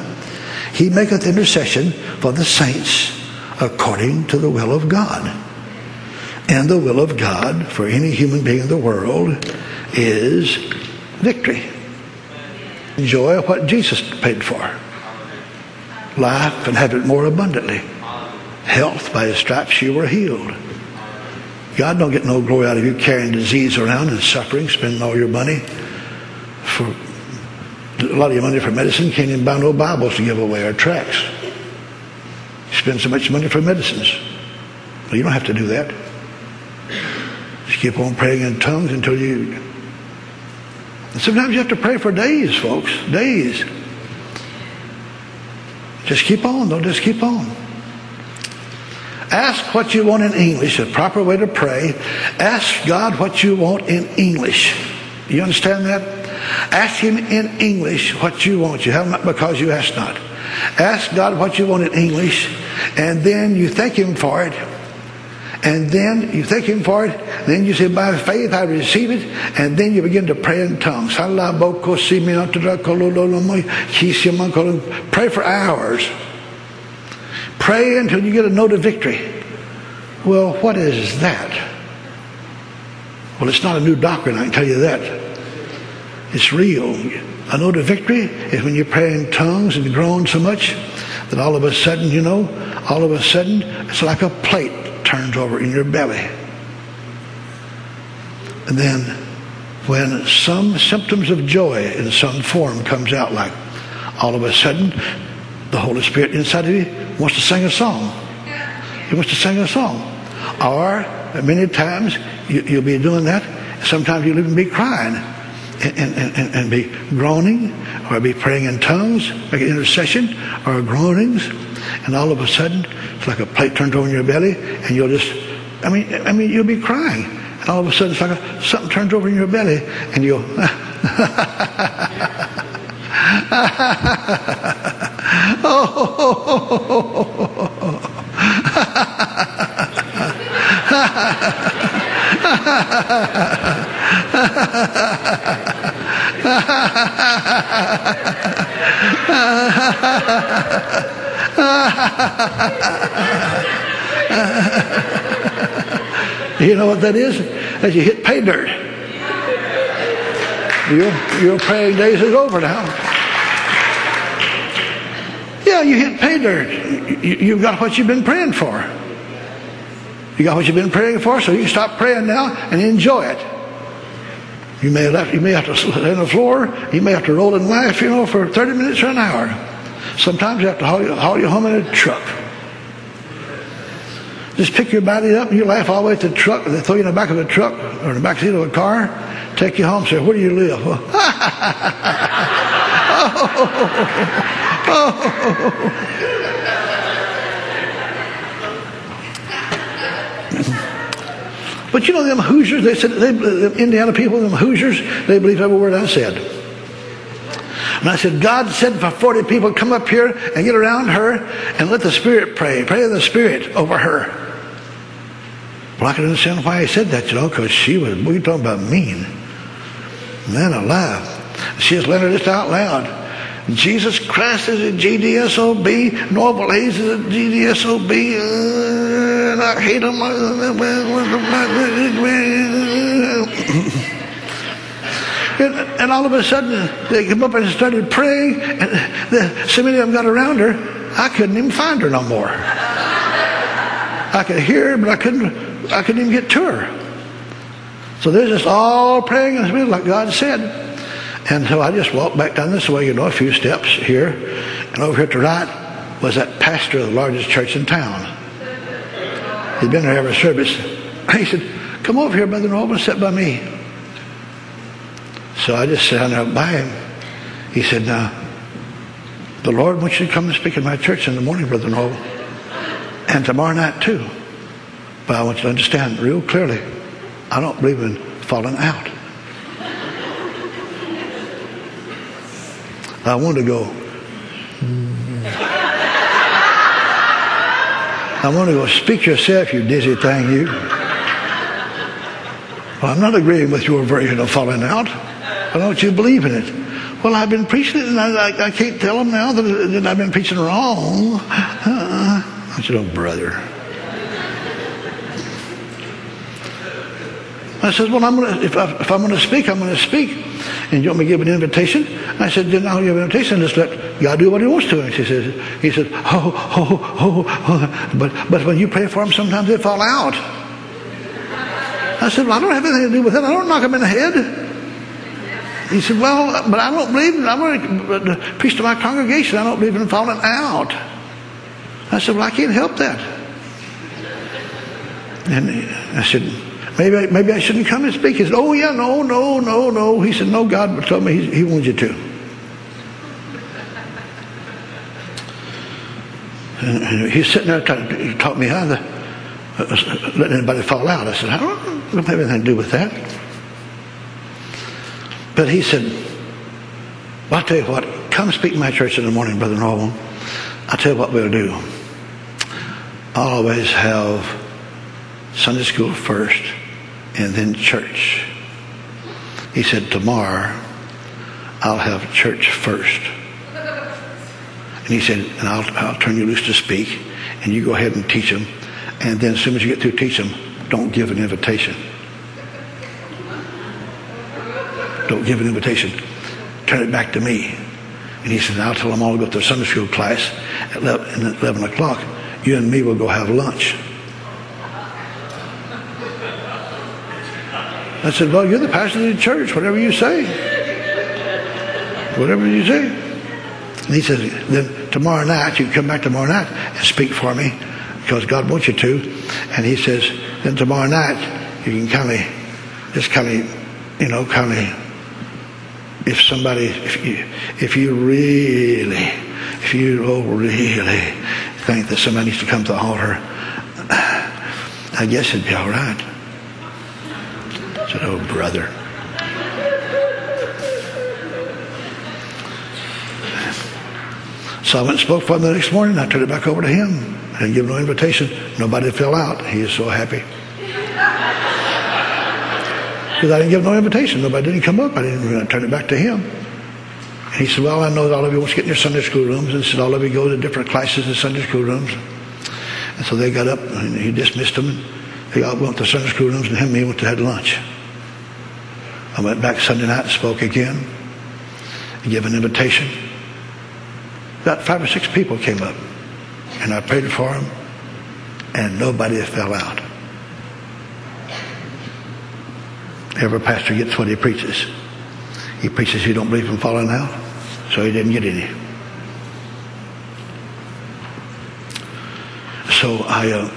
He maketh intercession for the saints according to the will of God. And the will of God for any human being in the world is victory. Enjoy what Jesus paid for. Life and have it more abundantly. Health, by his stripes you were healed. God don't get no glory out of you carrying disease around and suffering, spending all your money for a lot of your money for medicine, can't even buy no Bibles to give away or tracts. You spend so much money for medicines. Well, you don't have to do that. Just keep on praying in tongues until you. And sometimes you have to pray for days, folks. Days. Just keep on, though. Just keep on. Ask what you want in English, a proper way to pray. Ask God what you want in English. You understand that? Ask Him in English what you want. You have not because you ask not. Ask God what you want in English, and then you thank Him for it. And then you thank Him for it. Then you say, by faith I receive it. And then you begin to pray in tongues. Pray for hours. Pray until you get a note of victory. Well, what is that? Well, it's not a new doctrine, I can tell you that. It's real. A note of victory is when you pray in tongues and groan so much that all of a sudden, you know, all of a sudden, it's like a plate turns over in your belly. And then when some symptoms of joy in some form comes out like all of a sudden the Holy Spirit inside of you wants to sing a song. He wants to sing a song. Or many times you, will be doing that. Sometimes you'll even be crying and, and, and, and, be groaning or be praying in tongues, like an intercession or groanings. And all of a sudden, it's like a plate turns over in your belly and you'll just, I mean, I mean, you'll be crying. And all of a sudden, it's like a, something turns over in your belly and you'll, [LAUGHS] [LAUGHS] you know what that is? As you hit pay dirt. Your, your praying days is over now. You hit pay dirt. You, have got what you've been praying for. You got what you've been praying for, so you can stop praying now and enjoy it. You may have, you may have to sit on the floor. You may have to roll and laugh, you know, for 30 minutes or an hour. Sometimes you have to haul you, haul you home in a truck. Just pick your body up and you laugh all the way to the truck. They throw you in the back of a truck or in the back seat of a car, take you home, say, where do you live? [LAUGHS] oh, [LAUGHS] but you know them Hoosiers, they said, they, the Indiana people, them Hoosiers, they believe every word I said. And I said, God said for 40 people, come up here and get around her and let the Spirit pray. Pray the Spirit over her. Well, I can understand why he said that, you know, because she was, we talking about mean. Man alive. She just let her just out loud. Jesus Christ is a GDSOB. Norvel Hayes is a GDSOB. And I hate him. and, and, all of a sudden, they came up and started praying. And the, so many of them got around her, I couldn't even find her no more. I could hear her, but I couldn't, I couldn't even get to her. So they're just all praying in the Spirit like God said. And so I just walked back down this way, you know, a few steps here. And over here to the right was that pastor of the largest church in town. He'd been there every service. [CLEARS THROAT] He said, Come over here, Brother Norvel, and sit by me. So I just sat down by him. He said, Now, the Lord wants you to come and speak in my church in the morning, Brother Norvel. And tomorrow night, too. But I want you to understand real clearly, I don't believe in falling out. I want to go. I want to go speak yourself, you dizzy thing, you. Well, I'm not agreeing with your version of falling out. I don't you believe in it. Well, I've been preaching it, and I, I, I can't tell them now that, that, I've been preaching wrong. Uh, I said, oh, brother. I said, well, I'm gonna, if, I, if I'm going to speak, I'm going to speak. And you want me to give an invitation? I said, then I'll give an invitation. Just let God do what he wants to. And she says, he said, oh, oh, oh, oh. But, but when you pray for them, sometimes they fall out. I said, well, I don't have anything to do with it. I don't knock them in the head. He said, well, but I don't believe, in, I'm going to preach to my congregation. I don't believe in falling out. I said, well, I can't help that. And I said, maybe, maybe I shouldn't come and speak. He said, oh, yeah, no, no, no, no. He said, no, God told me he, wants you to. And he's sitting there trying to talk me out of letting anybody fall out. I said, I don't, have anything to do with that. But he said, well, I'll tell you what, come speak my church in the morning, Brother Norvel. I'll tell you what we'll do. I'll always have Sunday school first and then church. He said, tomorrow I'll have church first. And he said, and I'll, I'll turn you loose to speak, and you go ahead and teach them. And then as soon as you get through teaching them, don't give an invitation. Don't give an invitation. Turn it back to me. And he said, I'll tell them all to go to their Sunday school class at 11, 11 o'clock. You and me will go have lunch. I said, Well, you're the pastor of the church. Whatever you say. Whatever you say. And he says, Then tomorrow night, you come back tomorrow night and speak for me because God wants you to. And he says, Then tomorrow night, you can kind of, just kind of, you know, kind of if somebody, if you, if you really, if you oh, really think that somebody needs to come to the altar, I guess it'd be all right. Said, oh, brother. So I went and spoke for him the next morning. I turned it back over to him. Didn't give no invitation. Nobody fell out. He is so happy. Because I didn't give no invitation. Nobody didn't come up. I didn't turn it back to him. And he said, Well, I know that all of you want to get in your Sunday school rooms. And he said, All of you go to different classes in Sunday school rooms. And so they got up and he dismissed them. And they all went to Sunday school rooms and him and me went to have lunch. I went back Sunday night and spoke again and gave an invitation. About five or six people came up and I prayed for them and nobody fell out. Every pastor gets what he preaches. He preaches he don't believe in falling out, so he didn't get any. So I, uh,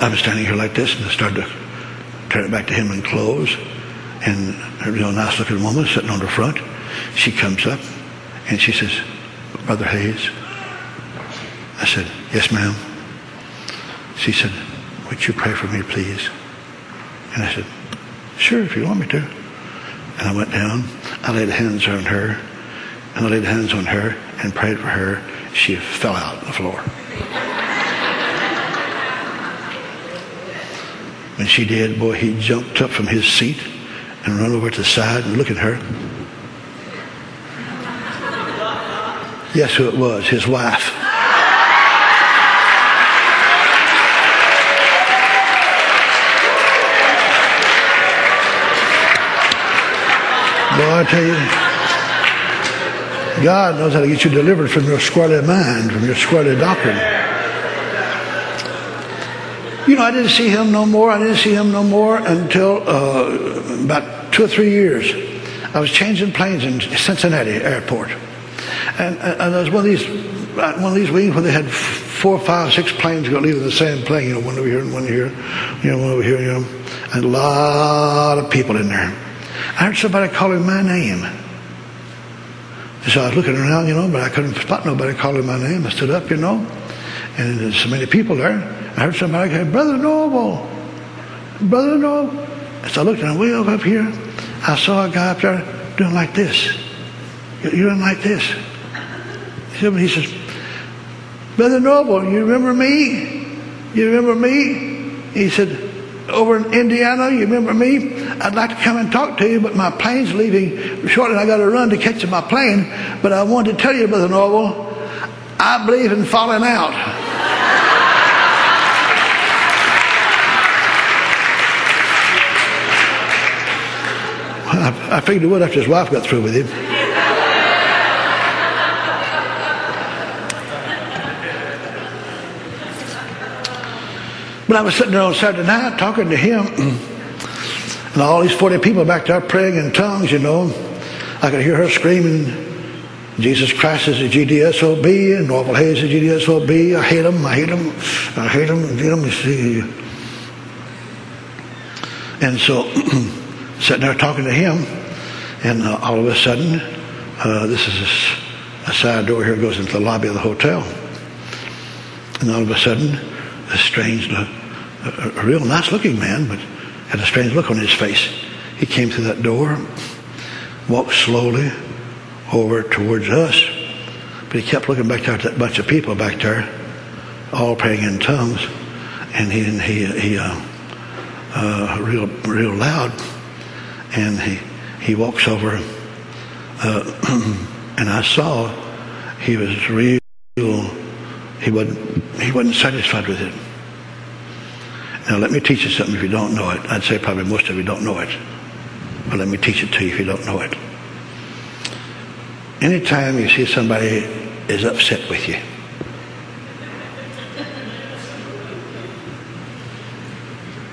[CLEARS THROAT] I was standing here like this, and I started to turn it back to him and close. And a real nice looking woman sitting on the front. She comes up and she says, Brother Hayes. I said, Yes, ma'am. She said, Would you pray for me, please? And I said, Sure, if you want me to. And I went down. I laid hands on her. And I laid hands on her and prayed for her. She fell out on the floor. When she did, boy, he jumped up from his seat and ran over to the side and looked at her. Guess who it was? His wife. Boy, I tell you, God knows how to get you delivered from your squirrely mind, from your squirrely doctrine. You know, I didn't see him no more. I didn't see him no more until uh, about two or three years. I was changing planes in Cincinnati Airport, and, and there was one of these one of these wings where they had four, five, six planes going leaving the same plane. You know, one over here and one here, you know, one over here, you know, and a lot of people in there. I heard somebody calling my name. And so I was looking around, you know, but I couldn't spot nobody calling my name. I stood up, you know, and there's so many people there. I heard somebody say, Brother Norvel, Brother Norvel. So I looked and way up here, I saw a guy up there doing like this. You're doing like this. He says, Brother Norvel, you remember me? You remember me? He said, over in Indiana, you remember me? I'd like to come and talk to you, but my plane's leaving shortly. I got to run to catch my plane. But I wanted to tell you, Brother Norvel, I believe in falling out. I, I figured he would after his wife got through with him. But I was sitting there on Saturday night talking to him, and all these 40 people back there praying in tongues, you know. I could hear her screaming, Jesus Christ is a GDSOB, and Norvel Hayes is a GDSOB. I hate him, I hate him, I hate him, I hate him. And so, [CLEARS THROAT] sitting there talking to him, and uh, all of a sudden, uh, this is a, a, side door here goes into the lobby of the hotel. And all of a sudden, a strange, a, a real nice looking man, but had a strange look on his face. He came through that door, walked slowly over towards us, but he kept looking back there at that bunch of people back there, all praying in tongues, and he he he uh, uh, real real loud, and he he walks over, uh, [CLEARS THROAT] and I saw he was real. He wasn't he wasn't satisfied with it. Now let me teach you something if you don't know it. I'd say probably most of you don't know it. But let me teach it to you if you don't know it. Anytime you see somebody is upset with you,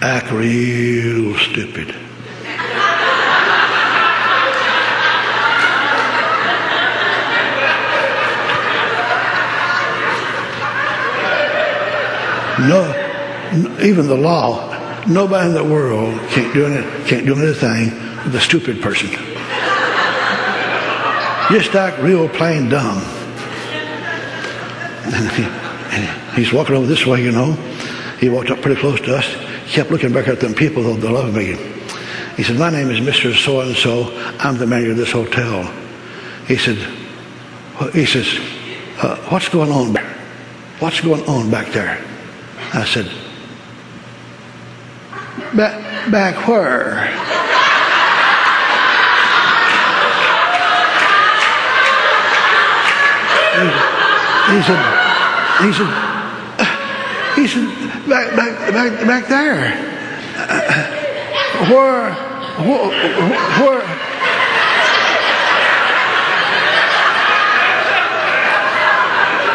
act real stupid. No, even the law, nobody in the world can't do anything, can't do anything with a stupid person. Just act real plain dumb. And, he, and he's walking over this way, you know. He walked up pretty close to us. He kept looking back at them people that love me. He said, My name is Mr. So and so. I'm the manager of this hotel. He said, he says, uh, what's going on back? What's going on back there? I said, back, back where? He said, he said, uh, he said, back, back, back, back there. Uh, uh, where, where, where,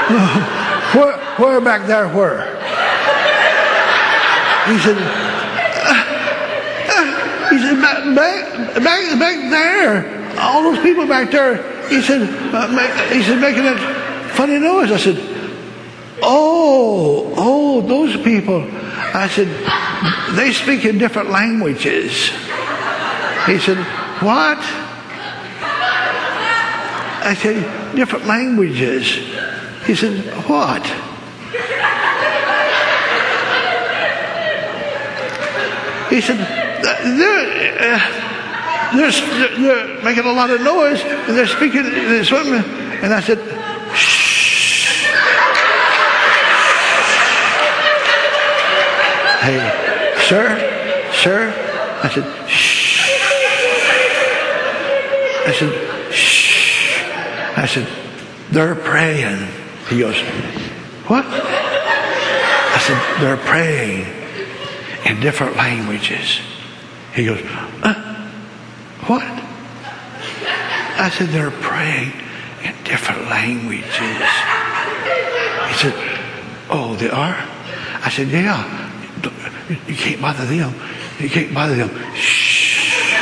[LAUGHS] where, where back there, where? He said, he said, back, back, back, there. All those people back there. He said, uh, he said, making it funny noise. I said, Oh, oh, those people. I said, they speak in different languages. He said, What? I said, different languages. He said, What? He said, they're, uh, they're, they're, making a lot of noise and they're speaking, they're swimming. And I said, shh. Hey, sir, sir. I said, shh. I said, shh. I said, they're praying. He goes, what? I said, they're praying in different languages. He goes, uh, what? I said, they're praying in different languages. He said, oh, they are? I said, yeah. You can't bother them. You can't bother them. Shh.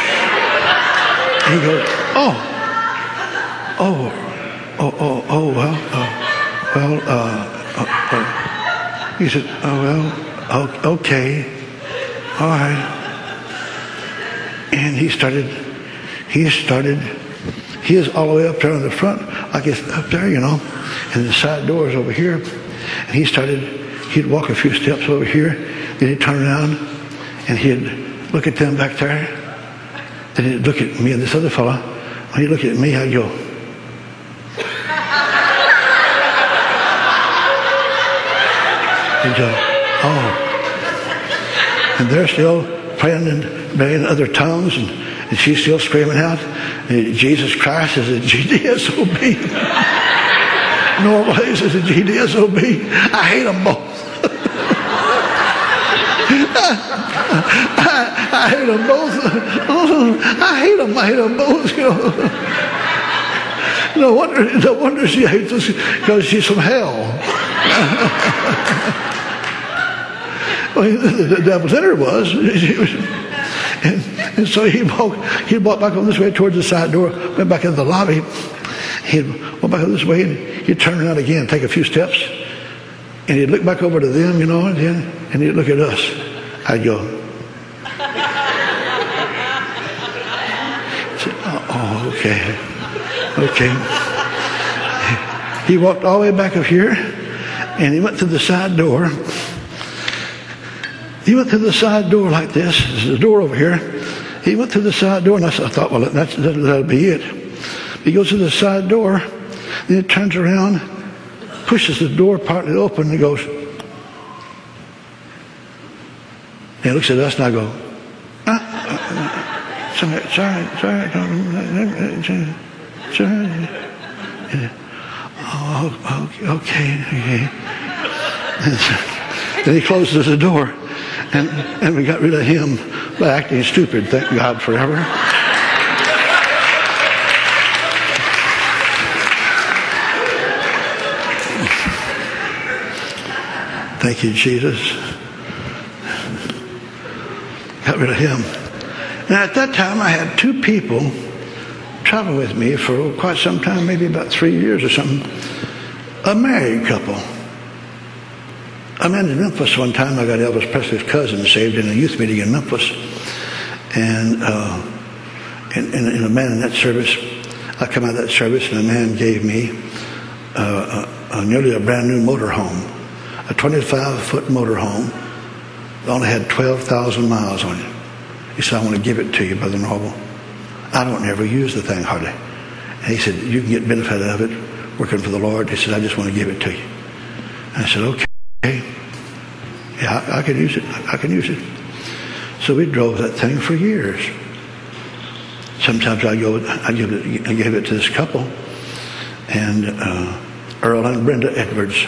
he goes, oh, oh, oh, oh, oh, well, uh, well, uh, uh, uh. he said, oh, well, okay, all right. And he started, he started, he is all the way up there on the front, I guess up there, you know, and the side door is over here. And he started, he'd walk a few steps over here then he'd turn around and he'd look at them back there. Then he'd look at me and this other fellow. When he'd look at me, I'd go, [LAUGHS] go, oh. And they're still praying and praying in other tongues, and, and she's still screaming out, Jesus Christ is a GDSOB. Hayes is a GDSOB. I hate them both. [LAUGHS] I, I hate them both. [LAUGHS] I hate them. I hate them both. You know. [LAUGHS] No wonder, no wonder she hates us because she's from hell. The, devil's in her was. [LAUGHS] And, and, so he walked, he walked back on this way towards the side door, went back into the lobby, He'd walk back on this way and he'd turn around again, take a few steps, and he'd look back over to them, you know, and, then, and he'd look at us. I'd go, [LAUGHS] oh, oh, okay, okay. He walked all the way back up here, and he went to the side door. He went through the side door like this. There's a door over here. He went through the side door, and I, thought, well, that's, that'll be it. He goes to the side door, then he turns around, pushes the door partly open, and goes, and he looks at us, and I go, ah, sorry, sorry, sorry, sorry, sorry. Oh, okay, okay. [LAUGHS] then he closes the door, and, and we got rid of him by acting stupid, thank God forever. Thank you, Jesus. Got rid of him. And at that time, I had two people travel with me for quite some time, maybe about three years or something. A married couple. I met in Memphis one time. I got Elvis Presley's cousin saved in a youth meeting in Memphis. And uh, in, in, in, a man in that service, I come out of that service and a man gave me uh, a, a nearly a brand new motorhome a 25 foot motorhome that only had 12,000 miles on it. He said, I want to give it to you, Brother Norvel. I don't ever use the thing hardly. And he said, You can get benefit out of it working for the Lord. He said, I just want to give it to you. And I said, Okay. Yeah, I, I can use it. I can use it. So we drove that thing for years. Sometimes I go, I give it, I gave it to this couple, and uh, Earl and Brenda Edwards.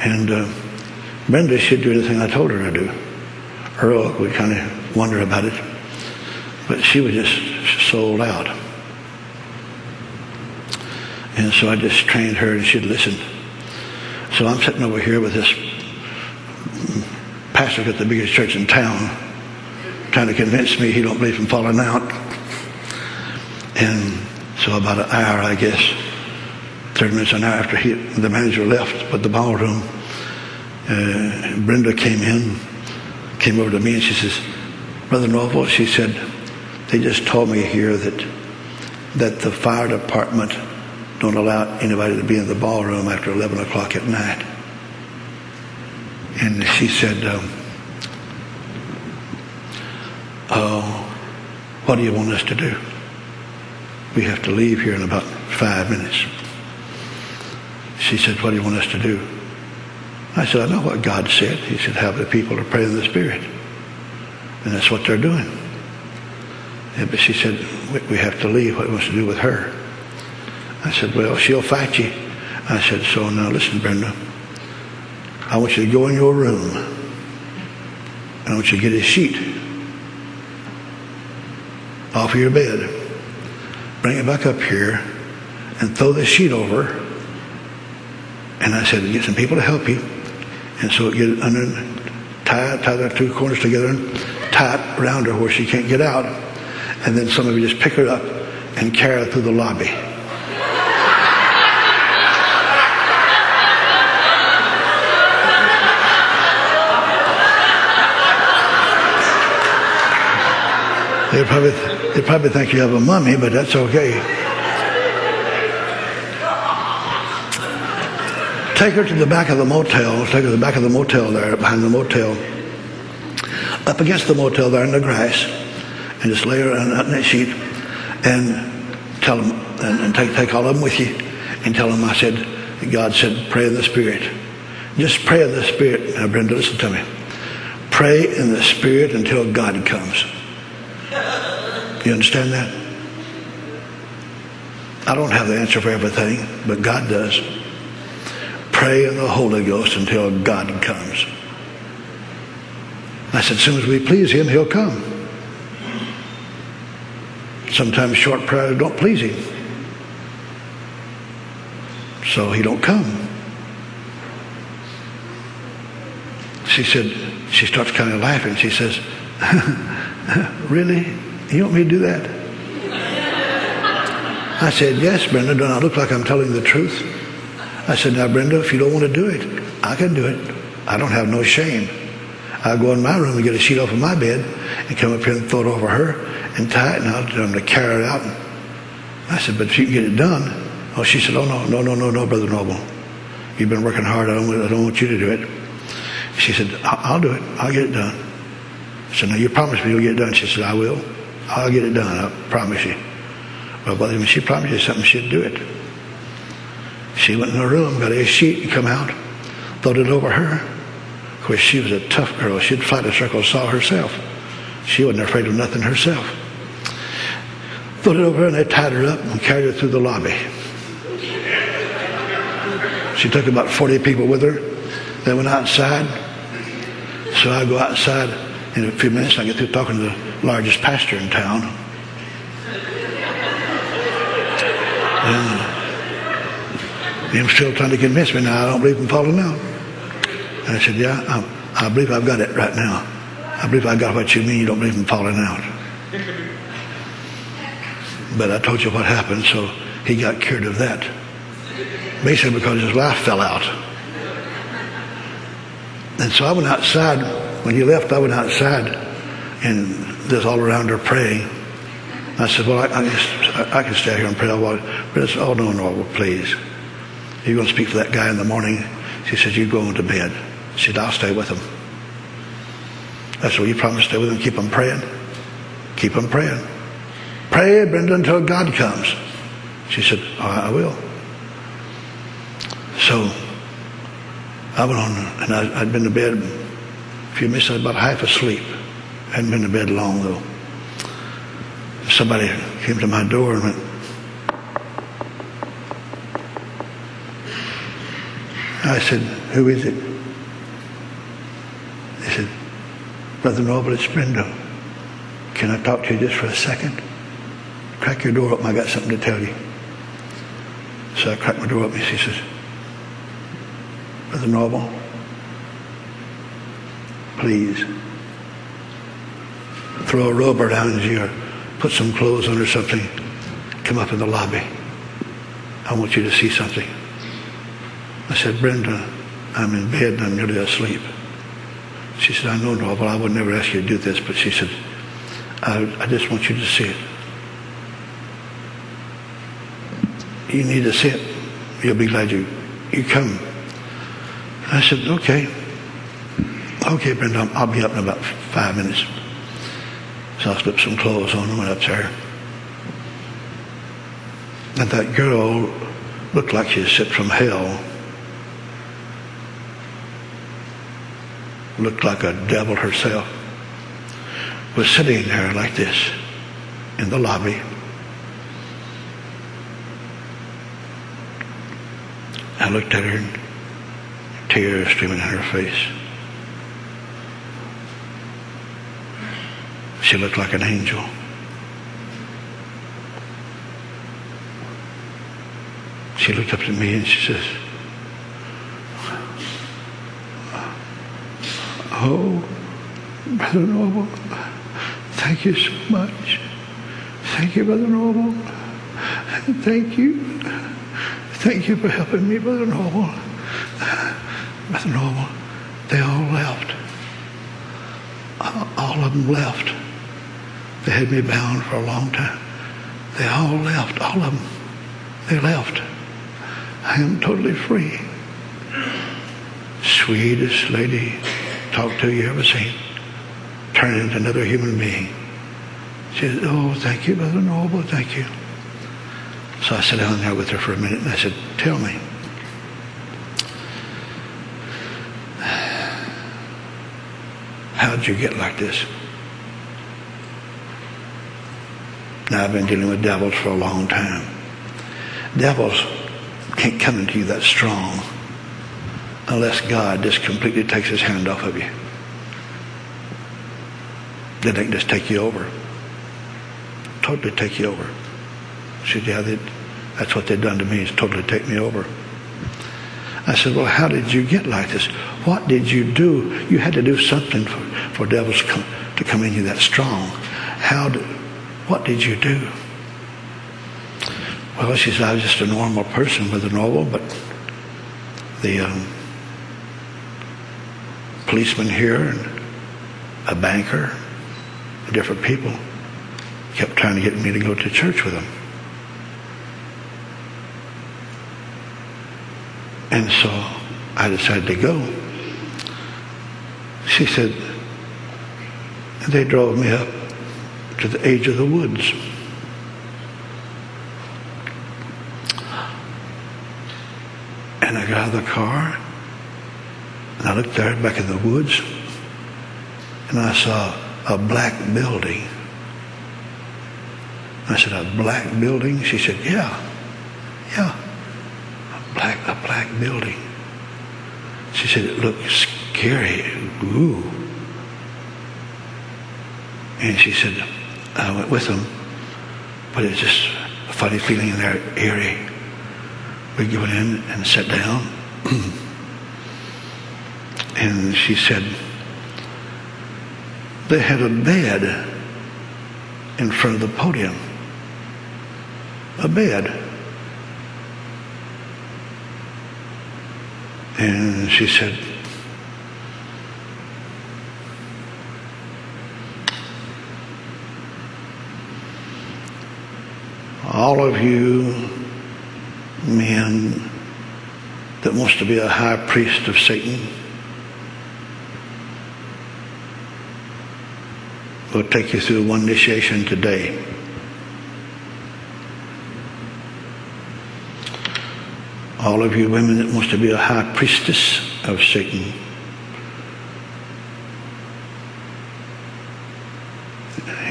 And uh, Brenda should do the thing I told her to do. Earl would kind of wonder about it, but she was just sold out. And so I just trained her and she'd listen. So I'm sitting over here with this pastor at the biggest church in town trying to convince me he don't believe in falling out. And so about an hour, I guess, 30 minutes, an hour after he, the manager left, but the ballroom, uh, Brenda came in, came over to me, and she says, Brother Norvel, she said, they just told me here that that the fire department don't allow anybody to be in the ballroom after 11 o'clock at night. And she said, um, oh, what do you want us to do? We have to leave here in about five minutes. She said, What do you want us to do? I said, I know what God said. He said, Have the people to pray in the Spirit. And that's what they're doing. Yeah, but she said, We have to leave. What do you want us to do with her? I said, Well, she'll fight you. I said, So now listen, Brenda. I want you to go in your room. I want you to get a sheet off of your bed. Bring it back up here and throw the sheet over and I said, get some people to help you. And so get it under, tie, tie the two corners together and tie it around her where she can't get out. And then some of you just pick her up and carry her through the lobby. They probably, they probably think you have a mummy, but that's okay. Take her to the back of the motel. Take her to the back of the motel there, behind the motel. Up against the motel there in the grass. And just lay her on that sheet and tell them, and, and take, take all of them with you. And tell them I said, God said, pray in the Spirit. Just pray in the Spirit. Now, Brenda, listen to me. Pray in the Spirit until God comes. You understand that? I don't have the answer for everything, but God does pray in the Holy Ghost until God comes. I said, as soon as we please him, he'll come. Sometimes short prayers don't please him. So he don't come. She said, she starts kind of laughing. She says, [LAUGHS] really? You want me to do that? I said, yes, Brenda, do I look like I'm telling the truth? I said, now, Brenda, if you don't want to do it, I can do it. I don't have no shame. I'll go in my room and get a sheet off of my bed and come up here and throw it over her and tie it, and I'll tell them to carry it out. I said, but if you can get it done. Oh, she said, oh, no, no, no, no, no, Brother Norvel. You've been working hard. I don't, I don't want you to do it. She said, I'll do it. I'll get it done. I said, now you promised me you'll get it done. She said, I will. I'll get it done. I promise you. Well, when she promised you something, she'd do it. She went in her room, got a sheet, and come out, throwed it over her. Of course, she was a tough girl. She'd fight a circle saw herself. She wasn't afraid of nothing herself. Put it over her and they tied her up and carried her through the lobby. She took about 40 people with her. They went outside. So I go outside in a few minutes. I get through talking to the largest pastor in town. And him still trying to convince me now I don't believe in falling out. And I said, yeah, I, I believe I've got it right now. I believe I got what you mean. You don't believe in falling out. But I told you what happened, so he got cured of that. Basically because his life fell out. And so I went outside. When he left, I went outside and there's all around her praying. I said, well, I, I, I, can stay here and pray. But I said, oh, no, no, please. You're going to speak to that guy in the morning. She said, you go to bed. She said, I'll stay with him. I said, well, you promise to stay with him, keep him praying? Keep him praying. Pray, Brenda, until God comes. She said, I will. So I went on, and I, had been to bed a few minutes, about half asleep. Hadn't been to bed long, though. Somebody came to my door and went, I said, who is it? They said, Brother Norvel, it's Brenda. Can I talk to you just for a second? Crack your door open. I got something to tell you. So I cracked my door open. She says, Brother Norvel, please throw a robe around you or put some clothes on or something. Come up in the lobby. I want you to see something. I said, Brenda, I'm in bed and I'm nearly asleep. She said, I know, Norvel, I would never ask you to do this, but she said, I, I just want you to see it. You need to see it. You'll be glad you, you come. I said, okay. Okay, Brenda, I'll be up in about five minutes. So I slipped some clothes on and went up there. And that girl looked like she was sent from hell. Looked like a devil herself. Was sitting there like this in the lobby. I looked at her tears streaming down her face. She looked like an angel. She looked up at me and she says, Oh, Brother Norvel, thank you so much. Thank you, Brother Norvel. Thank you. Thank you for helping me, Brother Norvel. Brother Norvel, they all left. All of them left. They had me bound for a long time. They all left, all of them. They left. I am totally free. Sweetest lady talk to you ever seen. Turn into another human being. She said, oh, thank you, Brother Norvel, thank you. So I sat down there with her for a minute and I said, tell me, [SIGHS] How'd you get like this? Now, I've been dealing with devils for a long time. Devils can't come into you that strong unless God just completely takes his hand off of you. Then they can just take you over. Totally take you over. She said, yeah, they, that's what they've done to me is totally take me over. I said, well, how did you get like this? What did you do? You had to do something for, for devils come, to come in you that strong. How what did you do? Well, she said, I was just a normal person with a novel, but the um, policeman here and a banker, different people, kept trying to get me to go to church with them. And so I decided to go. She said, they drove me up to the edge of the woods. And I got out of the car and I looked there back in the woods and I saw a black building. I said, a black building? She said, yeah, yeah, a black, a black building. She said, it looked scary. Ooh. And she said, I went with them, but it was just a funny feeling in there, eerie. We went in and sat down. [CLEARS THROAT] and she said, they had a bed in front of the podium. A bed. And she said, all of you men that wants to be a high priest of Satan will take you through one initiation today. All of you women that wants to be a high priestess of Satan.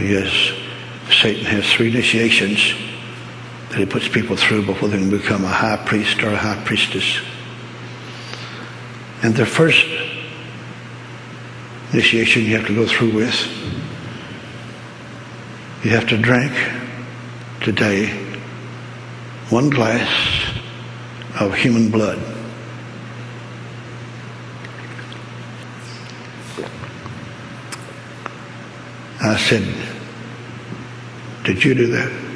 Yes, Satan has three initiations that he puts people through before they can become a high priest or a high priestess. And the first initiation you have to go through with you have to drink today one glass of human blood. I said, Did you do that?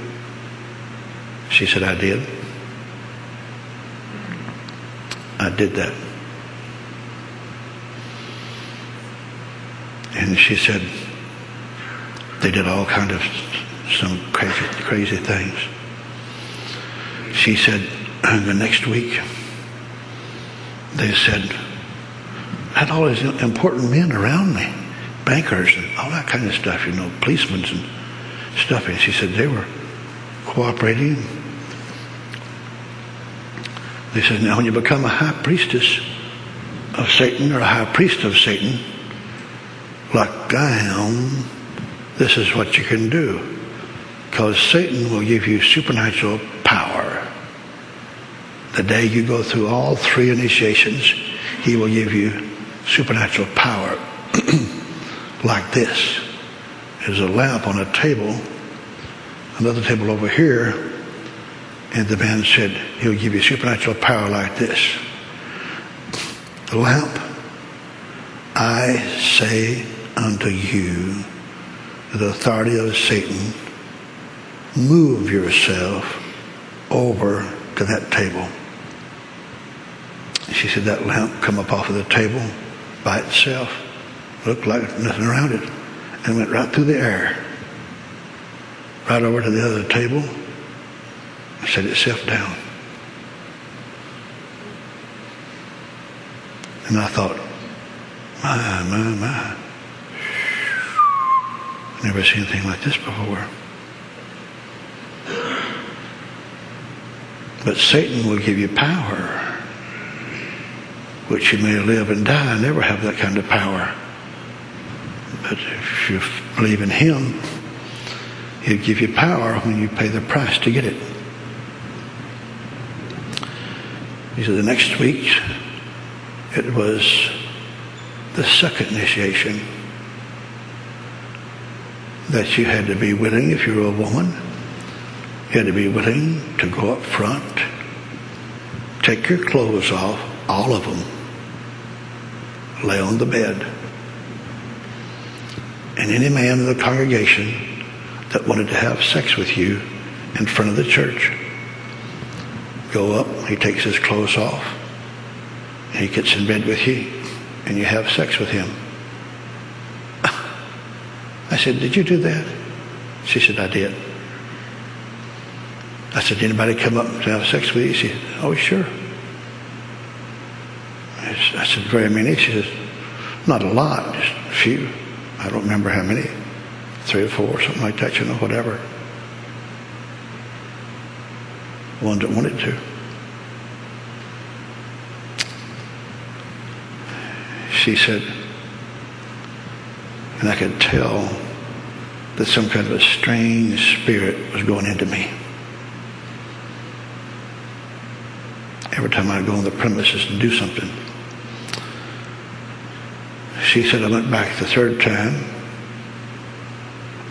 She said, I did. I did that. And she said, they did all kind of some crazy, crazy things. She said, the next week, they said, I had all these important men around me, bankers and all that kind of stuff, you know, policemen and stuff. And she said they were cooperating. They said, now when you become a high priestess of Satan or a high priest of Satan, like I am, this is what you can do. Because Satan will give you supernatural power. The day you go through all three initiations, he will give you supernatural power. [CLEARS THROAT] like this. There's a lamp on a table, another table over here, and the man said, He'll give you supernatural power like this. Lamp, I say unto you, the authority of Satan, move yourself over to that table. She said that lamp come up off of the table by itself, looked like nothing around it, and went right through the air, right over to the other table, set itself down. And I thought, my, my, my. Never seen anything like this before. But Satan will give you power, which you may live and die and never have that kind of power. But if you believe in Him, He'll give you power when you pay the price to get it. He said the next week, it was the second initiation that you had to be willing, if you were a woman, you had to be willing to go up front, take your clothes off, all of them, lay on the bed. And any man in the congregation that wanted to have sex with you in front of the church go up, he takes his clothes off, he gets in bed with you, and you have sex with him. I said, Did you do that? She said, I did. I said, Did anybody come up to have sex with you? She said, oh, sure. I said, very many? She says, not a lot, just a few. I don't remember how many. Three or four, something like that, you know, whatever. Ones that wanted to. She said, and I could tell that some kind of a strange spirit was going into me. Every time I'd go on the premises to do something. She said, I went back the third time.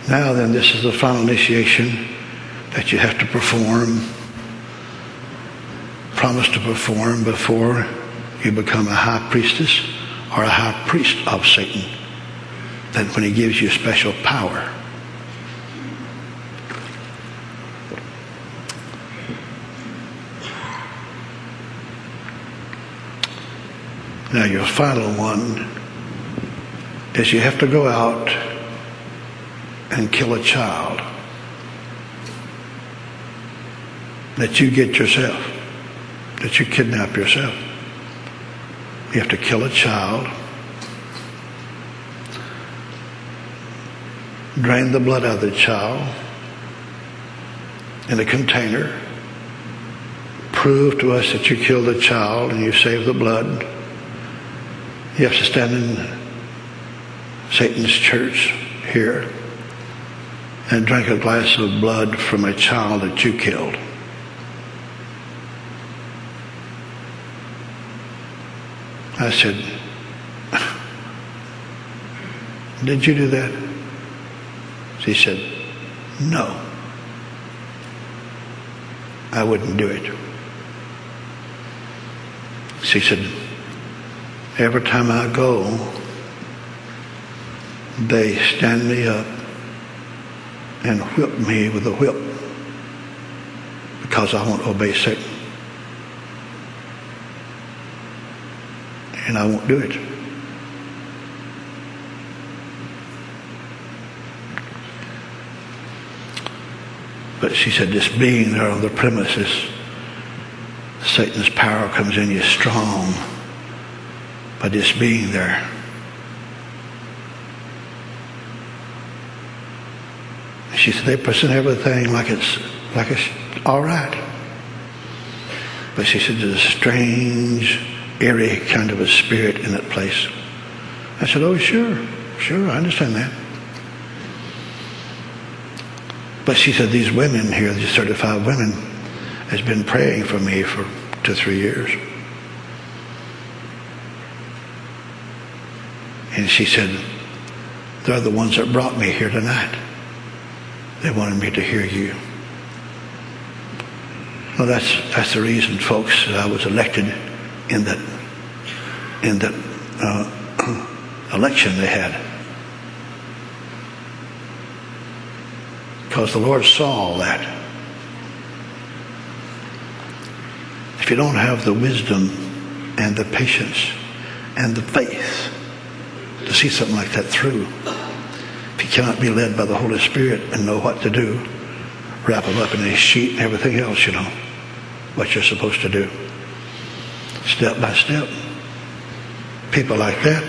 Now then, this is the final initiation that you have to perform, promise to perform before you become a high priestess or a high priest of Satan. Then when he gives you special power. Now, your final one is you have to go out and kill a child that you get yourself, that you kidnap yourself. You have to kill a child, drain the blood out of the child in a container, prove to us that you killed the child and you saved the blood you have to stand in Satan's church here and drink a glass of blood from a child that you killed. I said, Did you do that? She said, No. I wouldn't do it. She said, Every time I go, they stand me up and whip me with a whip because I won't obey Satan. And I won't do it. But she said, just being there on the premises, Satan's power comes in you strong by just being there. She said they present everything like it's like it's all right. But she said there's a strange, eerie kind of a spirit in that place. I said, Oh sure, sure, I understand that. But she said these women here, these 35 women, has been praying for me for two, three years. And she said, They're the ones that brought me here tonight. They wanted me to hear you. Well, that's, that's the reason, folks, that I was elected in that, in that uh, [CLEARS THROAT] election they had. Because the Lord saw all that. If you don't have the wisdom and the patience and the faith to see something like that through. If you cannot be led by the Holy Spirit and know what to do, wrap them up in a sheet and everything else, you know, what you're supposed to do. Step by step. People like that,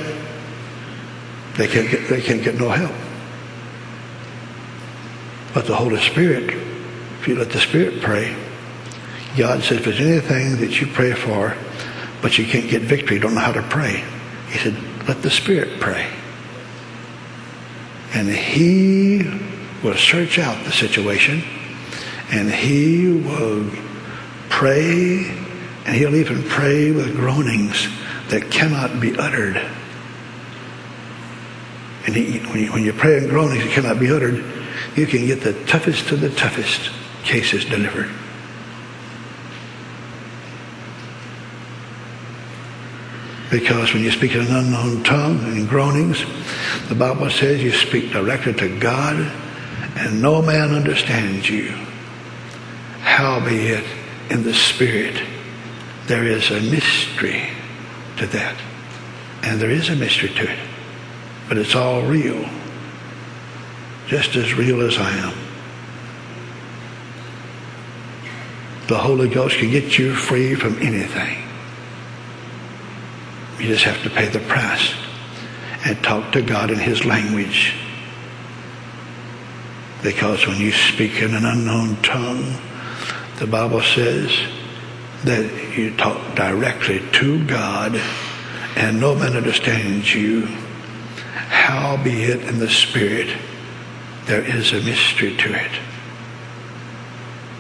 they can't get, they can't get no help. But the Holy Spirit, if you let the Spirit pray, God says if there's anything that you pray for, but you can't get victory, don't know how to pray. He said, let the Spirit pray. And He will search out the situation and He will pray and He'll even pray with groanings that cannot be uttered. And he, when, you, when you pray in groanings that cannot be uttered, you can get the toughest of the toughest cases delivered. Because when you speak in an unknown tongue and groanings, the Bible says you speak directly to God and no man understands you. Howbeit, in the Spirit, there is a mystery to that. And there is a mystery to it. But it's all real. Just as real as I am. The Holy Ghost can get you free from anything. You just have to pay the price and talk to God in his language. Because when you speak in an unknown tongue, the Bible says that you talk directly to God and no man understands you. Howbeit in the Spirit, there is a mystery to it.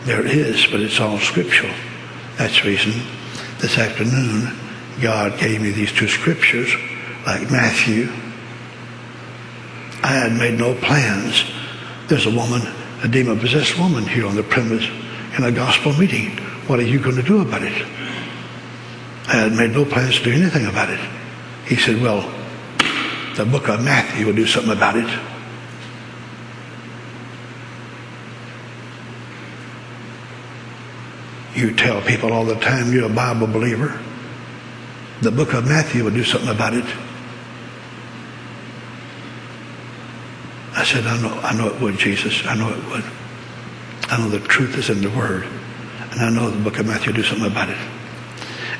There is, but it's all scriptural. That's the reason this afternoon God gave me these two scriptures, like Matthew. I had made no plans. There's a woman, a demon possessed woman here on the premise in a gospel meeting. What are you going to do about it? I had made no plans to do anything about it. He said, Well, the book of Matthew will do something about it. You tell people all the time you're a Bible believer. The book of Matthew will do something about it. I said, I know, I know it would, Jesus. I know it would. I know the truth is in the Word. And I know the book of Matthew will do something about it.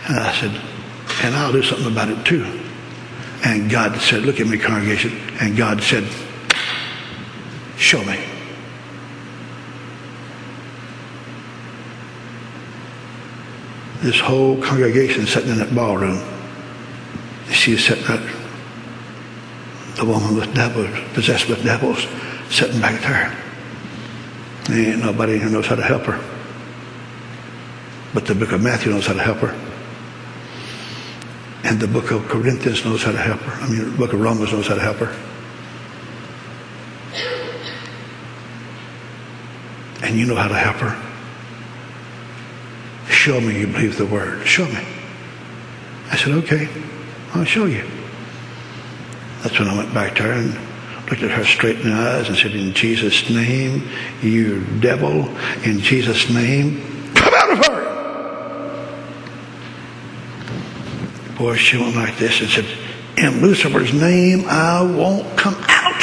And I said, and I'll do something about it too. And God said, look at me, congregation. And God said, show me. This whole congregation sitting in that ballroom. She's sitting there. The woman with devils, possessed with devils, sitting back there. There ain't nobody who knows how to help her. But the book of Matthew knows how to help her. And the book of Corinthians knows how to help her. I mean, the book of Romans knows how to help her. And you know how to help her. Show me you believe the word. Show me. I said, okay, I'll show you. That's when I went back to her and looked at her straight in the eyes and said, in Jesus' name, you devil, in Jesus' name, come out of her. Boy, she went like this and said, in Lucifer's name, I won't come out.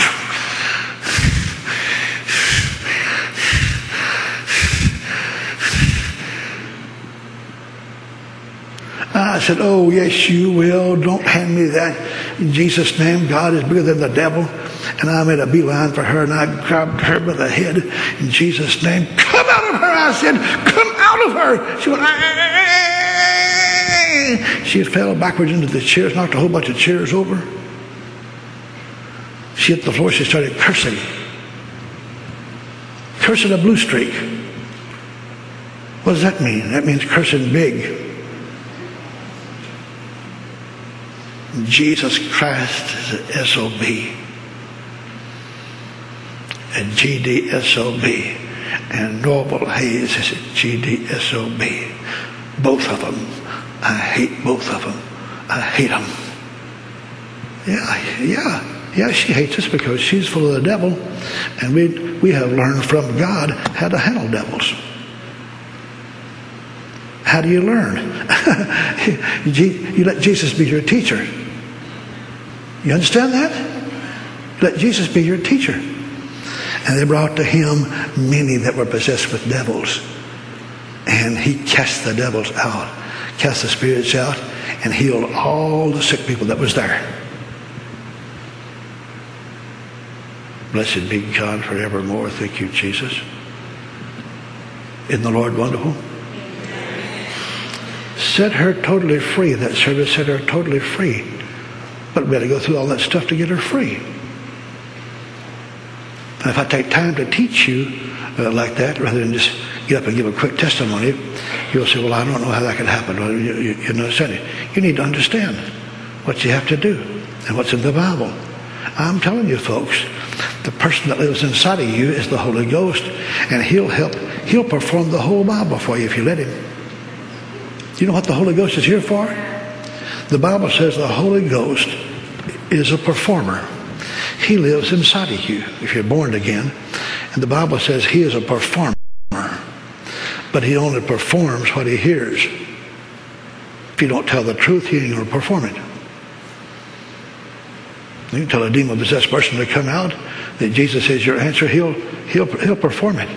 I said, Oh, yes, you will. Don't hand me that. In Jesus' name, God is bigger than the devil. And I made a beeline for her and I grabbed her by the head. In Jesus' name, come out of her. I said, Come out of her. She went, ah, ah, ah, She fell backwards into the chairs, knocked a whole bunch of chairs over. She hit the floor. She started cursing. Cursing a blue streak. What does that mean? That means cursing big. Jesus Christ is an SOB. And GDSOB. And Norvel Hayes is a GDSOB. Both of them. I hate both of them. I hate them. Yeah, yeah. Yeah, she hates us because she's full of the devil. And we, we have learned from God how to handle devils. How do you learn? [LAUGHS] you let Jesus be your teacher. You understand that? Let Jesus be your teacher. And they brought to him many that were possessed with devils. And he cast the devils out, cast the spirits out, and healed all the sick people that was there. Blessed be God forevermore. Thank you, Jesus. Isn't the Lord wonderful? Set her totally free. That service set her totally free. But we had to go through all that stuff to get her free. And if I take time to teach you uh, like that, rather than just get up and give a quick testimony, you'll say, well, I don't know how that could happen. Well, you, you, you understand it. You need to understand what you have to do and what's in the Bible. I'm telling you, folks, the person that lives inside of you is the Holy Ghost, and He'll help, He'll perform the whole Bible for you if you let Him. You know what the Holy Ghost is here for? The Bible says the Holy Ghost is a performer. He lives inside of you if you're born again. And the Bible says he is a performer. But he only performs what he hears. If you don't tell the truth, he ain't going to perform it. You tell a demon-possessed person to come out that Jesus is your answer, he'll, he'll, he'll perform it.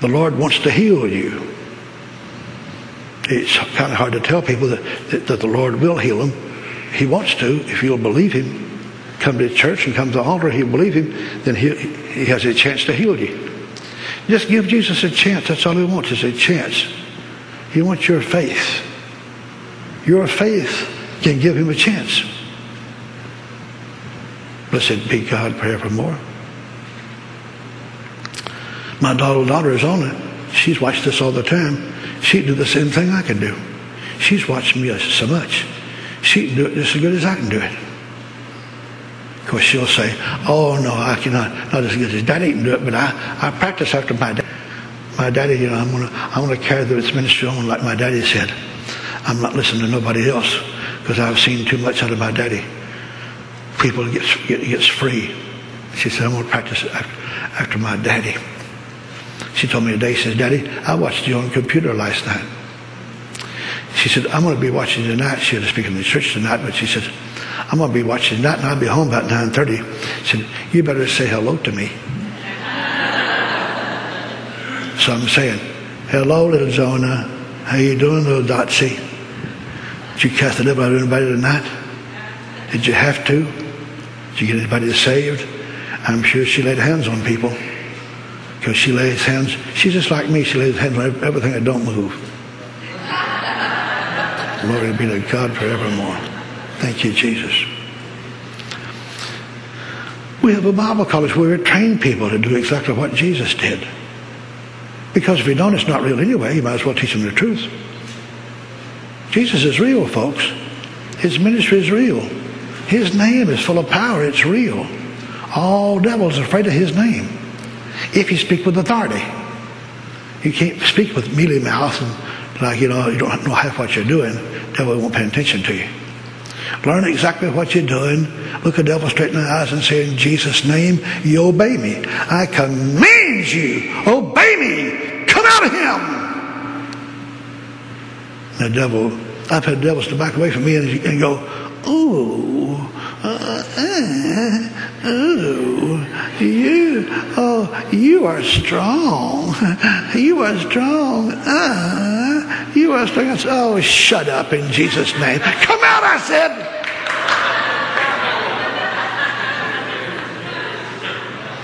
The Lord wants to heal you. It's kind of hard to tell people that, that, that the Lord will heal them. He wants to, if you'll believe him. Come to church and come to the altar, he'll believe him, then he, he has a chance to heal you. Just give Jesus a chance. That's all he wants is a chance. He wants your faith. Your faith can give him a chance. Blessed be God forevermore. My daughter, daughter is on it. She's watched this all the time. She'd do the same thing I can do. She's watched me so much. She can do it just as good as I can do it. Of course, she'll say, oh, no, I cannot, not as good as daddy can do it, but I, I practice after my dad. My daddy, you know, I'm going to I'm gonna carry this ministry on like my daddy said. I'm not listening to nobody else because I've seen too much out of my daddy. People gets, get, gets free. She said, I'm going to practice after, after my daddy. She told me today, she says, Daddy, I watched you on computer last night. She said, I'm going to be watching tonight. She had to speak in the church tonight, but she said, I'm going to be watching that, and I'll be home about 9.30. She said, you better say hello to me. so I'm saying, hello, little Zona. How you doing, little Dotsy? Did you cast the devil out of anybody tonight? Did you have to? Did you get anybody saved? I'm sure she laid hands on people. Because she lays hands, she's just like me. She lays hands on everything that don't move. [LAUGHS] Glory be to God forevermore. Thank you, Jesus. We have a Bible college where we train people to do exactly what Jesus did. Because if you don't, it's not real anyway. You might as well teach them the truth. Jesus is real, folks. His ministry is real. His name is full of power. It's real. All devils are afraid of his name. If you speak with authority. You can't speak with mealy mouth and like, you know, you don't know half what you're doing. Devil won't pay attention to you. Learn exactly what you're doing. Look a devil straight in the eyes and say, in Jesus' name, you obey me. I command you, obey me. Come out of him. The devil, I've had devils to back away from me and, and go, ooh, uh, uh, ooh, you, oh, you are strong. You are strong. Uh, you are strong. Oh, shut up in Jesus' name. Come out, I said.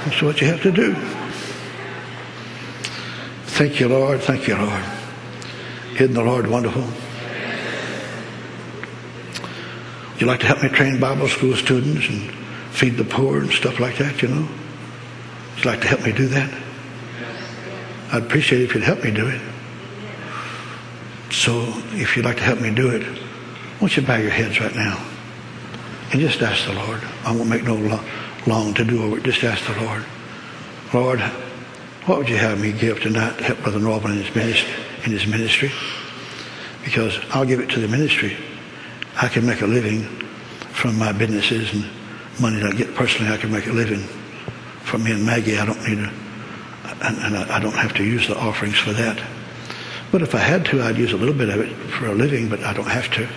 That's what you have to do. Thank you, Lord. Thank you, Lord. Isn't the Lord wonderful? Would you like to help me train Bible school students and feed the poor and stuff like that, you know? Would you like to help me do that? I'd appreciate it if you'd help me do it. So if you'd like to help me do it, won't you bow your heads right now and just ask the Lord. I won't make no long to do over it. Just ask the Lord. Lord, what would you have me give tonight to help Brother Norvel in his ministry? In his ministry? Because I'll give it to the ministry. I can make a living from my businesses and money that I get personally. I can make a living from me and Maggie. I don't need to, and, and I, I don't have to use the offerings for that. But if I had to, I'd use a little bit of it for a living, but I don't have to.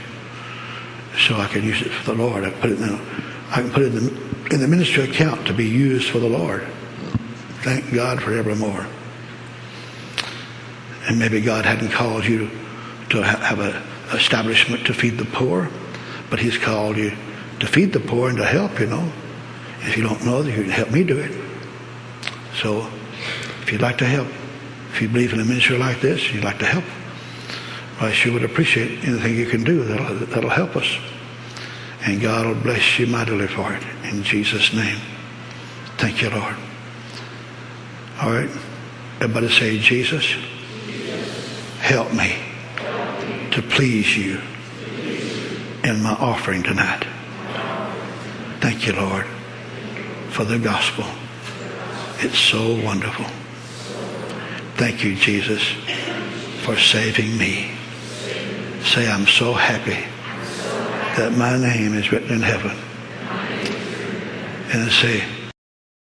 So I can use it for the Lord. I put it in I can put it in the, in the ministry account to be used for the Lord. Thank God forevermore. And maybe God hadn't called you to have an establishment to feed the poor, but He's called you to feed the poor and to help, you know. If you don't know, you can help me do it. So if you'd like to help, if you believe in a ministry like this, you'd like to help, I sure would appreciate anything you can do that'll, that'll help us. And God will bless you mightily for it. In Jesus' name. Thank you, Lord. All right. Everybody say, Jesus, help me to please you in my offering tonight. Thank you, Lord, for the gospel. It's so wonderful. Thank you, Jesus, for saving me. Say, I'm so happy that my name is written in heaven. And say,